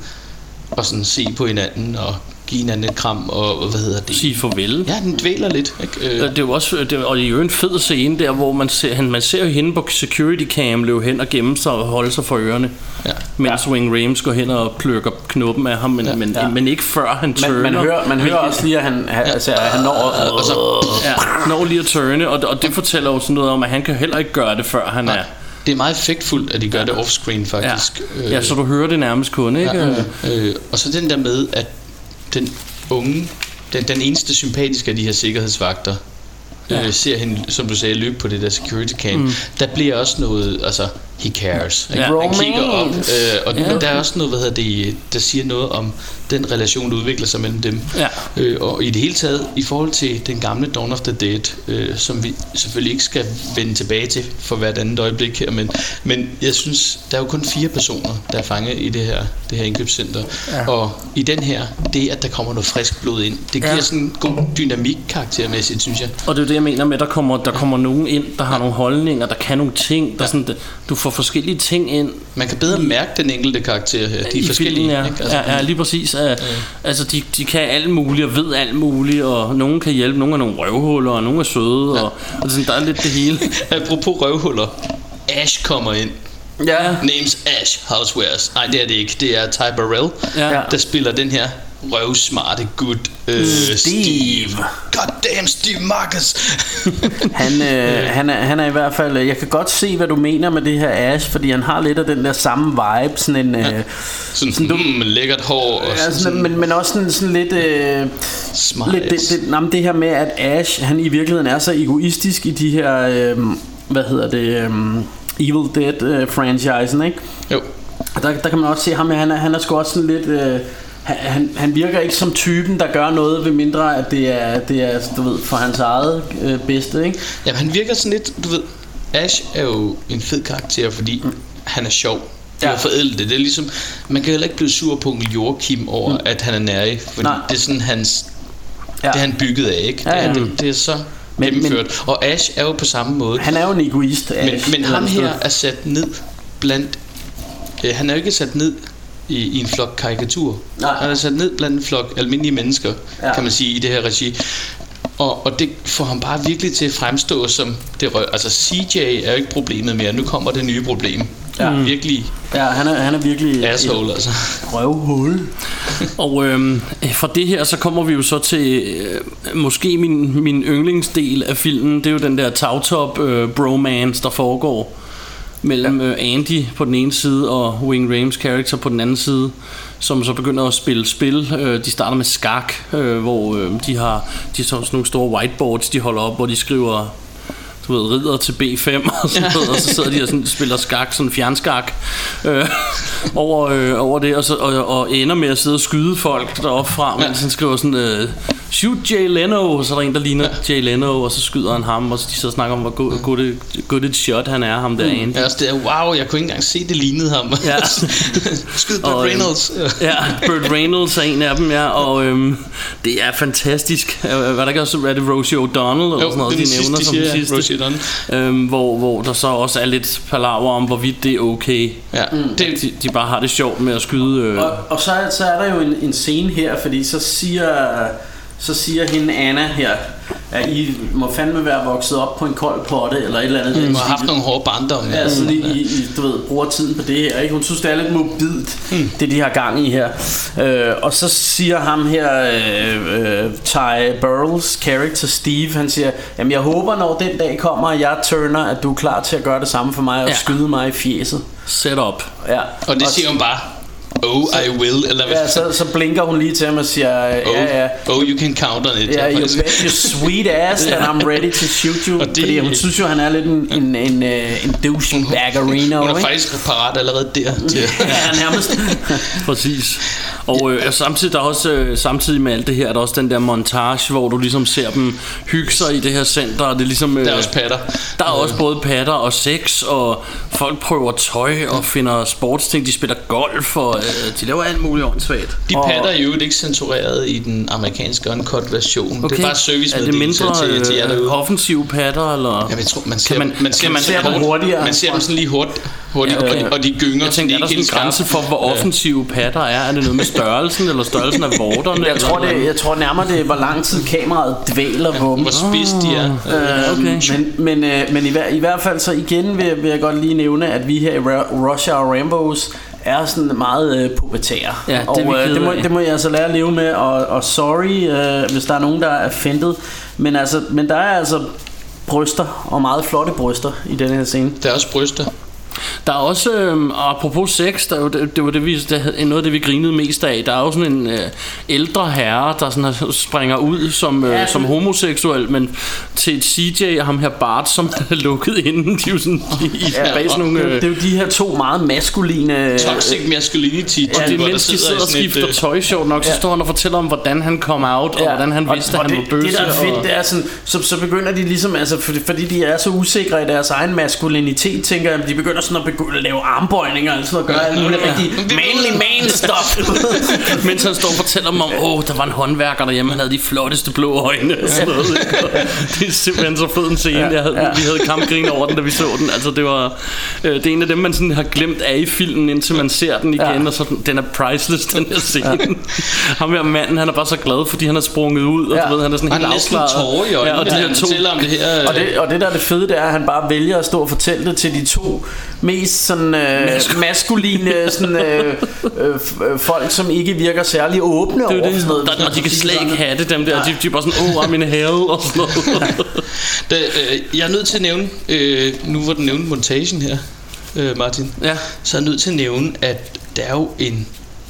og sådan se på hinanden og give hinanden et kram og og hvad hedder det? Sige farvel. Ja, den dvæler lidt. Ikke? Ja, Øh, Det er jo også, det, er- og det er jo en fed scene der, hvor man ser, han, man ser jo hende på security cam løbe hen og gemme sig og holde sig for ørerne. Ja. Mens Wing Rames går hen og plukker knuppen af ham, men, ja, men, Ja. men ikke før han man, turner. man, hører, man hører også lige, at han, han, altså, at han når... og så, Ja, når lige at turne, og, og det fortæller jo sådan noget om, at han kan heller ikke gøre det, før han er... det er meget effektfuldt, at de gør det offscreen Ja, faktisk. Øh, ja, så du hører det nærmest kun, ikke? Ja, øh, og så den der med, at den unge, den, den eneste sympatiske af de her sikkerhedsvagter, ja. øh, ser hende, som du sagde, løbe på det der security cam. Mm. Der bliver også noget, altså, he cares. Ikke? Ja. Han kigger op, øh, og Ja. ja. der er også noget, hvad hedder det, der siger noget om den relation, der udvikler sig mellem dem. Ja. Øh, og i det hele taget, i forhold til den gamle Dawn of the Dead, øh, som vi selvfølgelig ikke skal vende tilbage til for hvert andet øjeblik her, men, men jeg synes, der er jo kun fire personer, der er fanget i det her, det her indkøbscenter. Ja. Og i den her, det at der kommer noget frisk blod ind, det giver Ja. sådan en god dynamik karaktermæssigt, synes jeg. Og det er jo det, jeg mener med, at der kommer, der kommer nogen ind, der har nogle holdninger, der kan nogle ting, der sådan, du får forskellige ting ind. Man kan bedre mærke den enkelte karakter her. De er i forskellige. filmen, ja. ikke? Altså, ja, ja, lige præcis. Uh, Altså, de, de kan alt muligt og ved alt muligt, og nogen kan hjælpe, nogle er nogle røvhuller, og nogle er søde, ja. og, og sådan, der er lidt det hele. Apropos røvhuller. Ash kommer ind. Ja. Names Ash Housewares. Nej, det er det ikke. Det er Ty Burrell, Ja. der spiller den her røvsmarte gut øh, Steve. God damn Steve Marcus. Han, øh, han, er, han er i hvert fald Jeg kan godt se hvad du mener med det her Ash Fordi han har lidt af den der samme vibe Sådan en øh, sådan, sådan mm, lækkert hår. Og ja, sådan, sådan, men, men også sådan, sådan lidt øh, Smart lidt det, det, nej, det her med at Ash Han i virkeligheden er så egoistisk I de her øh, Hvad hedder det øh, Evil Dead øh, franchisen ikke Jo. Og der, der kan man også se ham Han er, han er sgu også sådan lidt øh, han, han, han virker ikke som typen der gør noget ved mindre at det er, det er du ved, for hans eget øh, bedste ikke? Jamen, han virker sådan lidt, du ved, Ash er jo en fed karakter, fordi mm. han er sjov. De Ja. har forædlet det. Det er ligesom, man kan heller ikke blive sur på onkel Joachim over, mm. at han er nærig, fordi Nej. det er sådan hans, Ja. det han bygget af, ikke? Ja, ja. Det, er, det, det er så Men- gennemført. Og Ash er jo på samme måde. Han er jo en egoist men, Ash, men ham andet her er sat ned blandt, øh, han er jo ikke sat ned i, i en flok karikatur. Nej. Han er sat ned blandt en flok almindelige mennesker, Ja. kan man sige, i det her regi. Og, og det får ham bare virkelig til at fremstå som det røv. Altså CJ er jo ikke problemet mere. Nu kommer det nye problem. Ja. Ja. Virkelig Ja, han er, han er virkelig asshole, altså. et røvhul. Og øhm, fra det her, så kommer vi jo så til øh, måske min, min yndlingsdel af filmen. Det er jo den der tagtop øh, bromance, der foregår mellem øh, Andy på den ene side og Wing Rames karakter på den anden side, som så begynder at spille spil. Øh, de starter med skak, øh, hvor de har de har sådan nogle store whiteboards, de holder op, hvor de skriver du ved, ridder til B5 og sådan noget, og så sidder de og sådan, spiller skak, sådan fjernskak øh, over, øh, over det, og, så, og, og ender med at sidde og skyde folk deroppe fra, mens han skriver sådan, øh, shoot Jay Leno, og så er der en, der ligner Jay Leno, og så skyder han ham, og så de så snakker om, hvor good, good, it, good it shot han er, ham der mm. Andy. Ja, også det er, wow, jeg kunne ikke engang se, det lignede ham. Ja. Skyd på Og, øhm, Reynolds. ja, Burt Reynolds er en af dem, ja, og øhm, det er fantastisk. Øh, Var der ikke også, er det Rosie O'Donnell eller Jo, sådan noget, det de nævner sidste, som siger, sidste? Rosie O'Donnell. Øhm, hvor, hvor der så også er lidt palaver om, hvorvidt det er okay. Ja, det, de, de bare har det sjovt med at skyde... Øh, Og, og så, er- så er der jo en, en scene her, fordi så siger, så siger hende Anna her, at I må fandme være vokset op på en kold potte, eller et eller andet. Mm, har haft nogle hårde barndom. Ja, sådan I, I, I, du ved, bruger tiden på det her. Ikke? Hun synes, det er lidt mobilt, mm. det de har gang i her. Øh, og så siger ham her, øh, øh, Ty Burrells character Steve, han siger, jamen jeg håber, når den dag kommer, og jeg turner, at du er klar til at gøre det samme for mig, og Ja. skyde mig i fjeset. Set up. Ja. Og det siger hun bare, oh, I will, eller hvad? Ja, så, så blinker hun lige til ham og siger, Oh, ja, ja, oh, you can count on it. Ja, you bet your sweet ass that I'm ready to shoot you. Og det- Fordi hun synes jo, han er lidt en, en, en, øh, en douchebaggerino, Hun er ikke? faktisk parat allerede der til Ja, nærmest. Præcis. Og øh, samtidig, der er også, øh, samtidig med alt det her, er der også den der montage, hvor du ligesom ser dem hygge sig i det her center. Og det er ligesom, øh, Der er også patter. Der er også både patter og sex, og folk prøver tøj og finder sportsting. De spiller golf, og øh, de laver alt muligt åndssvagt. De patter er jo ikke censureret i den amerikanske uncut version. Okay. Det er bare service Er det mindre til, til jer øh, derude. offensive patter, eller? Ja, jeg tror, man ser, Kan man, man- man ser, man dem se sådan dem hurtigere? Man ser dem sådan lige hurtigt, hurtigt Ja, okay. okay. og de gynger. Jeg tænkte, er der sådan en grænse for, hvor offensive patter er? Er det noget med størrelsen, eller størrelsen af vorterne? Jeg tror, det, jeg tror nærmere, det er, hvor lang tid kameraet dvæler på dem. Hvor spids de er. Øh, okay. Men, men, øh, men i, hver, i hvert fald så igen vil, vil jeg godt lige nævne, at vi her i Russia og Rambos er sådan meget øh, pubertære. Ja, det og øh, det, må, det må jeg altså lære at leve med, og, og sorry, øh, hvis der er nogen, der er offended. Men, altså, men der er altså bryster, og meget flotte bryster i den her scene. Der er også bryster. Der er også, øh, apropos sex, der er jo, det, det var det, vi, det, noget af det, vi grinede mest af. Der er jo sådan en øh, ældre herre, der sådan her, springer ud som, øh, Ja, som det- homoseksuel, men til et CJ og ham her Bart, som er lukket inde. De er jo sådan i, Ja, bag sådan og nogle... det, Øh, det er jo de her to meget maskuline... Toxic masculinity. og det er mens de sidder og sådan et, skifter øh, tøj, sjovt nok, så Ja. står han og fortæller om, hvordan han kom out, og hvordan han vidste, at han det, var bøsse. Det der er fedt, og, det er sådan, så, så begynder de ligesom, altså fordi, fordi de er så usikre i deres egen maskulinitet, tænker jeg, de begynder sådan at, begynde at lave armbøjninger, og sådan at gøre alt muligt rigtig manly man stuff. Mens han står og fortæller dem om, åh, oh, der var en håndværker derhjemme, han havde de flotteste blå øjne. Og sådan noget, det er simpelthen så fed en scene. Ja, Jeg havde, ja. Vi havde kampgrin over den, da vi så den. Altså, det var øh, det er en af dem, man sådan har glemt af i filmen, indtil man ser den igen. Ja. Og så den er priceless, den her scene. Ja. Ham her manden, han er bare så glad, fordi han er sprunget ud. Og Ja. du ved, han er sådan Han helt er næsten afklaret. tårer i øjnene, Ja, og de her han to om det her. øh, og, det, og det der er det fede, det er, at han bare vælger at stå og fortælle det til de to mest sådan, øh, maskuline sådan, øh, øh, øh, folk, som ikke virker særlig åbne det er over det, sådan noget. der, og de kan slet ikke have det, dem der. De, de er bare sådan, åh, oh, min hell, og sådan noget. Da, øh, jeg er nødt til at nævne, øh, nu hvor du nævnte montagen her, øh, Martin, Ja. så er jeg nødt til at nævne, at der er jo en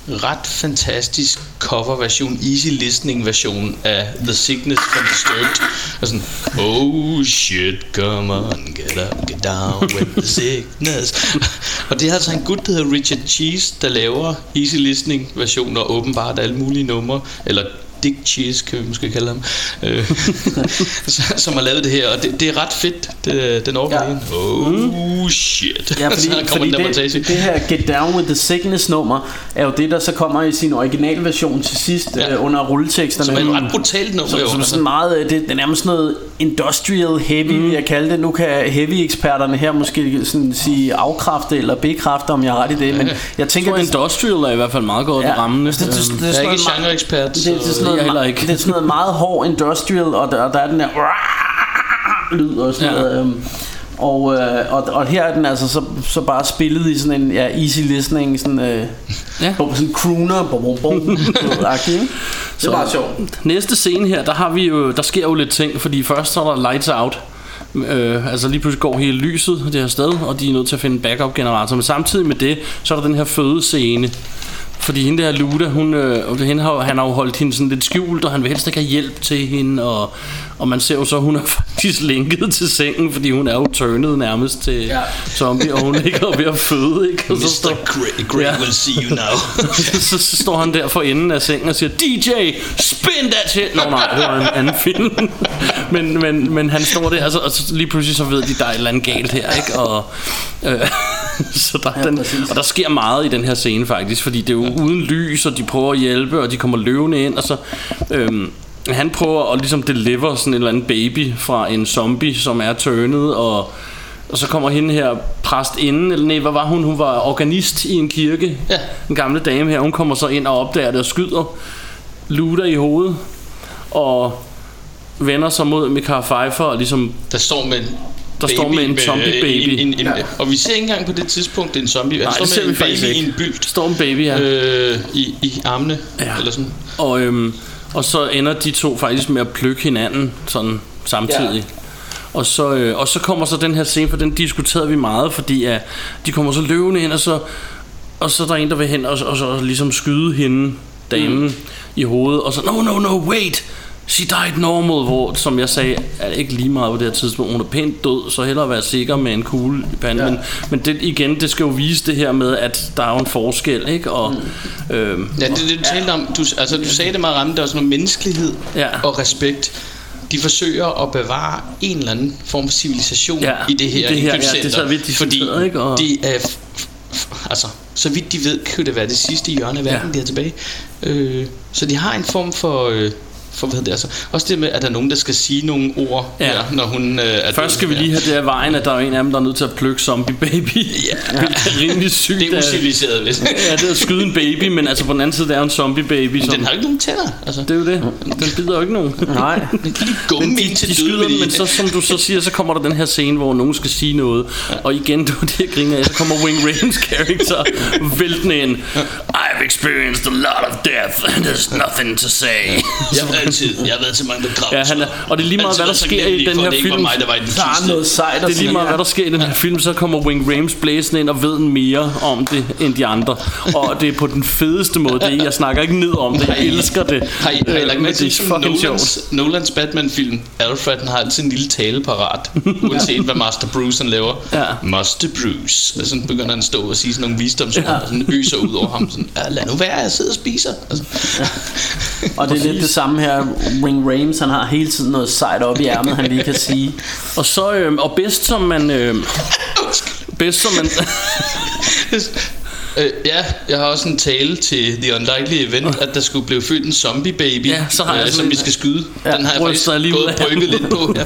ret fantastisk coverversion, easy listening version af The Sickness from Disturbed. Og sådan, oh shit, come on, get up, get down with the sickness. og det er altså en gut, der hedder Richard Cheese, der laver easy listening versioner, åbenbart alle mulige numre, eller Dick Cheese, kan vi måske kalde ham, øh, som har lavet det her, og det, det er ret fedt, det, den overgår Ja. Oh shit. Ja, fordi, så kommer fordi den der det, det her Get Down With The Sickness nummer Er jo det der så kommer i sin originalversion til sidst Ja. øh, Under rulleteksterne Som er et ret brutalt nummer, som, jo, som sådan meget, øh, det, det er nærmest sådan noget industrial heavy mm. vil jeg kalde det Nu kan heavy eksperterne her måske sådan sige afkræfte eller bekræfte om jeg har ret i det Men jeg Jeg tænker tror, industrial er i hvert fald meget godt ja. rammende. det, det, det, det, Jeg er ikke genreekspert, det, det, er så sådan noget, jeg heller ikke. det er sådan noget meget hård industrial Og der, og der er den der lyd og sådan Ja. noget øhm, og, øh, og, og her er den altså så, så bare spillet i sådan en ja, easy listening sådan, øh, Ja. på sådan en crooner bom, bom, bom, agtig, ikke? Det er bare sjovt Næste scene her, der har vi jo, der sker jo lidt ting, fordi først så er der lights out. Øh, altså lige pludselig går hele lyset det her sted, og de er nødt til at finde en backup generator. Men samtidig med det, så er der den her fødescene, Fordi hende der Luda, hun, øh, hende har, han har jo holdt hende sådan lidt skjult, og han vil helst ikke have hjælp til hende, og, og man ser jo så, at hun er faktisk linket til sengen, fordi hun er jo turnet nærmest til ja. zombie, og hun ligger ved at føde, ikke? Og Mr. Grey, Grey will see you now. så, så står han der for enden af sengen og siger, DJ, spin that shit! Nå nej, det var en anden film. men, men, men han står der, altså, og så lige pludselig så ved de, der er et eller andet galt her, ikke? Og, øh, så der, ja, den, og der sker meget i den her scene faktisk, fordi det er jo uden lys, og de prøver at hjælpe, og de kommer løvende ind, og så... Øhm, han prøver at ligesom deliver sådan en eller anden baby fra en zombie, som er tørnet, og, og så kommer hende her præst inden, eller nej, hvad var hun? Hun var organist i en kirke. Ja. En gamle dame her, hun kommer så ind og opdager det og skyder Luda i hovedet, og vender sig mod Mikael Pfeiffer og ligesom... Der står med der står med en zombie baby. En, en, en, ja. Og vi ser ikke engang på det tidspunkt, det er en zombie. Nej, Han det står ser med vi en faktisk baby ikke. i en bylt. Står en baby, ja. Øh, i, I armene, Ja. eller sådan. Og, øhm, og så ender de to faktisk med at plukke hinanden sådan samtidig. Ja. Og så, øh, og så kommer så den her scene, for den diskuterede vi meget, fordi ja, de kommer så løvende ind, og så, og så er der en, der vil hen og, og så ligesom skyde hende, damen, mm. i hovedet, og så, no, no, no, wait, she died normal, hvor, som jeg sagde, er ikke lige meget på det her tidspunkt, hun er pænt død, så hellere være sikker med en kugle i panden, ja. men, men det, igen, det skal jo vise det her med, at der er en forskel, ikke, og, mm. øhm, Ja, det, det du talte om, du, altså du sagde det meget ramt, der er sådan noget menneskelighed Ja. og respekt. De forsøger at bevare en eller anden form for civilisation Ja, i det her, i det her, ja, det er så vidt diskuteret, fordi ikke? Og- det er f- f- altså, så vidt de ved, kunne det være det sidste hjørne af verden, Ja. de har tilbage. Øh, så de har en form for... Øh, for hvad det, altså. Også det med, at der er nogen, der skal sige nogle ord, Ja. ja. når hun øh, er Først skal vi død. lige have det af vejen, at der er en af dem, der er nødt til at plukke zombie baby. Ja. Hvilket er rimelig sygt. Det er uciviliseret, hvis. Ja, det er at skyde en baby, men altså på den anden side, det er en zombie baby. Men Som, den har ikke nogen tænder, altså. det er jo det. Den bider jo ikke nogen. Nej. Den kan lige Men gummi de, til de skyder den, men så, som du så siger, så kommer der den her scene, hvor nogen skal sige noget. Og igen, det var det, jeg griner af. Så kommer Wing Rames karakter væltende ind. I've experienced a lot of death, and there's nothing to say. Har altid, jeg har været til mange begravelser. Ja, han er, og det er lige meget, hvad der sker i den her Det film. mig, der var i den Der er noget sejt at Det er lige meget, hvad der sker i den her film, så kommer Wing Rames blæsende ind og ved mere om det end de andre. Og det er på den fedeste måde. Det er, jeg snakker ikke ned om det. Jeg elsker det. Har I, har I Øh, lagt mærke til, er. Nolans, Nolans Batman-film, Alfred han har altid en lille tale parat, uanset hvad Master Bruce han laver. Ja. Master Bruce. Og sådan begynder han at stå og sige sådan nogle visdomsord, ja. og sådan øser ud over ham. Sådan, ja, lad nu være, jeg sidder og spiser. Altså. Og det er lidt det samme her. Ring Rames, han har hele tiden noget sejt op i ærmet, han lige kan sige. Og så, øh, og bedst som man... Øh, bedst som man... Øh, ja, jeg har også en tale til The Unlikely Event, at der skulle blive født en zombie baby, Ja, så har jeg øh, som vi skal skyde. Ja, Den har jeg faktisk lige gået og brygget lidt på.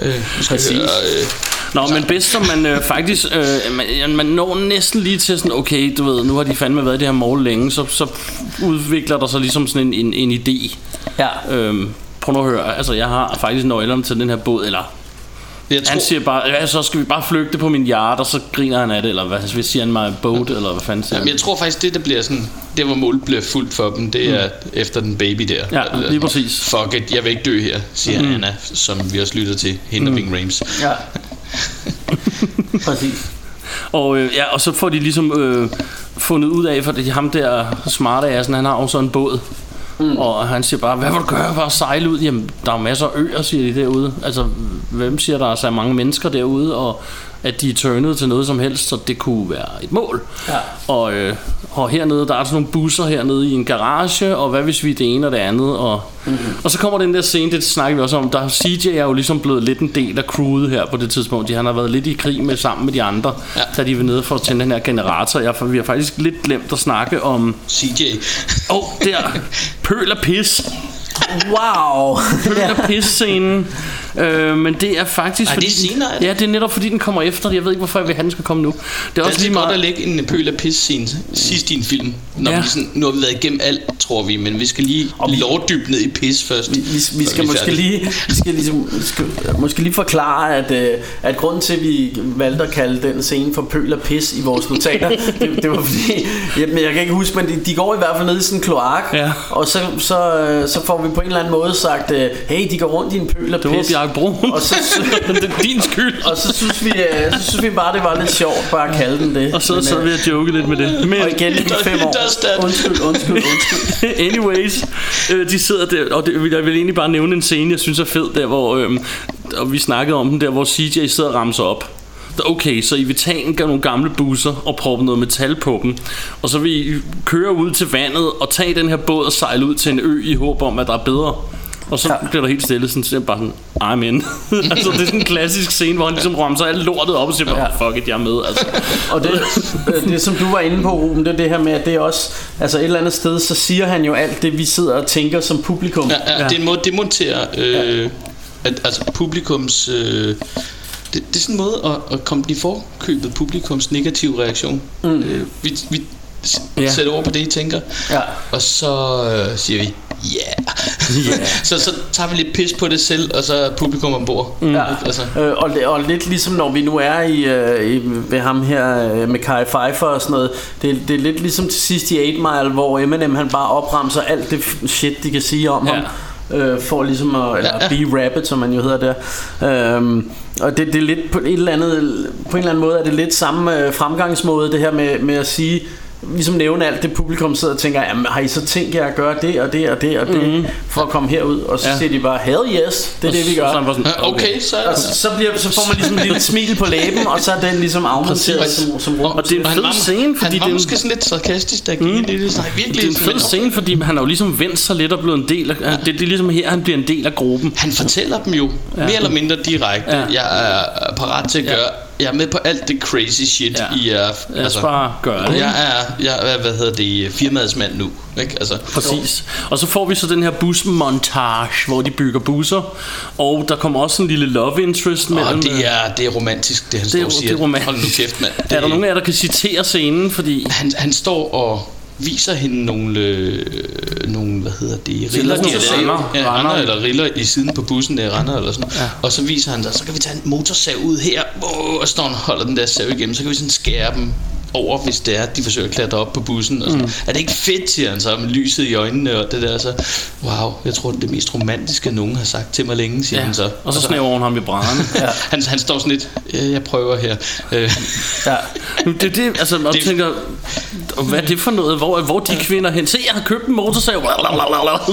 Ja. Øh, Præcis. høre, øh, Nå, men bedst som man øh, faktisk... Øh, man, man når næsten lige til sådan, okay, du ved, nu har de fandme været i det her mål længe, så, så udvikler der sig ligesom sådan en, en, en idé. Ja. Øhm, prøv nu at høre, altså jeg har faktisk nøglerne til den her båd, eller jeg Han tror, siger bare, ja, så skal vi bare flygte på min yard, og så griner han af det, eller hvad hvad siger han mig, boat, eller hvad fanden siger Jamen, han? jeg tror faktisk, det der bliver sådan, det hvor målet bliver fuldt for dem, det er efter den baby der. Mm. Ja, lige præcis. Fuck it, jeg vil ikke dø her, siger mm. Anna, som vi også lytter til, hende mm. og Ving Rames. Ja. Præcis. Og, øh, ja, og så får de ligesom øh, fundet ud af, for det ham der smarte assen, han har sådan en båd. Mm. Og han siger bare, hvad vil du gøre? Bare sejle ud. Jamen, der er masser af øer, siger de derude. Altså, hvem siger, der er så mange mennesker derude, og at de er turnet til noget som helst, så det kunne være et mål. Ja. Og, øh, og hernede, der er sådan nogle busser hernede i en garage, og hvad hvis vi er det ene og det andet. Og, mm-hmm. og så kommer den der scene, det snakker vi også om, der CJ er jo ligesom blevet lidt en del af crewet her på det tidspunkt. De, han har været lidt i krig med sammen med de andre, ja. Da de var nede for at tænde den her generator. Jeg, for vi har faktisk lidt glemt at snakke om... CJ. Åh, oh, der! Pøl og pis! Wow. Pøl og pis scenen. Øh, men det er faktisk Ej, det er fordi, senere, er det? Ja, det er netop fordi den kommer efter Jeg ved ikke hvorfor jeg vil have den skal komme nu Det er Det er også lige altid godt at meget lægge en pøl af pis scene sidst i en film. Når Ja. vi sådan, nu har vi været igennem alt, tror vi, men vi skal lige vi- lovdybe ned i pis først. Vi, vi, vi før skal er måske lige, vi skal ligesom, skal, måske lige forklare, at, øh, at grunden til, at vi valgte at kalde den scene for pøl og pis i vores notater, det, det var fordi, jamen, jeg kan ikke huske, men de, de går i hvert fald ned i sådan en kloak, Ja. og så, så, øh, så får vi på en eller anden måde sagt, øh, hey, de går rundt i en pøl og Det var snakke brun. Og så, det er din skyld. Og så synes vi, øh, så synes vi bare, det var lidt sjovt bare at kalde den det. Og så Men, sad øh, vi og joke lidt med det. Men Og igen i de fem år. Undskyld, undskyld, undskyld. Anyways, øh, de sidder der, og det, jeg vil egentlig bare nævne en scene, jeg synes er fed, der hvor, øh, og vi snakkede om den, der hvor CJ sidder og ramser op. Okay, så I vil tage en, nogle gamle busser og proppe noget metal på dem Og så vil I køre ud til vandet og tage den her båd og sejle ud til en ø i håb om, at der er bedre og så ja. bliver der helt stille, sådan, så bare sådan, amen. altså, det er sådan en klassisk scene, hvor han ligesom ramser alt lortet op og siger, bare, fuck it, jeg er med. Altså. Og det, øh, det som du var inde på, Ruben, det er det her med, at det er også, altså et eller andet sted, så siger han jo alt det, vi sidder og tænker som publikum. Ja, ja, ja. det er en måde at demontere øh, ja. at, altså publikums... Øh, det, det er sådan en måde at, at komme i forkøbet publikums negative reaktion. Mm. Øh, vi vi Ja. sætter ord på det, I tænker, ja. og så øh, siger vi, yeah. Yeah. så, så tager vi lidt pis på det selv, og så er publikum ombord. Ja. Altså. Øh, og, og lidt ligesom når vi nu er i, øh, i ved ham her øh, med Kai Pfeiffer og sådan noget det, det er lidt ligesom til sidst i 8 Mile Hvor Eminem han bare opremser alt det shit de kan sige om Ja. ham øh, For ligesom at eller Ja, ja. be rabbit som man jo hedder der øhm, Og det, det er lidt på et eller andet På en eller anden måde er det lidt samme øh, fremgangsmåde Det her med, med at sige Ligesom nævne alt det publikum sidder og tænker Jamen har I så tænkt jer at gøre det og det og det og det Mhm. For at komme herud Og så Ja. siger de bare Hell yes Det er det vi gør så sådan, Ja, okay, så og så, så, bliver, så får man ligesom et lille smil på læben, og så er den ligesom afmonteret som, som rum. Og det er en fed scene, fordi han var det er måske sådan lidt sarkastisk, der gik mm. det. Så virkelig Det er en fed scene, fordi han har jo ligesom vendt sig lidt og blevet en del af, det, det er ligesom her, han bliver en del af gruppen. Han fortæller dem jo ja. mere eller mindre direkte, Ja. ja. jeg er parat til at gøre, jeg er med på alt det crazy shit, Ja. I er. Lad os bare gøre det. Jeg er, jeg er, hvad hedder det, firmadsmand nu, ikke? Altså, Præcis. Og så får vi så den her busmontage, hvor de bygger busser. Og der kommer også en lille love interest mellem... og det er, det er romantisk, det han det står er, og siger. det er romantisk. Hold nu kæft, mand. Det, Er der nogen af jer, der kan citere scenen? Fordi han, han står og viser hende nogle, øh, nogle hedder det, riller, sådan de render. ja, Render. eller riller i siden på bussen, der render eller sådan Ja. Og så viser han der, så kan vi tage en motorsav ud her, og står han og holder den der sav igennem, så kan vi sådan skære dem over, hvis det er, at de forsøger at klatre op på bussen. Og sådan. Mm. Er det ikke fedt, siger han så, med lyset i øjnene og det der, så wow, jeg tror, det er det mest romantiske, nogen har sagt til mig længe, siger ja. han så. Og så snæver hun ham i brædderne. ja. han, han står sådan lidt, ja, jeg prøver her. Øh, Ja. Det, det, altså, man Det- tænker, hvad er det for noget? Hvor, hvor de kvinder hen? Se, jeg har købt en motorsav.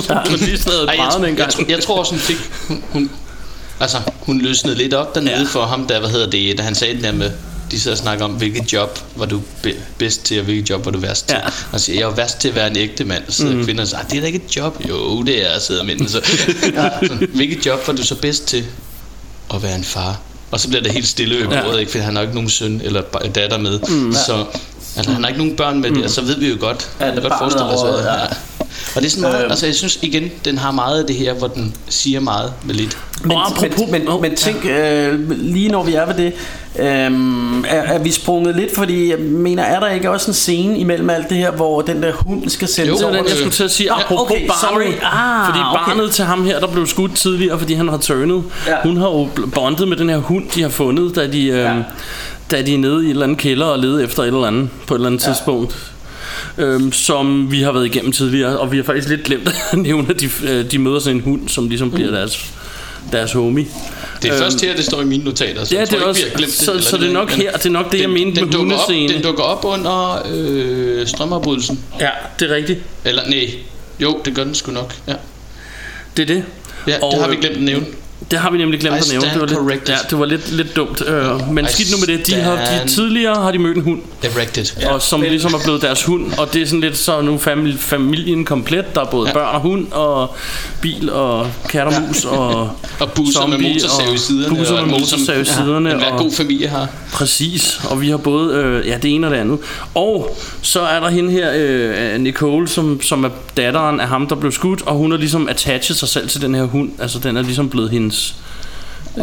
Så hun lige snævet Ej, jeg, brædderne en jeg, gang. jeg, jeg tror også, hun fik... Hun, altså, hun løsnede lidt op dernede ja. for ham, der, hvad hedder det, da han sagde den der med, de sidder og snakker om, hvilket job var du be- bedst til, og hvilket job var du værst til. Ja. Og siger, jeg er værst til at være en ægte mand. Så sidder mm. kvinder og siger, "Ah, det er da ikke et job. Jo, det er, sidder mændene så. Sådan, hvilket job var du så bedst til? At være en far. Og så bliver det helt stille ved Ja. bordet, ikke? fordi han har ikke nogen søn eller datter med. Mm. Så altså, han har ikke nogen børn med det, og så ved vi jo godt, Ja, ja, det godt forestille os, røget, ja. Ja. Og det er sådan meget, Øhm. altså jeg synes igen, den har meget af det her, hvor den siger meget med lidt. Men, Og apropos- men, men, men tænk, øh, lige når vi er ved det, øh, er, er vi sprunget lidt, fordi jeg mener, er der ikke også en scene imellem alt det her, hvor den der hund skal sendes Det var over? den, jeg skulle til at sige, apropos okay, barnet. sorry. Ah, fordi okay. barnet til ham her, der blev skudt tidligere, fordi han har turnet. Ja. Hun har jo bondet med den her hund, de har fundet, da de, Ja. øhm, da de er nede i et eller andet kælder og leder efter et eller andet på et eller andet ja. tidspunkt. Øhm, som vi har været igennem tidligere Og vi har faktisk lidt glemt at nævne At de, øh, de møder sådan en hund Som ligesom bliver deres, deres homie Det er Øhm, først her, det står i mine notater, så Ja, jeg det tror er ikke, også, vi har glemt det. så, så det er nok men her Det er nok det jeg den, mente den med dukker op, hundescene Den dukker op under øh, strømafbrydelsen. Ja, det er rigtigt Eller nej, jo, det gør den sgu nok. Ja, Det er det ja Og, det har vi øh, glemt at nævne. Det har vi nemlig glemt I at nævne. Det var, lidt, corrected. ja, det var lidt, lidt dumt. Øh, men I skidt nu med det. De har, de, tidligere har de mødt en hund, Erected. ja, og som ligesom er blevet deres hund. Og det er sådan lidt så nu famili- familien komplet. Der er både Ja. børn og hund, og bil og kat og mus, og Og busser med motorsav og i siderne. busser og med motorsav i siderne, En hver og- god familie har. Præcis, og vi har både øh, ja, det ene og det andet. Og så er der hende her, øh, Nicole, som, som er datteren af ham, der blev skudt, og hun har ligesom attachet sig selv til den her hund. Altså den er ligesom blevet hendes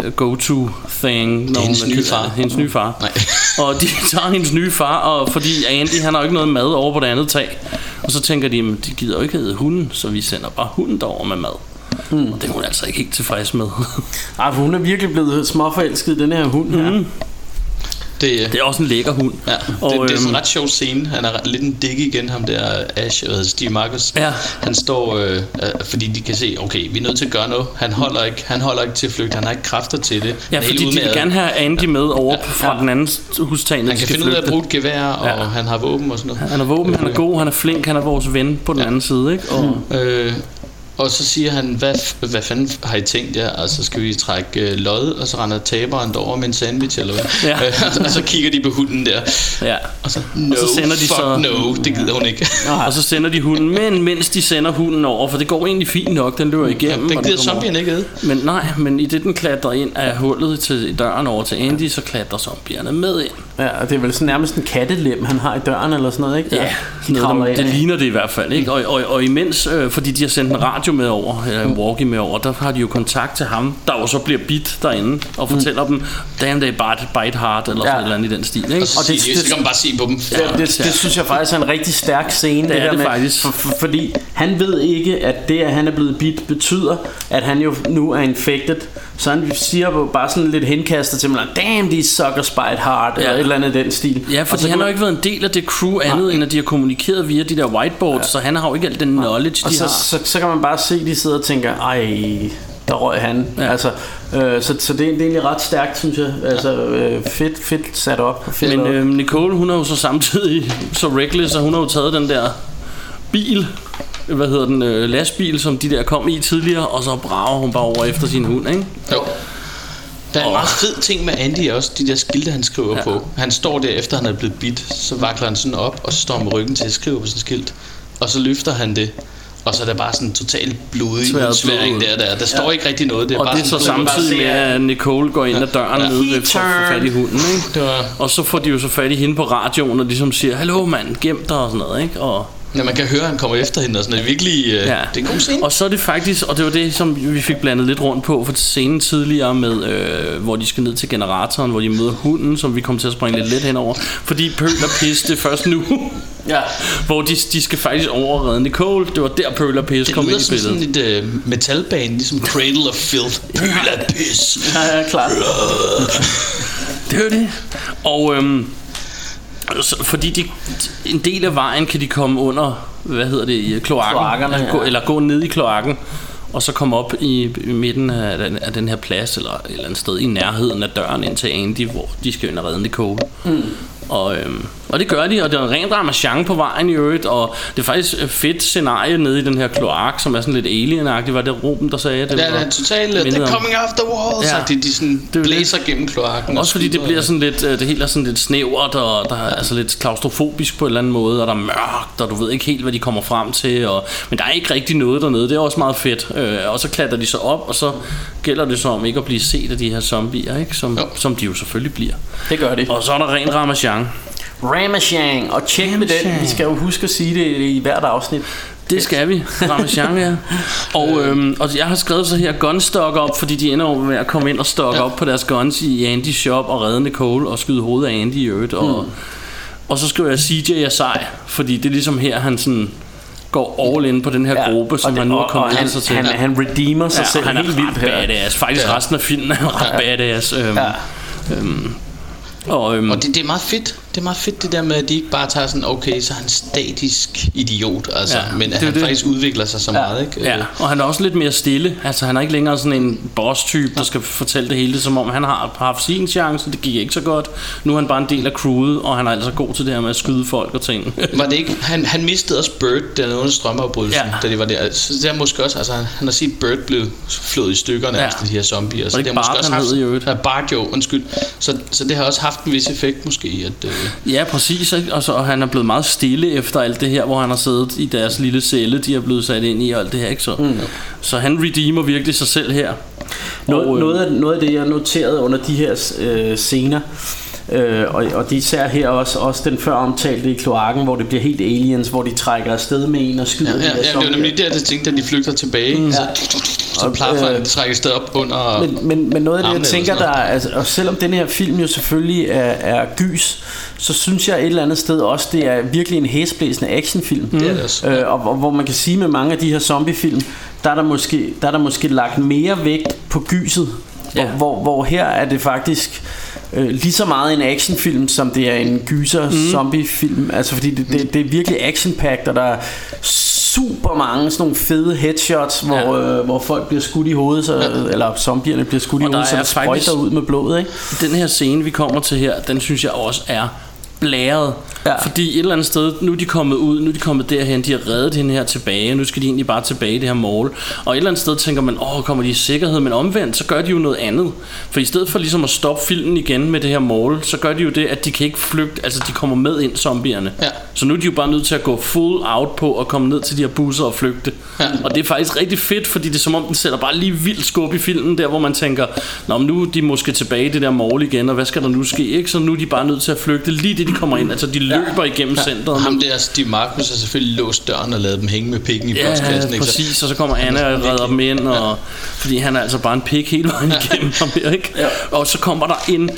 øh, go-to thing. når hendes nye far. Hendes nye far. Nej. og de tager hendes nye far, og fordi Andy han har jo ikke noget mad over på det andet tag. Og så tænker de, at de gider jo ikke hedde hunden, så vi sender bare hunden derover med mad. Mm. Og det er hun altså ikke helt tilfreds med. Ej, for hun er virkelig blevet småforelsket den her hund her. Det, det er også en lækker hund. Ja, Og, det, det er sådan øhm, en ret sjov scene. Han er lidt en dæk igen, ham der Ash, hvad hedder Steve Marcus. Ja. Han står, øh, øh, fordi de kan se, okay, vi er nødt til at gøre noget. Han holder ikke, han holder ikke til at flygte, han har ikke kræfter til det. Ja, fordi de vil gerne have Andy med over fra den anden hustag, Han kan finde ud af at flygte. bruge et gevær, og Ja. han har våben og sådan noget. Han er våben, han er god, han er flink, han er vores ven på den anden side, ikke? Og, Øh, og så siger han, hvad, hvad fanden har I tænkt jer? Altså, skal vi trække øh, lod, og så render taberen derover med en sandwich, eller hvad? Ja. Og så kigger de på hunden der. ja. Og så, no, og så sender de fuck så, no, det gider hun ikke. og så sender de hunden, men mens de sender hunden over, for det går egentlig fint nok, den løber igennem. den og gider zombien ikke æde. Men nej, men i det den klatrer ind af hullet til døren over til Andy, så klatrer zombierne med ind. Ja, og det er vel sådan nærmest en kattelem, han har i døren eller sådan noget, ikke? Ja, kravler noget, det ligner det i hvert fald. Ikke? Og, og, og imens, øh, fordi de har sendt en radio med over, eller en walkie med over, der har de jo kontakt til ham, der jo så bliver bit derinde, og fortæller dem, damn they bite, bite hard, eller Ja. sådan et eller andet i den stil. Ikke? Og Og det- siger de, så kan man bare se på dem. Ja, det, det synes jeg faktisk er en rigtig stærk scene. Det er der det med, faktisk. For, for, fordi han ved ikke, at det, at han er blevet bit, betyder, at han jo nu er infected. Så han siger jo bare sådan lidt henkastet til mig, damn, these suckers bite hard, ja. eller et eller andet i den stil. Ja, så han har jo ikke været en del af det crew andet, end at de har kommunikeret via de der whiteboards, ja. så han har jo ikke al den knowledge, Og de så, har. så, så kan man bare se, at de sidder og tænker, ej, der røg han. Ja. Altså, øh, så, så det, er, det er egentlig ret stærkt, synes jeg. Altså, øh, fedt, fedt sat op. Fedt Men op. øh, Nicole, hun er jo så samtidig så reckless, og hun har jo taget den der bil, hvad hedder den, øh, lastbil, som de der kom i tidligere, og så brager hun bare over efter sin hund, ikke? Jo. Der er en meget fed ting med Andy også, de der skilte, han skriver ja. på. Han står der, efter han er blevet bidt, så vakler han sådan op, og så står han med ryggen til at skrive på sin skilt. Og så løfter han det, og så er der bare sådan en total blodig udsværing der, der. Der står ikke rigtig noget. Det er Og bare det er så sådan samtidig med, at Nicole går ind ad døren Ja. nede ved for at få fat i hunden, ikke? Det var, Og så får de jo så fat i hende på radioen, og ligesom siger, hallo mand, gem dig og sådan noget, ikke? Og, ja, man kan høre, at han kommer efter hende, og sådan, det er virkelig, øh, ja. det er en god scene. Og så er det faktisk, og det var det, som vi fik blandet lidt rundt på for scenen tidligere med, øh, hvor de skal ned til generatoren, hvor de møder hunden, som vi kommer til at springe lidt let henover. Fordi Pøl og Pis, det er først nu, ja. hvor de, de skal faktisk overrede Nicole. Det var der Pøl og Pis Det kom ind lyder i som sådan billedet. et øh, metalband, ligesom Cradle of Filth. Pøl pis. Ja, ja, klart. Det er det. Og øhm, så, fordi de, en del af vejen kan de komme under, hvad hedder det, i kloakken. Kloakkerne, Altså, ja. gå, eller gå ned i kloakken. Og så komme op i, i midten af den, af den her plads, eller et eller andet sted i nærheden af døren ind til Andy, hvor de skal ind og redde Nicole. Mm. Og, øhm, og det gør de, og det er en ren ramachan på vejen i øvrigt, og det er faktisk et fedt scenarie nede i den her kloak, som er sådan lidt alien Var det Ruben, der sagde det? Ja, det var er totalt, they're om- coming the walls, Ja. ja. de, de sådan er jo blæser gennem kloakken. og Også fordi det bliver sådan lidt, øh, det hele er sådan lidt snævert, og der er altså lidt klaustrofobisk på en eller anden måde, og der er mørkt, og du ved ikke helt, hvad de kommer frem til, og, men der er ikke rigtig noget dernede, det er også meget fedt. Øh, og så klatrer de så op, og så gælder det så om ikke at blive set af de her zombier, ikke? Som, som de jo selvfølgelig bliver. Det gør de. Og så er der ren ramachan. Ramachan, og tjek med den. Vi skal jo huske at sige det i hvert afsnit. Det skal vi. Ramachan, ja. Og, øhm, og jeg har skrevet så her gunstock op, fordi de ender jo med at komme ind og stokke ja. op på deres guns i Andys shop og redde Nicole og skyde hovedet af Andy i øvrigt. Og, Hmm. og så skriver jeg CJ er sej, fordi det er ligesom her, han sådan går all in på den her Ja, gruppe, som det- han nu er kommet han- ind sig til. han- han redeemer sig selv han er helt vildt her. badass. Faktisk Ja. resten af filmen er ret badass. Øhm, Ja. øhm, og, øhm, Og det, det er meget fedt. Det er meget fedt det der med, at de ikke bare tager sådan, okay, så er han statisk idiot, altså, Ja, ja, men det at han det. faktisk udvikler sig så meget, ikke? Ja, og han er også lidt mere stille. Altså han er ikke længere sådan en boss-type, der skal fortælle det hele. Det som om han har haft sin chance, det gik ikke så godt. Nu er han bare en del af crewet, og han er altså god til det her med at skyde folk og ting. Var det ikke, han, han mistede også Bird, der under strømafbrydelsen, Ja. ja. da de var der. Så det er måske også, altså han, har set Bird blive flået i stykker Ja. ja. de her zombier. Så det det har måske Bart, også haft? Ja, Bart jo, undskyld. Så, så det har også haft en vis effekt måske, at... Øh, Ja, præcis. Ikke? Og, så, og han er blevet meget stille efter alt det her, hvor han har siddet i deres lille celle, de er blevet sat ind i og alt det her. Ikke? Så, mm. så han redeemer virkelig sig selv her. Noget, Og, øh, noget, af, noget af det, jeg noterede under de her øh, scener, øh, og, og de især her også, også den før omtalte i kloakken, hvor det bliver helt aliens, hvor de trækker afsted med en og skyder ja, de ja, ja, det var nemlig der, jeg tænkte, at de flygter tilbage. Mm. Så, så han, øh, de trækker sted op under... Men, men, men noget af det, jeg tænker, der er, altså, og selvom den her film jo selvfølgelig er, er gys, så synes jeg et eller andet sted også, det er virkelig en hæsblæsende actionfilm. Det er det også. Øh, og, og hvor man kan sige med mange af de her zombiefilm, der er der måske, der er der måske lagt mere vægt på gyset, Ja. hvor, hvor, hvor her er det faktisk øh, lige så meget en actionfilm, som det er en gyser Mhm. zombiefilm. Altså fordi det, det, det er virkelig action og der er super mange sådan nogle fede headshots, hvor, øh, hvor folk bliver skudt i hovedet, så, eller zombierne bliver skudt i Og der hovedet, så det sprøjter faktisk- ud med blodet, ikke? Den her scene, vi kommer til her, den synes jeg også er blæret. Ja. Fordi et eller andet sted, nu er de kommet ud, nu er de kommet derhen, de har reddet hende her tilbage, nu skal de egentlig bare tilbage i det her mål. Og et eller andet sted tænker man, åh, kommer de i sikkerhed, men omvendt, så gør de jo noget andet. For i stedet for ligesom at stoppe filmen igen med det her mål, så gør de jo det, at de kan ikke flygte, altså de kommer med ind, zombierne. Ja. Så nu er de jo bare nødt til at gå full out på og komme ned til de her busser og flygte. Ja. Og det er faktisk rigtig fedt, fordi det er som om, den sætter bare lige vildt skub i filmen, der hvor man tænker, Nå, men nu er de måske tilbage i det der mål igen, og hvad skal der nu ske? Ikke? Så nu er de bare nødt til at flygte lige det, de kommer ind. Altså de løber igennem centret. Ham der Steve Marcus har selvfølgelig låst døren og lavet dem hænge med pikken i Ja, postkassen. ikke? Så- præcis, og så kommer Anna og redder dem ind, og, fordi han er altså bare en pik hele vejen igennem ham her, ikke? Og så kommer der en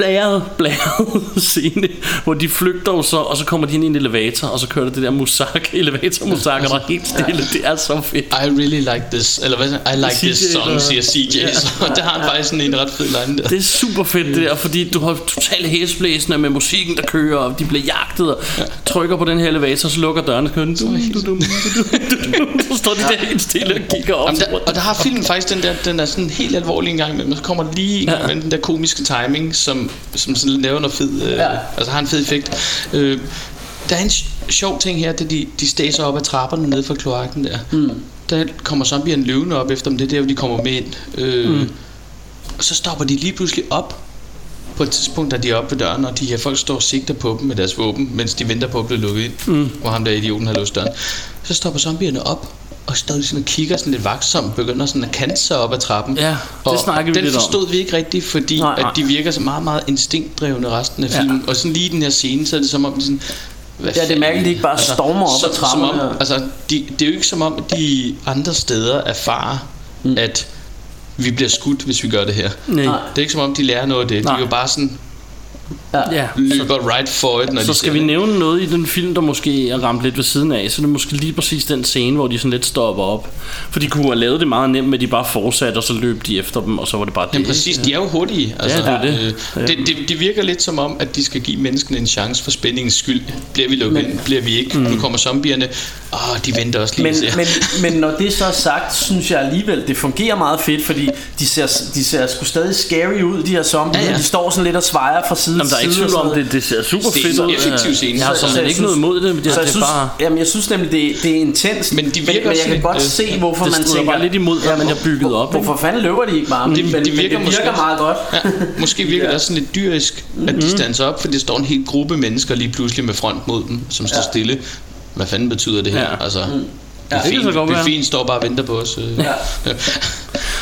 blæret, blæret scene, hvor de flygter jo så, og så kommer de ind i en elevator, og så kører der det der musak, elevator musak, og der er helt stille, det er så fedt. I really like this Eller hvad I like CJ, this song Siger CJ Ja. Så der har han faktisk sådan en ret fed line der Det er super fedt det der, fordi du har totalt hæsblæsende med musikken, der kører, og de bliver jagtet, og trykker på den her elevator, så lukker dørene, så kører den, så står de der helt stille og kigger op. Jamen, der, og der har filmen faktisk den der Den er sådan helt alvorlig en gang imellem Så kommer lige en gang med den der komiske timing Som, som sådan laver noget fed øh, Ja. Altså har en fed effekt øh, Der er en sj- sjov ting her Det de, de stager op ad trapperne nede fra kloakken der Mm. Der kommer zombierne løvende op efter dem Det er der hvor de kommer med ind øh, Mm. Og så stopper de lige pludselig op på et tidspunkt, da de er oppe ved døren, og de her folk står og sigter på dem med deres våben, mens de venter på at blive lukket ind, Mm. hvor ham der idioten har låst døren. Så stopper zombierne op, og stadig sådan og kigger sådan lidt vagtsomt, begynder sådan at kante sig op ad trappen. Ja, det og snakkede vi den lidt om. forstod vi ikke rigtigt, fordi Nej, Nej, at de virker så meget, meget instinktdrevne resten af Ja. filmen. Og sådan lige i den her scene, så er det som om de sådan... Hvad Ja, det er mærkeligt, de ikke bare stormer op ad som, som trappen, om, ja. altså, de, det er jo ikke som om, at de andre steder erfarer, mm. at vi bliver skudt, hvis vi gør det her. Nej. Det er ikke som om, de lærer noget af det. Nej. De er jo bare sådan, Ja, løber right for it, når så de skal vi det. nævne noget i den film, der måske er ramt lidt ved siden af, så er det måske lige præcis den scene, hvor de sådan lidt stopper op. For de kunne have lavet det meget nemt med, at de bare fortsatte, og så løb de efter dem, og så var det bare det. Jamen præcis, de er jo hurtige. Altså, Ja, det er det. Øh, Ja. det, det, det virker lidt som om, at de skal give menneskene en chance for spændingens skyld. Bliver vi lukket Men- ind? Bliver vi ikke? Mm. Nu kommer zombierne. Åh, de venter også lige Men, ser. men, men når det så er sagt, synes jeg alligevel, det fungerer meget fedt, fordi de ser, de ser sgu stadig scary ud, de her zombier. Ja, Ja, ja. ja. De står sådan lidt og svejer fra side Jamen, der er ikke tvivl om, det, det ser super Det er fedt så ud. effektiv scene. Jeg har Så- sådan så ikke noget imod det, men det, så det er bare... jamen, jeg synes nemlig, det, det er intens. Men de virker men jeg kan godt øh, se, hvorfor det man tænker... bare lidt imod, hvad man har bygget op? Hvorfor fanden løber de ikke bare? Det- men, det men virker det virker måske- meget godt. Ja, måske virker det også sådan lidt dyrisk, at de standser op, for der står en hel gruppe mennesker lige pludselig med front mod dem, som står stille. Hvad fanden betyder det her? Ja. Altså, det kan Buffeten, så godt være. buffeten står bare og venter på os. øh.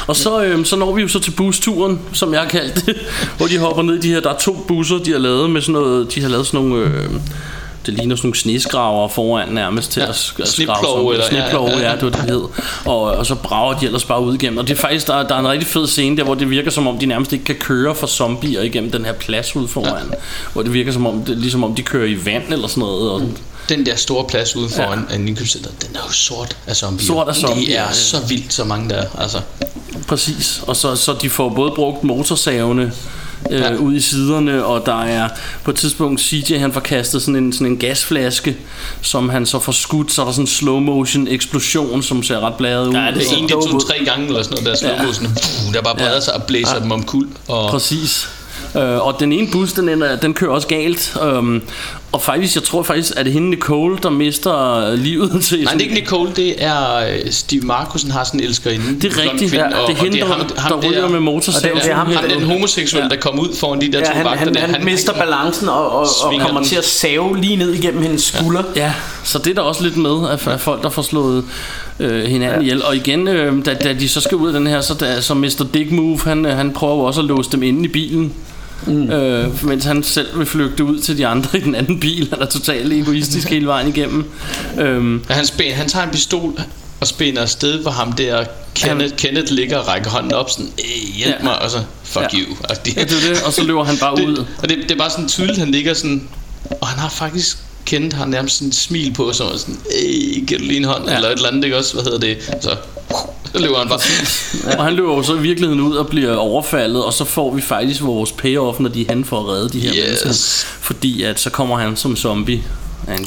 Og så, øhm, så når vi jo så til busturen, som jeg har kaldt det, hvor de hopper ned i de her, der er to busser, de har lavet med sådan noget, de har lavet sådan nogle, øh, det ligner sådan nogle sneskraver foran nærmest til Ja, at skrave sådan- eller- ja, Snipplove, ja, ja, ja. det var det, det hed. Og, og så brager de ellers bare ud igennem. Og det er faktisk, der, der er en rigtig fed scene der, hvor det virker som om, de nærmest ikke kan køre for zombier igennem den her plads ude foran. Ja. Hvor det virker som om, det, ligesom om de kører i vand eller sådan noget. Og, Den der store plads ude foran ja. en indkøbscenter, den er jo sort af zombier. Sort af zombier, Det er ja. så vildt, så mange der er. Altså, Præcis, og så, så de får både brugt motorsavene øh, ja. ud i siderne, og der er på et tidspunkt CJ han får kastet sådan en, sådan en gasflaske, som han så får skudt, så er der sådan en slow motion eksplosion, som ser ret bladet ud. Ja, det er en, de to, tre gange eller sådan noget, der er slow motion. Ja. Der bare breder sig og blæser dem om kul. Og Præcis. Øh, og den ene bus, den, ender, den kører også galt. Um, og faktisk, jeg tror faktisk, at det er hende Nicole, der mister livet til Nej, det er ikke Nicole, det er øh, Steve Markusen har sådan en elskerinde. Det er rigtigt, kvinde, ja. Det er hende, der- der ryger med motorsav. Og det er ham, Og det er ham, ham- den homoseksuelle, der kom ud foran de der Ja, to han, vagter. han, der. han, han mister balancen og, og, og kommer den. til at save lige ned igennem hendes skulder. Ja, så det er der også lidt med, at at folk, der får slået øh, hinanden ja. ihjel. Og igen, øh, da, da de så skal ud af den her, så, da, så Mr. Dick Move, han, øh, han prøver jo også at låse dem inde i bilen. Mm. Øh, mens han selv vil flygte ud til de andre i den anden bil Han er totalt egoistisk hele vejen igennem øhm, han, spænd, han tager en pistol og spænder afsted, hvor ham der Kenneth, Kenneth ligger og rækker hånden op sådan, "Øh, hjælp Ja. mig, og så fuck Ja. you. Og, det, Ja, det er det, og så løber han bare ud. det, Og det, det er bare sådan tydeligt, han ligger sådan, og han har faktisk Kenneth har nærmest sådan en smil på, som er sådan, øh, giver du lige en hånd, ja. eller et eller andet, ikke også? Hvad hedder det? Så Så løber han bare. Og han løber jo så i virkeligheden ud og bliver overfaldet, og så får vi faktisk vores payoff, når de er han for at redde de her Yes. mennesker. Fordi at så kommer han som zombie.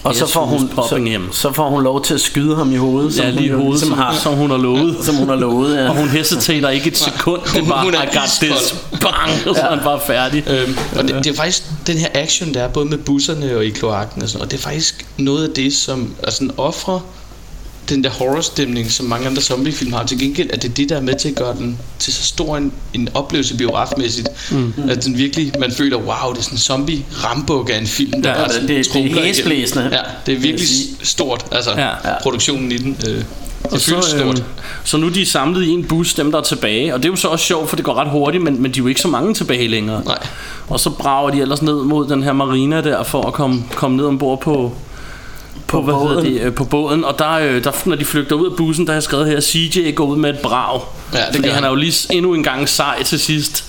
Og så får, hun, så, så får hun lov til at skyde ham i hovedet Ja, lige hun, hovedet, ligesom som, har, som hun har lovet. som hun har lovet ja. Og hun hesitater ikke et sekund. Det er bare, Hun er I got this. Bang! Og så er han bare færdig. Øhm, og det, det er faktisk den her action, der er både med busserne og i kloakken og sådan og det er faktisk noget af det, som sådan offrer den der horrorstemning, som mange andre zombiefilm har. Til gengæld er det det, der er med til at gøre den til så stor en, en oplevelse biografmæssigt, mm. at den virkelig, man føler, wow, det er sådan en zombie rambuk af en film, der Ja, bare det- det- det er hæsblæsende, Ja, det er virkelig stort, altså Ja. produktionen i den. Øh, det Og føles så, stort. øhm, så nu er de samlet i en bus, dem der er tilbage. Og det er jo så også sjovt, for det går ret hurtigt, men, men de er jo ikke så mange tilbage længere. Nej. Og så brager de ellers ned mod den her marina der, for at komme, komme ned ombord på, på, hvad hedder båden. det, øh, på båden. Og der, øh, der, når de flygter ud af bussen, der har jeg skrevet her, CJ går ud med et brag. Ja, det fordi han han. er jo lige endnu en gang sej til sidst.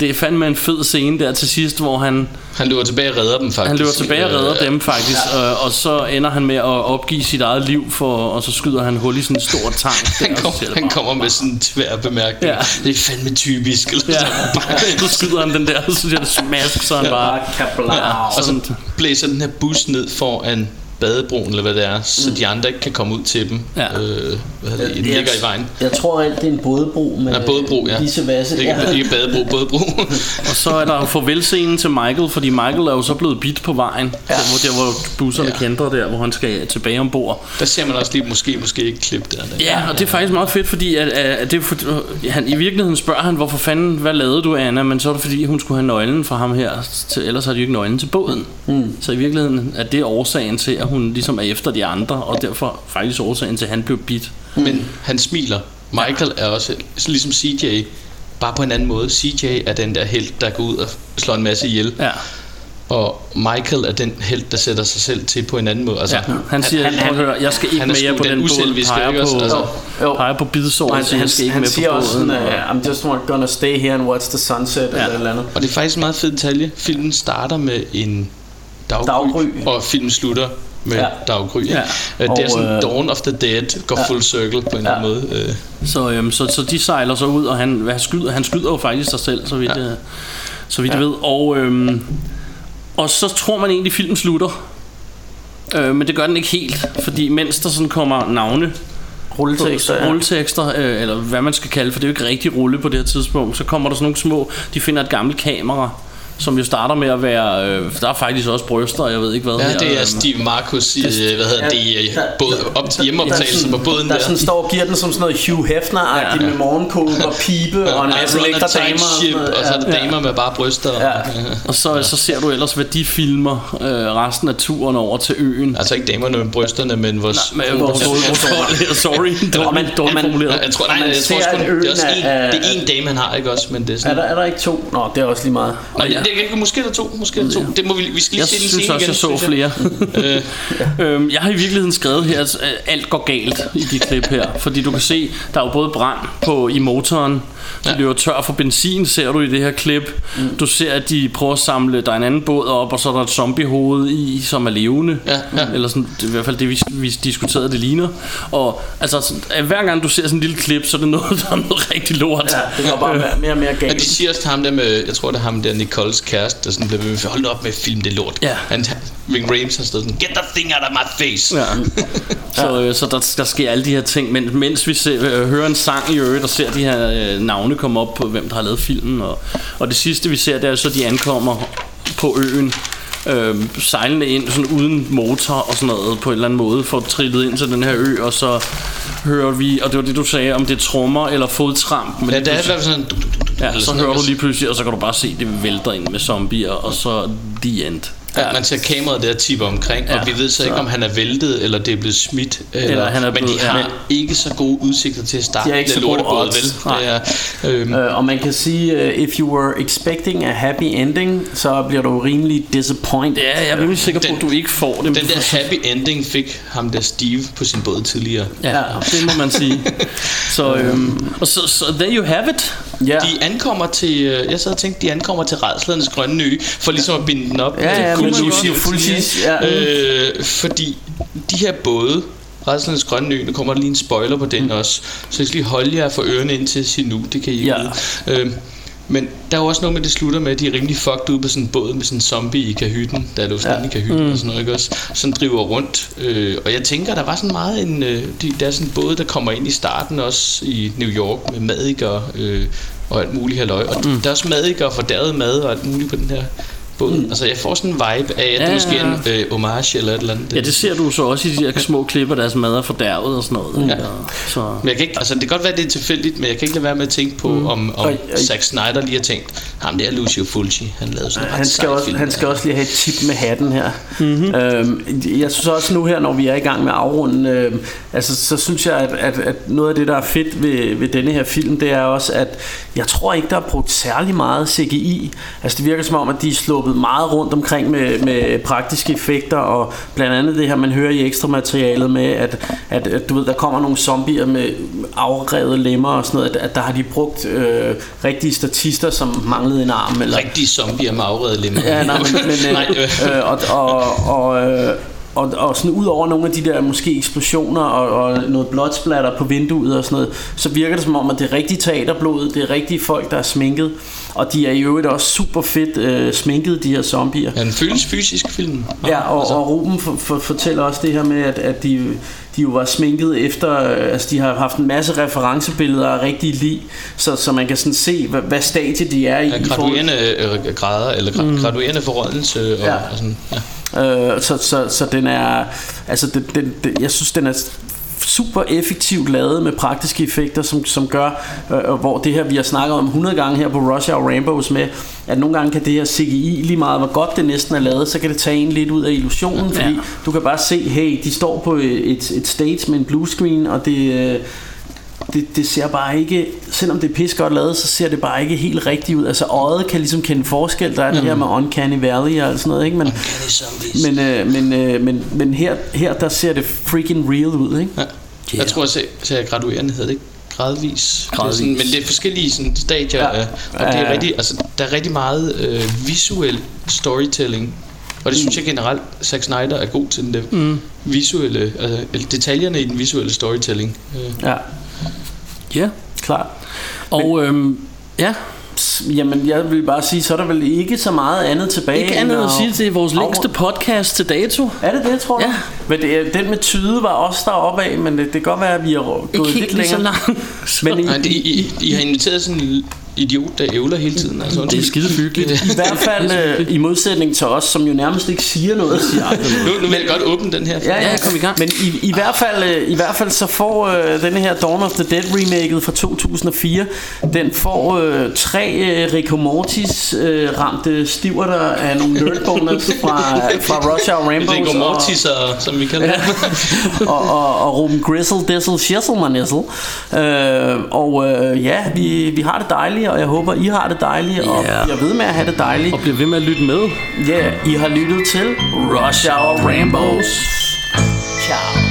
Det er fandme en fed scene der til sidst, hvor han, Han løber tilbage og redder dem faktisk. han løber tilbage og redder Øh, dem faktisk, øh, og så ender han med at opgive sit eget liv, for, og så skyder han hul i sådan en stor tank. der, Han, og kom, han bare- kommer med sådan en tvær bemærkning. Ja. Det er fandme typisk. Eller Ja, sådan. så skyder han den der, og så siger det smask, så han bare... Kablau. Og så Sådan. blæser den her bus ned foran badebroen, eller hvad det er, så de andre ikke kan komme ud til dem. Ja. Øh, hvad hedder det? Den ligger i vejen. Jeg tror alt det er en bådebro med Ja, bådebro, ja. disse vasse. Ikke, ikke badebro, bådebro. Og så er der farvelscenen til Michael, fordi Michael er jo så blevet bit på vejen. Ja. Der, hvor, der, hvor busserne ja. Ja. kender der, hvor han skal tilbage ombord. Der ser man også lige måske, måske ikke klip der. der. Ja, og det er faktisk meget fedt, fordi at, at det for, han, i virkeligheden spørger han, hvorfor fanden, hvad lavede du, Anna? Men så er det fordi, hun skulle have nøglen fra ham her, til, ellers har de jo ikke nøglen til båden. Mm. Så i virkeligheden er det årsagen til, at hun ligesom er efter de andre, og derfor faktisk årsagen til, at han blev bit. Men han smiler. Michael er også ligesom CJ, bare på en anden måde. CJ er den der held, der går ud og slår en masse ihjel. Ja. Og Michael er den held, der sætter sig selv til på en anden måde. Altså, Ja, han siger, han, han, hør, jeg skal ikke med jer på den den båd, peger ikke på, også? Altså, Jo. peger på bidsåret, Og han, han, han skal ikke han med siger på også båden. sådan, uh, I'm just gonna stay here and watch the sunset, ja. eller eller andet. Og det er faktisk en meget fed detalje. Filmen starter med en daggry, Daggry. og filmen slutter med Ja. ja. daggry. Ja. Ja. Det er sådan øh, Dawn of the Dead går full circle på en Ja. eller anden måde. Øh, Så, øhm, så, så de sejler så ud, og han, hvad, han, skyder, han skyder jo faktisk sig selv, så vidt, ja. jeg, så vidt ja. jeg ved. Og, øhm, og så tror man egentlig, at filmen slutter. Øh, men det gør den ikke helt, fordi mens der sådan kommer navne Rulletekster, ja. rulletekster, øh, eller hvad man skal kalde, for det er jo ikke rigtig rulle på det her tidspunkt, så kommer der sådan nogle små, de finder et gammelt kamera, som jo starter med at være, øh, der er faktisk også bryster, jeg ved ikke hvad ja, her. det er øhm, Steve Marcus i, øh, hvad hedder Ja, det, i, der- båd, op, hjemmeoptagelsen på båden der der. sådan står og giver den som sådan noget Hugh Hefner-agtigt Ja. med morgenkåbe og pibe og en masse lækre damer. ship, sådan noget. og så er der damer med bare bryster. Ja. Og så, så ser du ellers, hvad de filmer øh, resten af turen over til øen. Altså ikke damerne med brysterne, men vores... Nej, men vores hovedpersoner. Sorry, det var Og man- dårligt, og formuleret. jeg tror, nej, man jeg tror det er også en, er- det er en dame, han har, ikke også? Men det er Er sådan... der, er der ikke to? Nå, det er også lige meget. Nej, det, det, måske er der to, måske er der to. Det må vi, vi skal lige Jeg se den synes også, igen. jeg så flere. øhm, jeg har i virkeligheden skrevet her, at alt går galt i de klip her. Fordi du kan se, der er jo både brand på, i motoren. De Ja. løber tør for benzin, ser du i det her klip. Mm. Du ser, at de prøver at samle, der er en anden båd op, og så er der et zombiehoved i, som er levende. Ja, ja. Eller sådan, det er i hvert fald det, vi, vi diskuterede, det ligner. Og altså, sådan, hver gang du ser sådan en lille klip, så er det noget, der er noget rigtig lort. Ja, det går bare mere- mere og mere Men galt. de siger også til ham der med, jeg tror det er ham der Nicoles kæreste, der sådan bliver ved med, hold op med at filme det lort. Ja. Han, Ving Rames har stået sådan, get the thing out of my face. Ja. Så, øh, så der, der sker alle de her ting, men mens vi ser, øh, hører en sang i øvrigt og ser de her øh, navne komme op på, hvem der har lavet filmen. Og, og det sidste vi ser, det er så, de ankommer på øen, øh, sejlende ind sådan uden motor og sådan noget på en eller anden måde, for trillet ind til den her ø, og så hører vi, og det var det du sagde, om det er trommer eller fodtramp. Men Ja, det er sådan... Ja, så hører noget. du lige pludselig, og så kan du bare se, det vælter ind med zombier, og så the end. Ja, man ser kameraet der tipper omkring, Ja, og vi ved så, så- ikke, om han er væltet, eller det er blevet smidt. Eller, Eller han er men de blevet- har ja. ikke så gode udsigter til at starte De ikke det så gode lortebåd, odds. vel? Det er, øhm, Øh, og man kan sige, uh, if you were expecting a happy ending, så bliver du rimelig disappointed. Ja, jeg er rimelig sikker på, Den- at du ikke får det. den der happy ending fik ham der Steve på sin båd tidligere. Ja, det må man sige. Så, øhm, og så, så there you have it. Ja. De ankommer til, øh, jeg sad og tænkte, de ankommer til Redslernes Grønne Ø, for ligesom at binde den op. Ja, ja, men du siger sige, fuldtids, ikke? ja. Øh, fordi de her både Rædslernes Grønne Ø, nu kommer der lige en spoiler på den også, så jeg skal lige holde jer for ørerne ind til sige nu, det kan I ikke Ja. vide. Øhm, men der er jo også noget med, det slutter med, at de er rimelig fucked ud på sådan en båd med sådan en zombie i kahytten, der er jo sådan ja. i kahytten mm. og sådan noget, ikke også? Sådan driver rundt. Øh, og jeg tænker, der var sådan meget en, øh, de, der er sådan en båd, der kommer ind i starten også i New York med madikker øh, og alt muligt halløj. Og mm. der er også madikker og fordærvet mad og alt muligt på den her båd. Mm. Altså jeg får sådan en vibe af, at Ja, det måske er en øh, homage eller et eller andet. Ja, det ser du så også i de der små klipper, deres mad er fordærvet og sådan noget. Ja. Ja. Så. Men jeg kan ikke, altså det kan godt være, at det er tilfældigt, men jeg kan ikke lade være med at tænke på, mm. om, om Og- og- Zack Snyder lige har tænkt, ham der Lucio Fulci, han lavede sådan en Han skal, også, film han der." skal også lige have et tip med hatten her. Mhm. Mm-hmm. Øhm, jeg synes også nu her, når vi er i gang med afrunden, øhm, altså, så synes jeg, at, at, at noget af det, der er fedt ved, ved denne her film, det er også, at jeg tror ikke, der er brugt særlig meget CGI. Altså det virker som om, at de er sluppet meget rundt omkring med, med praktiske effekter, og blandt andet det her, man hører i ekstra materialet med, at, at, at du ved, der kommer nogle zombier med afrevet lemmer og sådan noget, at, at der har de brugt øh, rigtige statister, som manglede en arm. Eller, Rigtig zombier med afredet lemmer. Ja, nej, men, men nej, øh. øh, og, og, og, øh, og, og sådan ud over nogle af de der måske eksplosioner og, og noget blodsplatter på vinduet og sådan noget, så virker det som om, at det er rigtig teaterblod, det er rigtige folk, der er sminket, og de er i øvrigt også super fedt øh, sminket, de her zombier. Ja, den føles fysisk film. Ja, og, og Ruben for, for, fortæller også det her med, at, at de, de jo var sminket efter, øh, altså de har haft en masse referencebilleder af rigtige lig, så, så man kan sådan se, hvad, hvad stadie de er i. Ja, graduerende øh, grader, eller gra- mm. graduerende forrådelse. Og, Ja. og sådan, ja. Øh, så, så, så den er altså den, den, den, jeg synes den er super effektivt lavet med praktiske effekter som, som gør øh, hvor det her vi har snakket om 100 gange her på Rush Hour Rainbows med at nogle gange kan det her CGI lige meget hvor godt det næsten er lavet så kan det tage en lidt ud af illusionen fordi Ja. du kan bare se hey de står på et, et stage med en blue screen og det øh, det, det ser bare ikke, selvom det er pis godt lavet, så ser det bare ikke helt rigtigt ud. Altså øjet kan ligesom kende forskel. Der er det her med Uncanny Valley og sådan noget, ikke? Men, men, øh, men, øh, men, men her, her der ser det freaking real ud, ikke? Ja. Jeg tror, at jeg graduerende hedder det ikke gradvis. Gradvis. Det er sådan, men det er forskellige sådan, stadier, Ja. ja. og det er rigtig, altså, der er rigtig meget øh, visuel storytelling. Og det synes jeg generelt, Zack Snyder er god til den mm. visuelle, altså, detaljerne i den visuelle storytelling. Øh. Ja, Ja. klart. Og øhm, ja, Jamen, jeg vil bare sige, så er der vel ikke så meget andet tilbage. ikke end andet at sige, det er vores længste podcast til dato. Er det det, tror du? Ja. Men det, den med tyde var også deroppe af, men det, det kan godt være, at vi har gået Ikke lidt helt lige så længere. langt. Men i, Nej, det, I, I, I har inviteret sådan en idiot, der ævler hele tiden. Altså, Det er skide hyggeligt. I hvert fald øh, i modsætning til os, som jo nærmest ikke siger noget. Siger nu, nu vil jeg godt åbne den her. Ja, ja, Ja, kom i gang. Men i, i, hvert fald, øh, i hvert fald så får øh, denne her Dawn of the Dead remaket fra 2004, den får øh, tre øh, Rick og Mortis øh, ramte stiver der af nogle nerdboners fra, fra Rush Hour Rainbows. Rigor og- Mortis, og, som vi kalder det. og, og, og Ruben Grizzle, Dizzle, Shizzle, Manizzle. Øh, og øh, ja, vi, vi har det dejligt, dejligt, og jeg håber, I har det dejligt, yeah. og jeg ved med at have det dejligt. Og bliver ved med at lytte med. Ja, yeah, I har lyttet til Rush Hour Rambos. Ciao.